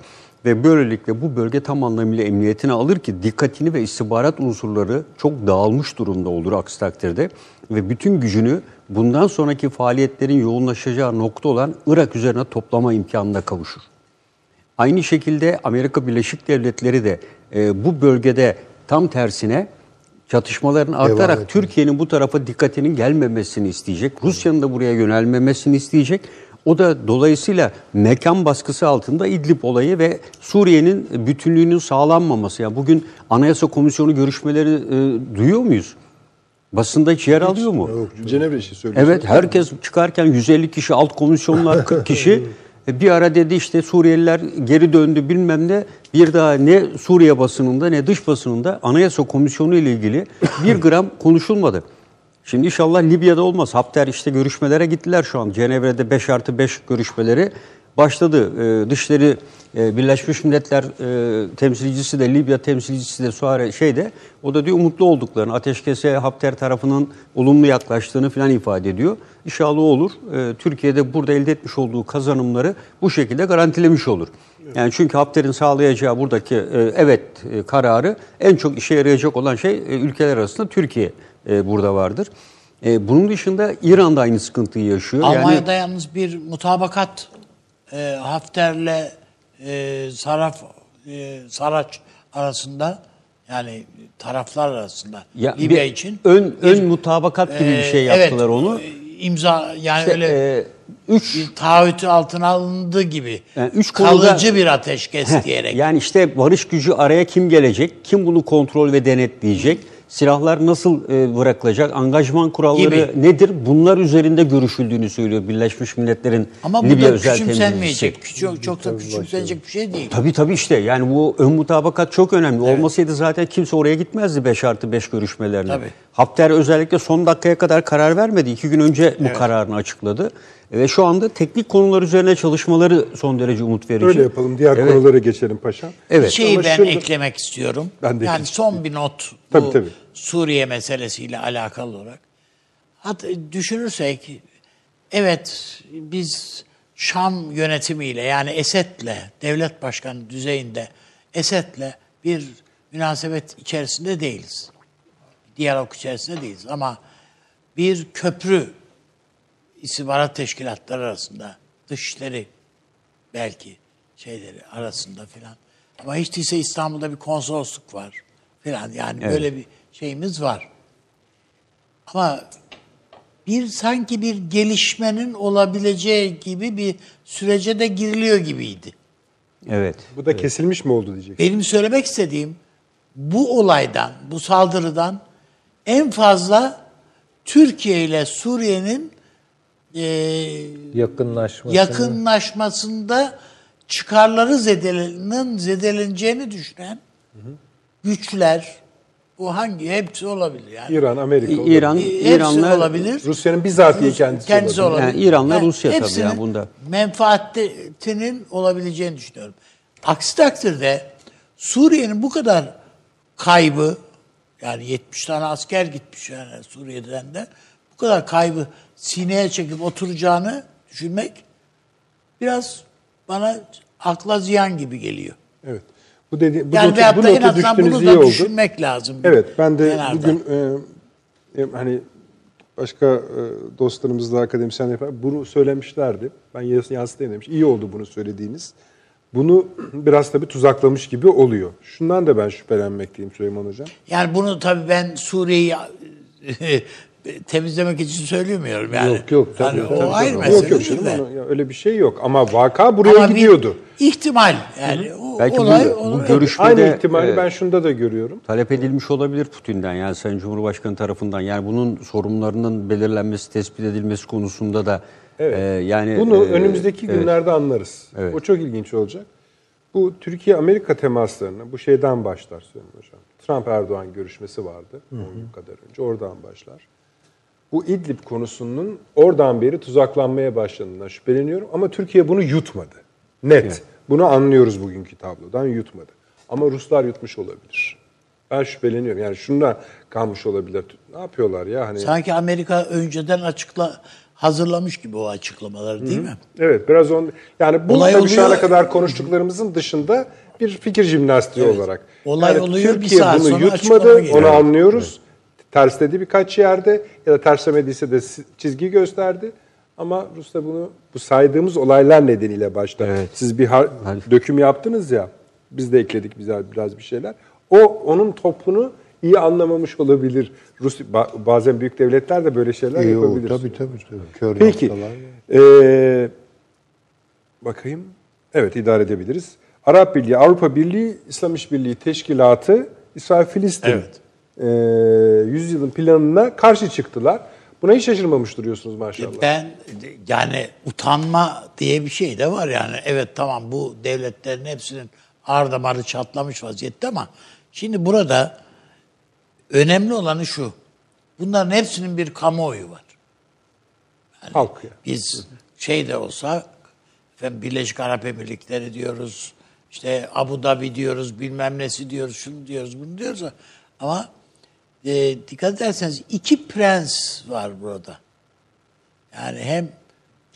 ve böylelikle bu bölge tam anlamıyla emniyetini alır ki dikkatini ve istihbarat unsurları çok dağılmış durumda olur aksi takdirde ve bütün gücünü bundan sonraki faaliyetlerin yoğunlaşacağı nokta olan Irak üzerine toplama imkanına kavuşur. Aynı şekilde Amerika Birleşik Devletleri de e, bu bölgede tam tersine çatışmaların artarak. Türkiye'nin bu tarafa dikkatinin gelmemesini isteyecek. Rusya'nın da buraya yönelmemesini isteyecek. O da dolayısıyla mekan baskısı altında İdlib olayı ve Suriye'nin bütünlüğünün sağlanmaması. Yani bugün Anayasa Komisyonu görüşmeleri e, duyuyor muyuz? Basında hiç yer alıyor mu? Cenevre işi söylüyorsunuz. Evet herkes çıkarken 150 kişi alt komisyonlar 40 kişi E, bir ara dedi işte Suriyeliler geri döndü bilmem ne bir daha ne Suriye basınında ne dış basınında Anayasa Komisyonu ile ilgili bir gram konuşulmadı. Şimdi inşallah Libya'da olmaz. Hafter işte görüşmelere gittiler şu an. Cenevre'de 5 artı 5 görüşmeleri başladı. E, dışları e, Birleşmiş Milletler e, temsilcisi de Libya temsilcisi de Suare şeyde o da diyor umutlu olduklarını, ateşkese Hafter tarafının olumlu yaklaştığını falan ifade ediyor. İnşallah olur. E, Türkiye'de burada elde etmiş olduğu kazanımları bu şekilde garantilemiş olur. Yani çünkü Hafter'in sağlayacağı buradaki e, evet e, kararı en çok işe yarayacak olan şey e, ülkeler arasında Türkiye e, burada vardır. E, bunun dışında İran da aynı sıkıntıyı yaşıyor. Almanya'da yani, yalnız bir mutabakat e, Hafter'le e, Saraf e, Saraç arasında yani taraflar arasında Ya Libya bir için ön bir, ön mutabakat gibi bir şey e, yaptılar evet, onu. e, imza yani İşte, öyle e, üç taahhütü altına alındığı gibi Yani üç konuda- kalıcı bir ateşkes Heh, diyerek. Yani işte barış gücü araya kim gelecek? Kim bunu kontrol ve denetleyecek? Silahlar nasıl e, bırakılacak? Angajman kuralları Gibi. nedir? Bunlar üzerinde görüşüldüğünü söylüyor Birleşmiş Milletler'in Ama bu Libya da özel küçümsenmeyecek. temsilcisi. Küçük, çok da küçümsenecek bir şey değil. Tabii tabii işte yani bu ön mutabakat çok önemli. Olmasaydı zaten kimse oraya gitmezdi 5 artı 5 görüşmelerine. Tabii. Hafter özellikle son dakikaya kadar karar vermedi. İki gün önce bu kararını açıkladı. Ve şu anda teknik konular üzerine çalışmaları son derece umut verici. Öyle yapalım. Diğer Evet. konulara geçelim paşam. Evet. Bir şeyi Ama ben şunu- eklemek istiyorum. Ben de yani son bir not bu Tabii, tabii. Suriye meselesiyle alakalı olarak. Hatta düşünürsek evet biz Şam yönetimiyle yani Esed'le devlet başkanı düzeyinde Esed'le bir münasebet içerisinde değiliz. Diyalog içerisinde değiliz ama bir köprü istihbarat teşkilatları arasında dışişleri belki şeyleri arasında filan. Ama hiç değilse İstanbul'da bir konsolosluk var filan. Yani böyle bir şeyimiz var. Ama bir sanki bir gelişmenin olabileceği gibi bir sürece de giriliyor gibiydi. Evet. Bu da kesilmiş mi oldu diyecek. Benim söylemek istediğim bu olaydan, bu saldırıdan en fazla Türkiye ile Suriye'nin eee Yakınlaşması. yakınlaşmasında çıkarları zedelenin zedeleneceğini düşünen güçler bu hangi hepsi olabilir yani. İran, Amerika. Olabilir. İran, Hepsi olabilir. Rusya'nın bizatihi kendisi, kendisi olabilir. olabilir. Yani İran'la Rusya tabii yani bunda. menfaatinin olabileceğini düşünüyorum. Aksi takdirde Suriye'nin bu kadar kaybı yani 70 tane asker gitmiş yani Suriye'den de bu kadar kaybı sineye çekip oturacağını düşünmek biraz bana akla ziyan gibi geliyor. Evet. Bu dedi bu Yani notu, bu notu düştünüz iyi oldu. düşünmek lazım. Evet ben de kenarda. bugün e, e, hani başka e, dostlarımız da akademisyenler falan bunu söylemişlerdi. Ben yas- yansıtayım demiş. İyi oldu bunu söylediğiniz. Bunu biraz tabii tuzaklamış gibi oluyor. Şundan da ben şüphelenmekteyim Süleyman Hocam. Yani bunu tabii ben Suriye'yi temizlemek için söylemiyorum yani. Yok, yok, tabii, Yani tabii, o ayrı tabii. mesele. yok yok canım öyle bir şey yok. Ama vaka buraya Ama bir gidiyordu. ihtimal yani. O Belki bu- olay, bu olay- görüşmede Aynı ihtimali e, ben şunda da görüyorum. talep edilmiş olabilir Putin'den yani Sayın Cumhurbaşkanı tarafından. Yani bunun sorunlarının belirlenmesi, tespit edilmesi konusunda da Evet. e, yani Bunu e, önümüzdeki evet. günlerde anlarız. Evet. O çok ilginç olacak. Bu Türkiye-Amerika temaslarına bu şeyden başlar Süleyman Hocam. Trump-Erdoğan görüşmesi vardı 10 gün kadar önce. Oradan başlar. Bu İdlib konusunun oradan beri tuzaklanmaya başladığından şüpheleniyorum. Ama Türkiye bunu yutmadı. Net. Bunu anlıyoruz bugünkü tablodan yutmadı. Ama Ruslar yutmuş olabilir. Ben şüpheleniyorum. Yani şunda kalmış olabilir. Ne yapıyorlar ya? Hani Sanki Amerika önceden açıkla hazırlamış gibi o açıklamaları değil mi? Evet biraz on yani bu Olay tabii şu ana kadar konuştuklarımızın dışında bir fikir jimnastiği Evet. olarak. Olay yani oluyor, bir Türkiye saat bunu sonra yutmadı, onu anlıyoruz. Tersledi birkaç yerde ya da terslemediyse de çizgi gösterdi. Ama Rusya bunu bu saydığımız olaylar nedeniyle başta. Evet. Siz bir har- döküm yaptınız ya. Biz de ekledik bize biraz bir şeyler. O onun topunu iyi anlamamış olabilir. Rus ba- bazen büyük devletler de böyle şeyler İyi o, yapabilir. tabii tabii. tabii. Kör Peki. Ee, bakayım. Evet idare edebiliriz. Arap Birliği, Avrupa Birliği, İslam İşbirliği Teşkilatı, İsrail-Filistin Evet. Ee, yüzyılın planına karşı çıktılar. Buna hiç şaşırmamış duruyorsunuz maşallah. Ben yani utanma diye bir şey de var yani. Evet tamam bu devletlerin hepsinin ar damarı çatlamış vaziyette ama şimdi burada önemli olanı şu. Bunların hepsinin bir kamuoyu var. Halk ya. Biz şey de olsa efendim Birleşik Arap Emirlikleri diyoruz. işte Abu Dhabi diyoruz, bilmem nesi diyoruz, şunu diyoruz, bunu diyoruz. Ama e, dikkat ederseniz iki prens var burada. Yani hem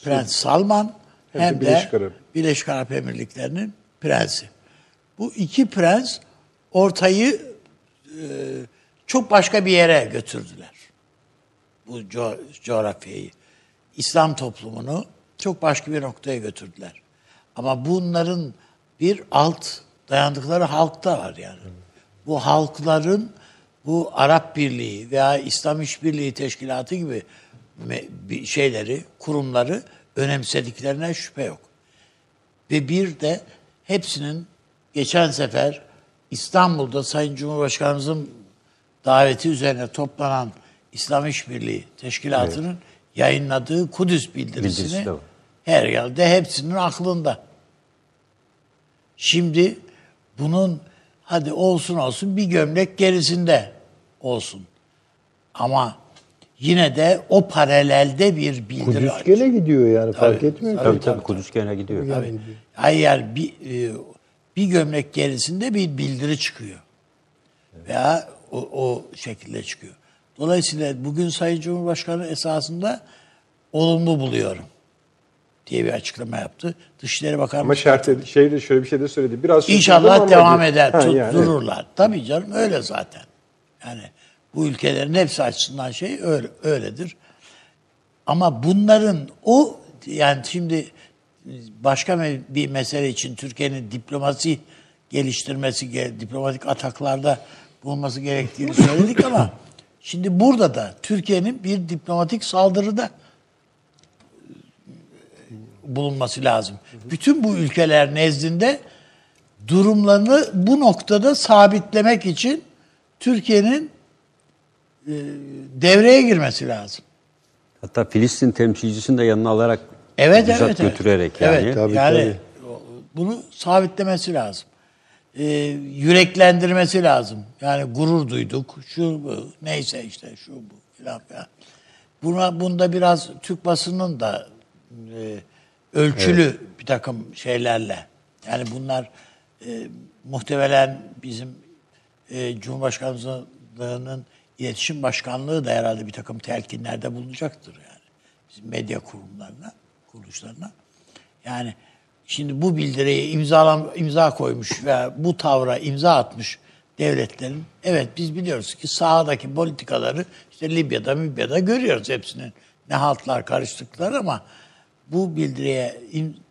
Prens Salman Hem hem, de Birleşik Arap. Birleşik Arap Emirlikleri'nin prensi. Bu iki prens ortayı e, çok başka bir yere götürdüler. Bu co- coğrafyayı. İslam toplumunu çok başka bir noktaya götürdüler. Ama bunların bir alt dayandıkları halk da var yani. Bu halkların bu Arap Birliği veya İslam İşbirliği Teşkilatı gibi şeyleri, kurumları önemsediklerine şüphe yok. Ve bir de hepsinin geçen sefer İstanbul'da Sayın Cumhurbaşkanımızın daveti üzerine toplanan İslam İşbirliği Teşkilatı'nın yayınladığı Kudüs bildirisini Bildirisi her yerde hepsinin aklında. Şimdi bunun hadi olsun olsun bir gömlek gerisinde olsun. Ama yine de o paralelde bir bildiri Kudüs aç- gene gidiyor yani fark Tabii, etmiyor. Tabii ki. tabii Kudüs gene gidiyor. Tabii. Hayır yani bir, e, bir gömlek gerisinde bir bildiri çıkıyor. Veya o, o şekilde çıkıyor. Dolayısıyla bugün Sayın Cumhurbaşkanı esasında olumlu buluyorum diye bir açıklama yaptı. Dışişleri Bakanı Ama şart şeyde şöyle bir şey de söyledi. Biraz İnşallah devam eder, Ha, yani. dururlar. Tabii canım öyle zaten. Yani bu ülkelerin hepsi açısından şey öyle, öyledir. Ama bunların o yani şimdi başka bir mesele için Türkiye'nin diplomasi geliştirmesi, ge- diplomatik ataklarda bulunması gerektiğini söyledik ama şimdi burada da Türkiye'nin bir diplomatik saldırıda bulunması lazım. Bütün bu ülkeler nezdinde durumlarını bu noktada sabitlemek için Türkiye'nin e, devreye girmesi lazım. Hatta Filistin temsilcisini de yanına alarak Evet bizzat evet. evet. götürerek yani. Evet, Tabii, yani tabii. bunu sabitlemesi lazım. Ee, yüreklendirmesi lazım. Yani gurur duyduk. Şu bu neyse işte şu bu filan filan. Buna bunda biraz Türk basının da e, ölçülü bir takım şeylerle. Yani bunlar e, muhtemelen bizim e, Cumhurbaşkanlığının iletişim başkanlığı da herhalde bir takım telkinlerde bulunacaktır yani. Bizim medya kurumlarına, kuruluşlarına. Yani şimdi bu bildiriye imzalan, imza koymuş ve bu tavra imza atmış devletlerin evet biz biliyoruz ki sahadaki politikaları işte Libya'da, Libya'da görüyoruz hepsinin ne haltlar karıştıkları ama bu bildiriye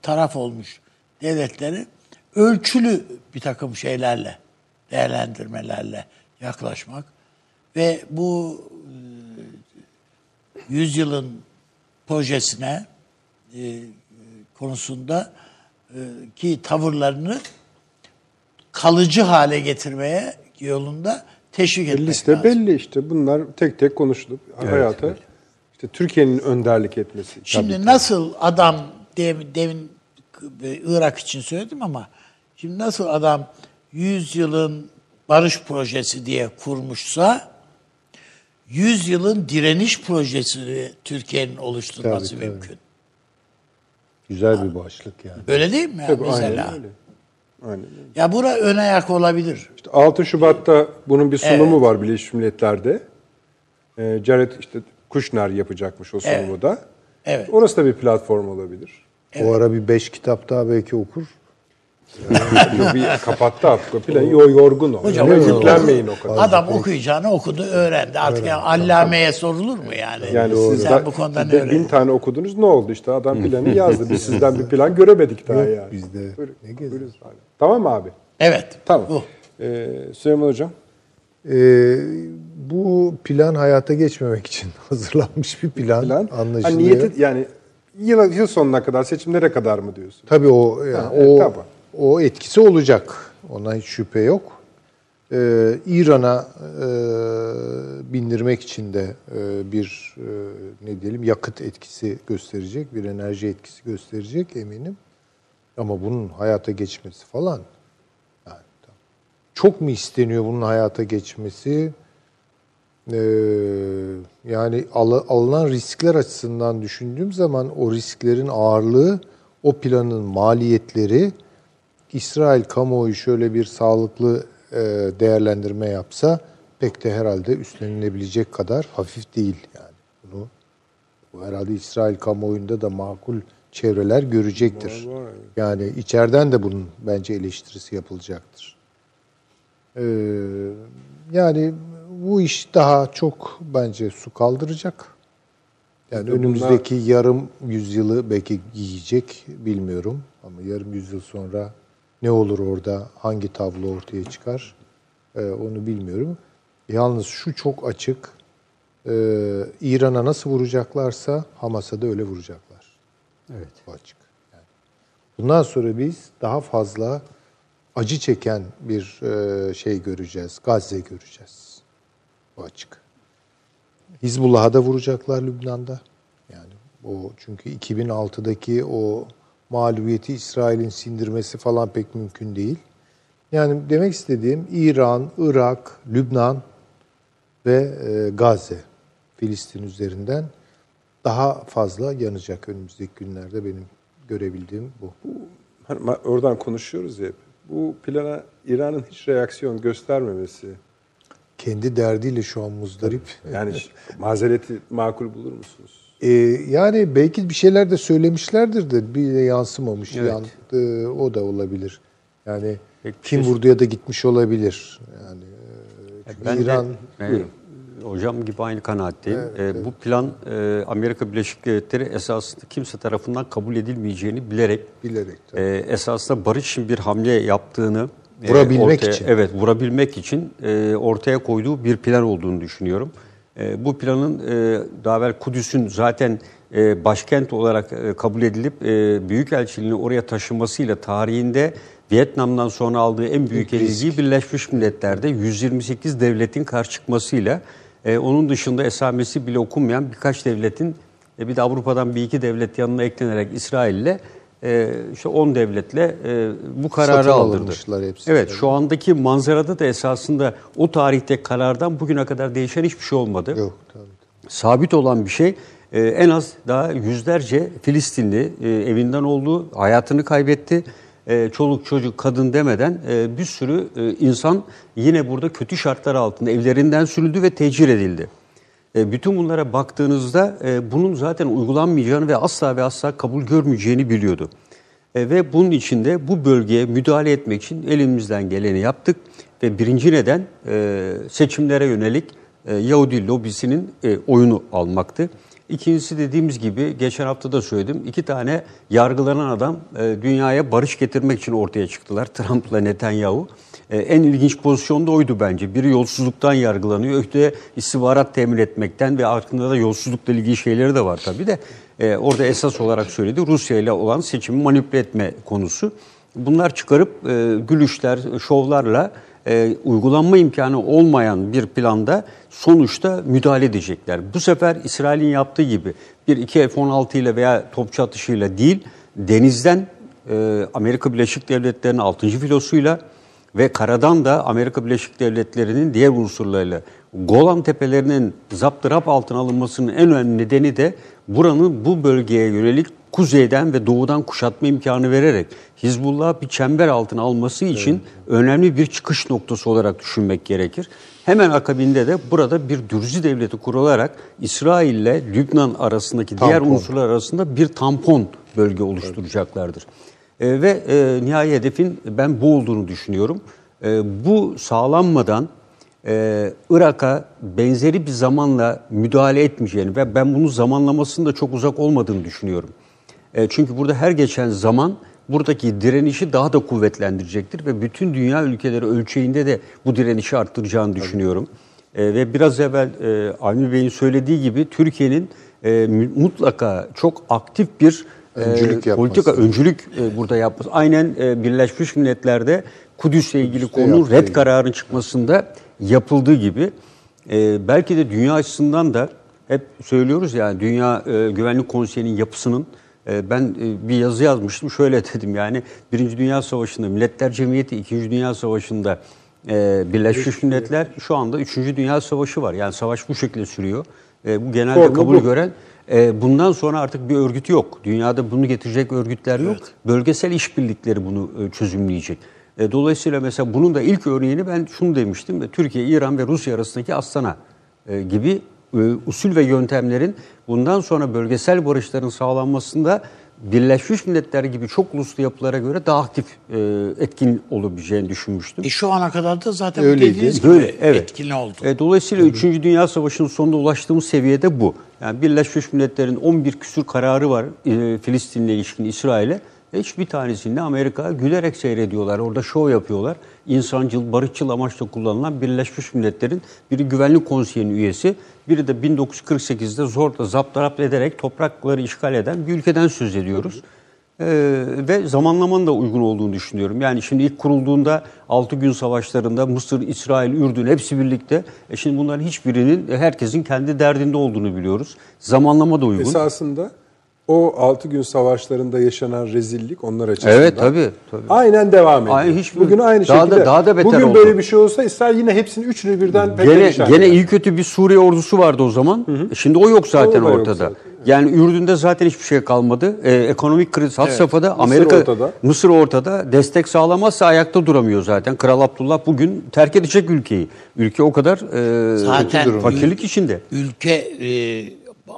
taraf olmuş devletleri ölçülü bir takım şeylerle, değerlendirmelerle yaklaşmak ve bu e, yüzyılın projesine e, konusunda e, ki tavırlarını kalıcı hale getirmeye yolunda teşvik etmek Liste lazım. belli işte. Bunlar tek tek konuşulup hayata işte Türkiye'nin önderlik etmesi. Şimdi nasıl adam dev- demin Irak için söyledim ama şimdi nasıl adam 100 yılın barış projesi diye kurmuşsa 100 yılın direniş projesini Türkiye'nin oluşturması Tabii, tabii. mümkün. Güzel bir başlık yani. Öyle değil mi? Tabii, mesela? aynen öyle. Aynen öyle. Ya bura ön ayak olabilir. İşte 6 Şubat'ta bunun bir sunumu var Birleşmiş Milletler'de. Ee, Jared işte Kushner yapacakmış o sunumu da. Evet. Orası da bir platform olabilir. O ara bir beş kitap daha belki okur. Bir kapattı artık o planı. Yo, yorgun o. Hocam Yani yüklenmeyin o kadar. Adam okuyacağını okudu, öğrendi. Artık yani allameye sorulur mu yani? Yani siz Sen da- bu konuda ne de- bin öğrendin? tane okudunuz ne oldu işte adam planı yazdı. Biz sizden bir plan göremedik daha yani. bizde. Buyurun, Ne abi. Tamam mı abi? Evet. Tamam. Bu. Ee, Süleyman Hocam. Ee, bu plan hayata geçmemek için hazırlanmış bir plan, Plan. anlaşılıyor. Ha, niyeti yani yıl, yıl sonuna kadar seçimlere kadar mı diyorsun? Tabii o yani Ha, evet, o tabii. O etkisi olacak. Ona hiç şüphe yok. Ee, İran'a e, bindirmek için de e, bir e, ne diyelim yakıt etkisi gösterecek, bir enerji etkisi gösterecek eminim. Ama bunun hayata geçmesi falan yani çok mu isteniyor bunun hayata geçmesi? Ee, yani al- alınan riskler açısından düşündüğüm zaman o risklerin ağırlığı o planın maliyetleri İsrail kamuoyu şöyle bir sağlıklı e, değerlendirme yapsa pek de herhalde üstlenilebilecek kadar hafif değil yani. Bunu bu herhalde İsrail kamuoyunda da makul çevreler görecektir. Yani içeriden de bunun bence eleştirisi yapılacaktır. Ee, yani bu iş daha çok bence su kaldıracak. Yani Bunlar- önümüzdeki yarım yüzyılı belki giyecek bilmiyorum. Ama yarım yüzyıl sonra ne olur orada, hangi tablo ortaya çıkar e, onu bilmiyorum. Yalnız şu çok açık, e, İran'a nasıl vuracaklarsa Hamas'a da öyle vuracaklar. Evet. Bu açık. Yani bundan sonra biz daha fazla acı çeken bir e, şey göreceğiz. Gazze göreceğiz. Bu açık. Hizbullah'a da vuracaklar Lübnan'da. Yani o çünkü 2006'daki o mağlubiyeti İsrail'in sindirmesi falan pek mümkün değil. Yani demek istediğim İran, Irak, Lübnan ve e, Gazze, Filistin üzerinden daha fazla yanacak önümüzdeki günlerde benim görebildiğim bu. Hani oradan konuşuyoruz ya hep. Bu plana İran'ın hiç reaksiyon göstermemesi, Kendi derdiyle şu an muzdarip. yani mazereti makul bulur musunuz? Ee, yani belki bir şeyler de söylemişlerdir de bir de yansımamış. Evet. Yandı, o da olabilir. Yani Peki kim şey- da gitmiş olabilir. Yani e, Ben İran de e, hocam gibi aynı kanaatteyim. E, Bu plan e, Amerika Birleşik Devletleri esasında kimse tarafından kabul edilmeyeceğini bilerek bilerek tabii. e, esasında barış için bir hamle yaptığını e, Vurabilmek ortaya- için. Evet, vurabilmek için e, ortaya koyduğu bir plan olduğunu düşünüyorum. E, bu planın e, daha evvel Kudüs'ün zaten e, başkent olarak e, kabul edilip e, Büyükelçiliğini oraya taşımasıyla tarihinde Vietnam'dan sonra aldığı en büyük yenilgiyi Birleşmiş Milletler'de 128 devletin karşı çıkmasıyla e, onun dışında esamesi bile okunmayan birkaç devletin e, bir de Avrupa'dan bir iki devlet yanına eklenerek İsrail'le işte 10 devletle e, bu kararı Satın aldırdı. hepsi. Evet şu andaki manzarada da esasında o tarihte karardan bugüne kadar değişen hiçbir şey olmadı. yok tabii. Sabit olan bir şey e, en az daha yüzlerce Filistinli e, evinden oldu, hayatını kaybetti. E, çoluk çocuk kadın demeden e, bir sürü e, insan yine burada kötü şartlar altında evlerinden sürüldü ve tecir edildi. E, bütün bunlara baktığınızda e, bunun zaten uygulanmayacağını ve asla ve asla kabul görmeyeceğini biliyordu. E, ve bunun için de bu bölgeye müdahale etmek için elimizden geleni yaptık. Ve birinci neden seçimlere yönelik Yahudi lobisinin oyunu almaktı. İkincisi dediğimiz gibi geçen hafta da söyledim. iki tane yargılanan adam e, dünyaya barış getirmek için ortaya çıktılar. Trump'la Netanyahu. E, en ilginç pozisyon da oydu bence. Biri yolsuzluktan yargılanıyor. Öte istihbarat temin etmekten ve arkında da yolsuzlukla ilgili şeyleri de var tabii de. E, orada esas olarak söyledi Rusya ile olan seçimi manipüle etme konusu. Bunlar çıkarıp e, gülüşler, şovlarla e, uygulanma imkanı olmayan bir planda sonuçta müdahale edecekler. Bu sefer İsrail'in yaptığı gibi bir iki F-16 ile veya topçu atışıyla değil, denizden e, Amerika Birleşik Devletleri'nin 6. filosuyla ve karadan da Amerika Birleşik Devletleri'nin diğer unsurlarıyla Golan Tepelerinin zaptırap altına alınmasının en önemli nedeni de buranın bu bölgeye yönelik kuzeyden ve doğudan kuşatma imkanı vererek Hizbullah bir çember altına alması için önemli bir çıkış noktası olarak düşünmek gerekir. Hemen akabinde de burada bir dürzi devleti kurularak İsrail ile Lübnan arasındaki diğer Tampon. unsurlar arasında bir tampon bölge oluşturacaklardır. E, ve e, nihai hedefin ben bu olduğunu düşünüyorum. E, bu sağlanmadan e, Irak'a benzeri bir zamanla müdahale etmeyeceğini ve ben bunun zamanlamasının da çok uzak olmadığını düşünüyorum. E, çünkü burada her geçen zaman buradaki direnişi daha da kuvvetlendirecektir ve bütün dünya ülkeleri ölçeğinde de bu direnişi arttıracağını düşünüyorum. E, ve biraz evvel e, Avni Bey'in söylediği gibi Türkiye'nin e, mutlaka çok aktif bir e, Öncülük yapması. politika öncülük e, burada yapması. Aynen e, Birleşmiş Milletler'de Kudüs'le ilgili konunun yaptığı red gibi. kararının çıkmasında yapıldığı gibi e, belki de dünya açısından da hep söylüyoruz yani Dünya e, Güvenlik Konseyi'nin yapısının e, ben e, bir yazı yazmıştım şöyle dedim yani Birinci Dünya Savaşı'nda Milletler Cemiyeti, İkinci Dünya Savaşı'nda e, Birleşmiş Milletler şu anda Üçüncü Dünya Savaşı var. Yani savaş bu şekilde sürüyor. E, bu genelde Formu kabul bu. gören bundan sonra artık bir örgüt yok. Dünyada bunu getirecek örgütler yok. Bölgesel işbirlikleri bunu çözümleyecek. Dolayısıyla mesela bunun da ilk örneğini ben şunu demiştim. Türkiye, İran ve Rusya arasındaki Astana gibi usul ve yöntemlerin bundan sonra bölgesel barışların sağlanmasında Birleşmiş Milletler gibi çok uluslu yapılara göre daha aktif e, etkin olabileceğini düşünmüştüm. E şu ana kadar da zaten Öyleydi. dediğiniz gibi Böyle, evet. etkin oldu. E, dolayısıyla 3. Dünya Savaşı'nın sonunda ulaştığımız seviyede bu. Yani Birleşmiş Milletler'in 11 küsür kararı var e, Filistin'le ilişkin İsrail'e. Hiçbir tanesini Amerika gülerek seyrediyorlar. Orada şov yapıyorlar. İnsancıl, barışçıl amaçla kullanılan Birleşmiş Milletler'in biri Güvenlik Konseyi'nin üyesi, biri de 1948'de zorla zaptarapt ederek toprakları işgal eden bir ülkeden söz ediyoruz. Ee, ve zamanlamanın da uygun olduğunu düşünüyorum. Yani şimdi ilk kurulduğunda 6 gün savaşlarında Mısır, İsrail, Ürdün hepsi birlikte. E şimdi bunların hiçbirinin herkesin kendi derdinde olduğunu biliyoruz. Zamanlama da uygun. Esasında o 6 gün savaşlarında yaşanan rezillik onlar açısından. Evet tabii. tabii. Aynen devam ediyor. Aynen, hiçbir- Bugün aynı daha da- şekilde. daha da beter Bugün oldu. böyle bir şey olsa İsrail yine hepsini üçünü birden Gene, perişan gene eder. iyi kötü bir Suriye ordusu vardı o zaman. E Şimdi o yok zaten O da yok ortada. zaten. Yani Ürdün'de zaten hiçbir şey kalmadı. Ee, ekonomik kriz had safhada. Amerika ortada. Mısır ortada. Destek sağlamazsa ayakta duramıyor zaten. Kral Abdullah bugün terk edecek ülkeyi. Ülke o kadar e, Zaten fakirlik içinde. Ülke e,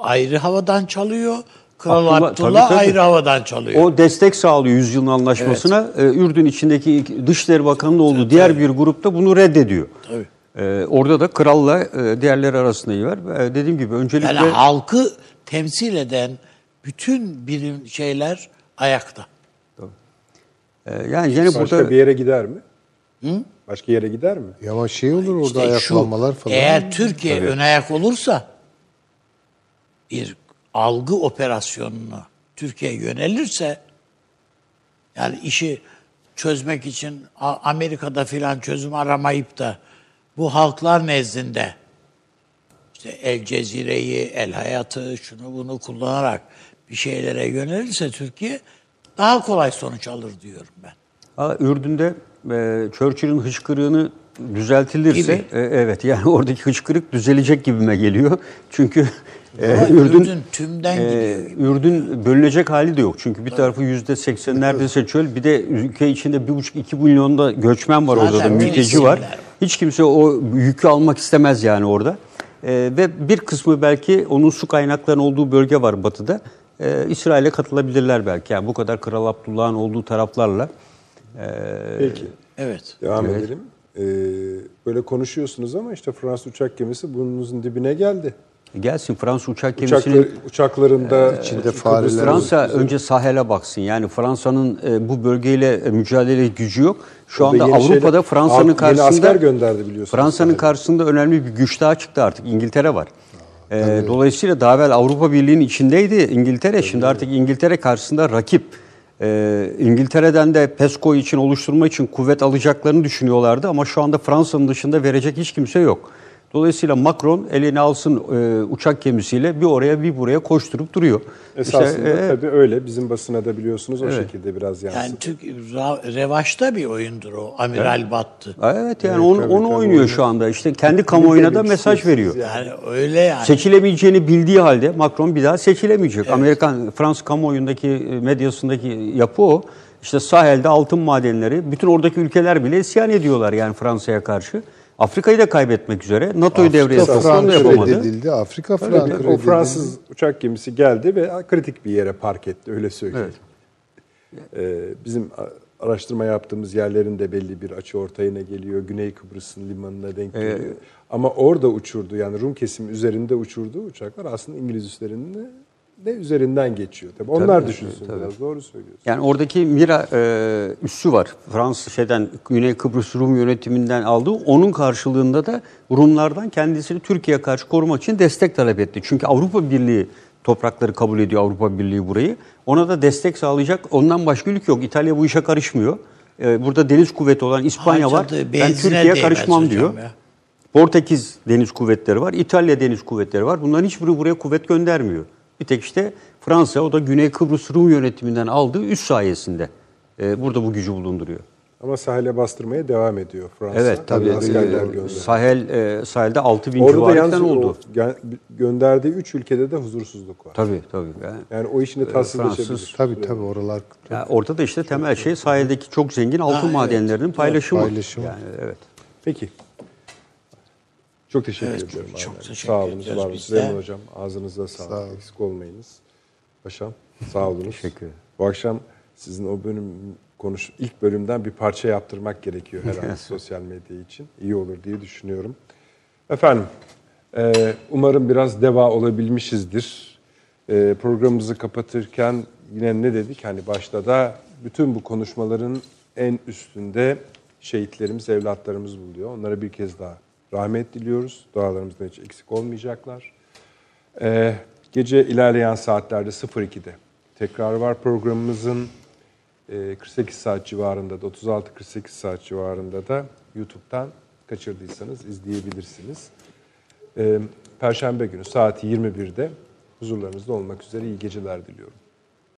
ayrı havadan çalıyor. Kral Abdullah- Abdullah, tabii, tabii. ayrı havadan çalıyor. O destek sağlıyor yüzyılın anlaşmasına. Ee, Ürdün içindeki Dışişleri Bakanı'nın olduğu diğer bir grupta bunu reddediyor. Tabii. Ee, orada da kralla e, diğerleri arasında iyi var. Ee, dediğim gibi öncelikle yani halkı temsil eden bütün birim şeyler ayakta. e, yani yine Başka burada bir yere gider mi? Başka yere gider mi? Ya ama şey olur orada İşte ayaklanmalar şu, falan. Eğer Türkiye ön ayak olursa bir algı operasyonuna Türkiye yönelirse yani işi çözmek için Amerika'da filan çözüm aramayıp da bu halklar nezdinde işte El Cezire'yi, El Hayat'ı, şunu bunu kullanarak bir şeylere yönelirse Türkiye daha kolay sonuç alır diyorum ben. Ha, Ürdün'de e, Churchill'in hıçkırığını düzeltilirse Gibi. e, evet yani oradaki hıçkırık düzelecek gibime geliyor. Çünkü e, Ama Ürdün, Ürdün tümden e, gidiyor gibi. Ürdün bölünecek hali de yok. Çünkü bir tarafı yüzde seksen neredeyse çöl. Bir de ülke içinde bir buçuk iki milyonda göçmen var orada da Zaten mülteci var. Hiç kimse o yükü almak istemez yani orada. E, ve bir kısmı belki onun su kaynaklarının olduğu bölge var batıda. E, İsrail'e katılabilirler belki. Yani bu kadar Kral Abdullah'ın olduğu taraflarla. Peki. Evet. Devam edelim. Ee, böyle konuşuyorsunuz ama işte Fransız uçak gemisi burnunuzun dibine geldi. Gelsin Fransız uçak gemisinin Uçaklar, uçaklarında içinde fareler Fransa önce sahele baksın. Yani Fransa'nın e, bu bölgeyle e, mücadele gücü yok. Şu anda Avrupa'da şeyler- Fransa'nın karşısında asker gönderdi biliyorsunuz Fransa'nın karşısında önemli bir güç daha çıktı artık. İngiltere var. E, dolayısıyla daha evvel Avrupa Birliği'nin içindeydi İngiltere. Şimdi artık İngiltere karşısında rakip. E, İngiltere'den de PESCO için oluşturma için kuvvet alacaklarını düşünüyorlardı ama şu anda Fransa'nın dışında verecek hiç kimse yok. Dolayısıyla Macron elini alsın e, uçak gemisiyle bir oraya bir buraya koşturup duruyor. Esasında İşte, e, tabii öyle. Bizim basına da biliyorsunuz o Evet. şekilde biraz yansıdı. Yani Türk revaçta bir oyundur o. Amiral battı. Evet yani onu, tabii, onu tabii, oynuyor oynuyor. şu anda. İşte kendi kamuoyuna da mesaj veriyor. Yani öyle yani. Seçilemeyeceğini bildiği halde Macron bir daha seçilemeyecek. Amerikan, Fransız kamuoyundaki, e, medyasındaki yapı o. İşte sahilde altın madenleri, bütün oradaki ülkeler bile isyan ediyorlar yani Fransa'ya karşı. Afrika'yı da kaybetmek üzere. NATO'yu devreye soktu, yapamadı. reddedildi. Afrika frank o reddedildi. Fransız uçak gemisi geldi ve kritik bir yere park etti öyle söyleyeyim. Ee, bizim a- araştırma yaptığımız yerlerin de belli bir açı ortayına geliyor. Güney Kıbrıs'ın limanına denk geliyor. Ama orada uçurdu yani Rum kesimi üzerinde uçurduğu uçaklar aslında İngiliz üstlerinde de üzerinden geçiyor. Tabii onlar düşünsün biraz doğru söylüyorsun. Yani oradaki Mira e, üssü var. Fransız şeyden Güney Kıbrıs Rum yönetiminden aldığı. Onun karşılığında da Rumlardan kendisini Türkiye'ye karşı korumak için destek talep etti. Çünkü Avrupa Birliği toprakları kabul ediyor Avrupa Birliği burayı. Ona da destek sağlayacak ondan başka ülke yok. İtalya bu işe karışmıyor. E, burada deniz kuvveti olan İspanya var. Harcadığı Ben Türkiye'ye karışmam diyor. ya. Portekiz deniz kuvvetleri var, İtalya deniz kuvvetleri var. Bunların hiçbiri buraya kuvvet göndermiyor. Bir tek işte Fransa o da Güney Kıbrıs Rum yönetiminden aldığı üs sayesinde e, burada bu gücü bulunduruyor. Ama sahile bastırmaya devam ediyor Fransa. Evet tabii. Askerler gönderiyor. sahel e, sahilde 6 bin Orada da civarı yalnız falan o oldu. gö- gönderdiği üç ülkede de huzursuzluk var. Tabii tabii. Yani, Yani o işin de tatsızlaşabilir. Tabii tabii oralar yani orada da işte temel şey sahildeki çok zengin altın Ha, evet. madenlerinin paylaşımı. Paylaşımı. Yani evet. Peki. Çok teşekkür Evet, ediyorum. çok teşekkür Sağ ediyoruz var olun. Süleyman Hocam ağzınıza sağlık. Sağ olun. Eksik olmayınız. Paşam sağ olunuz. Teşekkür. Bu akşam sizin o bölüm konuş ilk bölümden bir parça yaptırmak gerekiyor herhalde sosyal medya için. İyi olur diye düşünüyorum. Efendim, e, umarım biraz deva olabilmişizdir. E, programımızı kapatırken yine ne dedik? Hani başta da bütün bu konuşmaların en üstünde şehitlerimiz, evlatlarımız buluyor. Onlara bir kez daha rahmet diliyoruz. Dualarımızdan hiç eksik olmayacaklar. Ee, gece ilerleyen saatlerde 02'de tekrar var programımızın. Ee, 48 saat civarında da 36-48 saat civarında da YouTube'dan kaçırdıysanız izleyebilirsiniz. Ee, Perşembe günü saat 21'de huzurlarınızda olmak üzere iyi geceler diliyorum.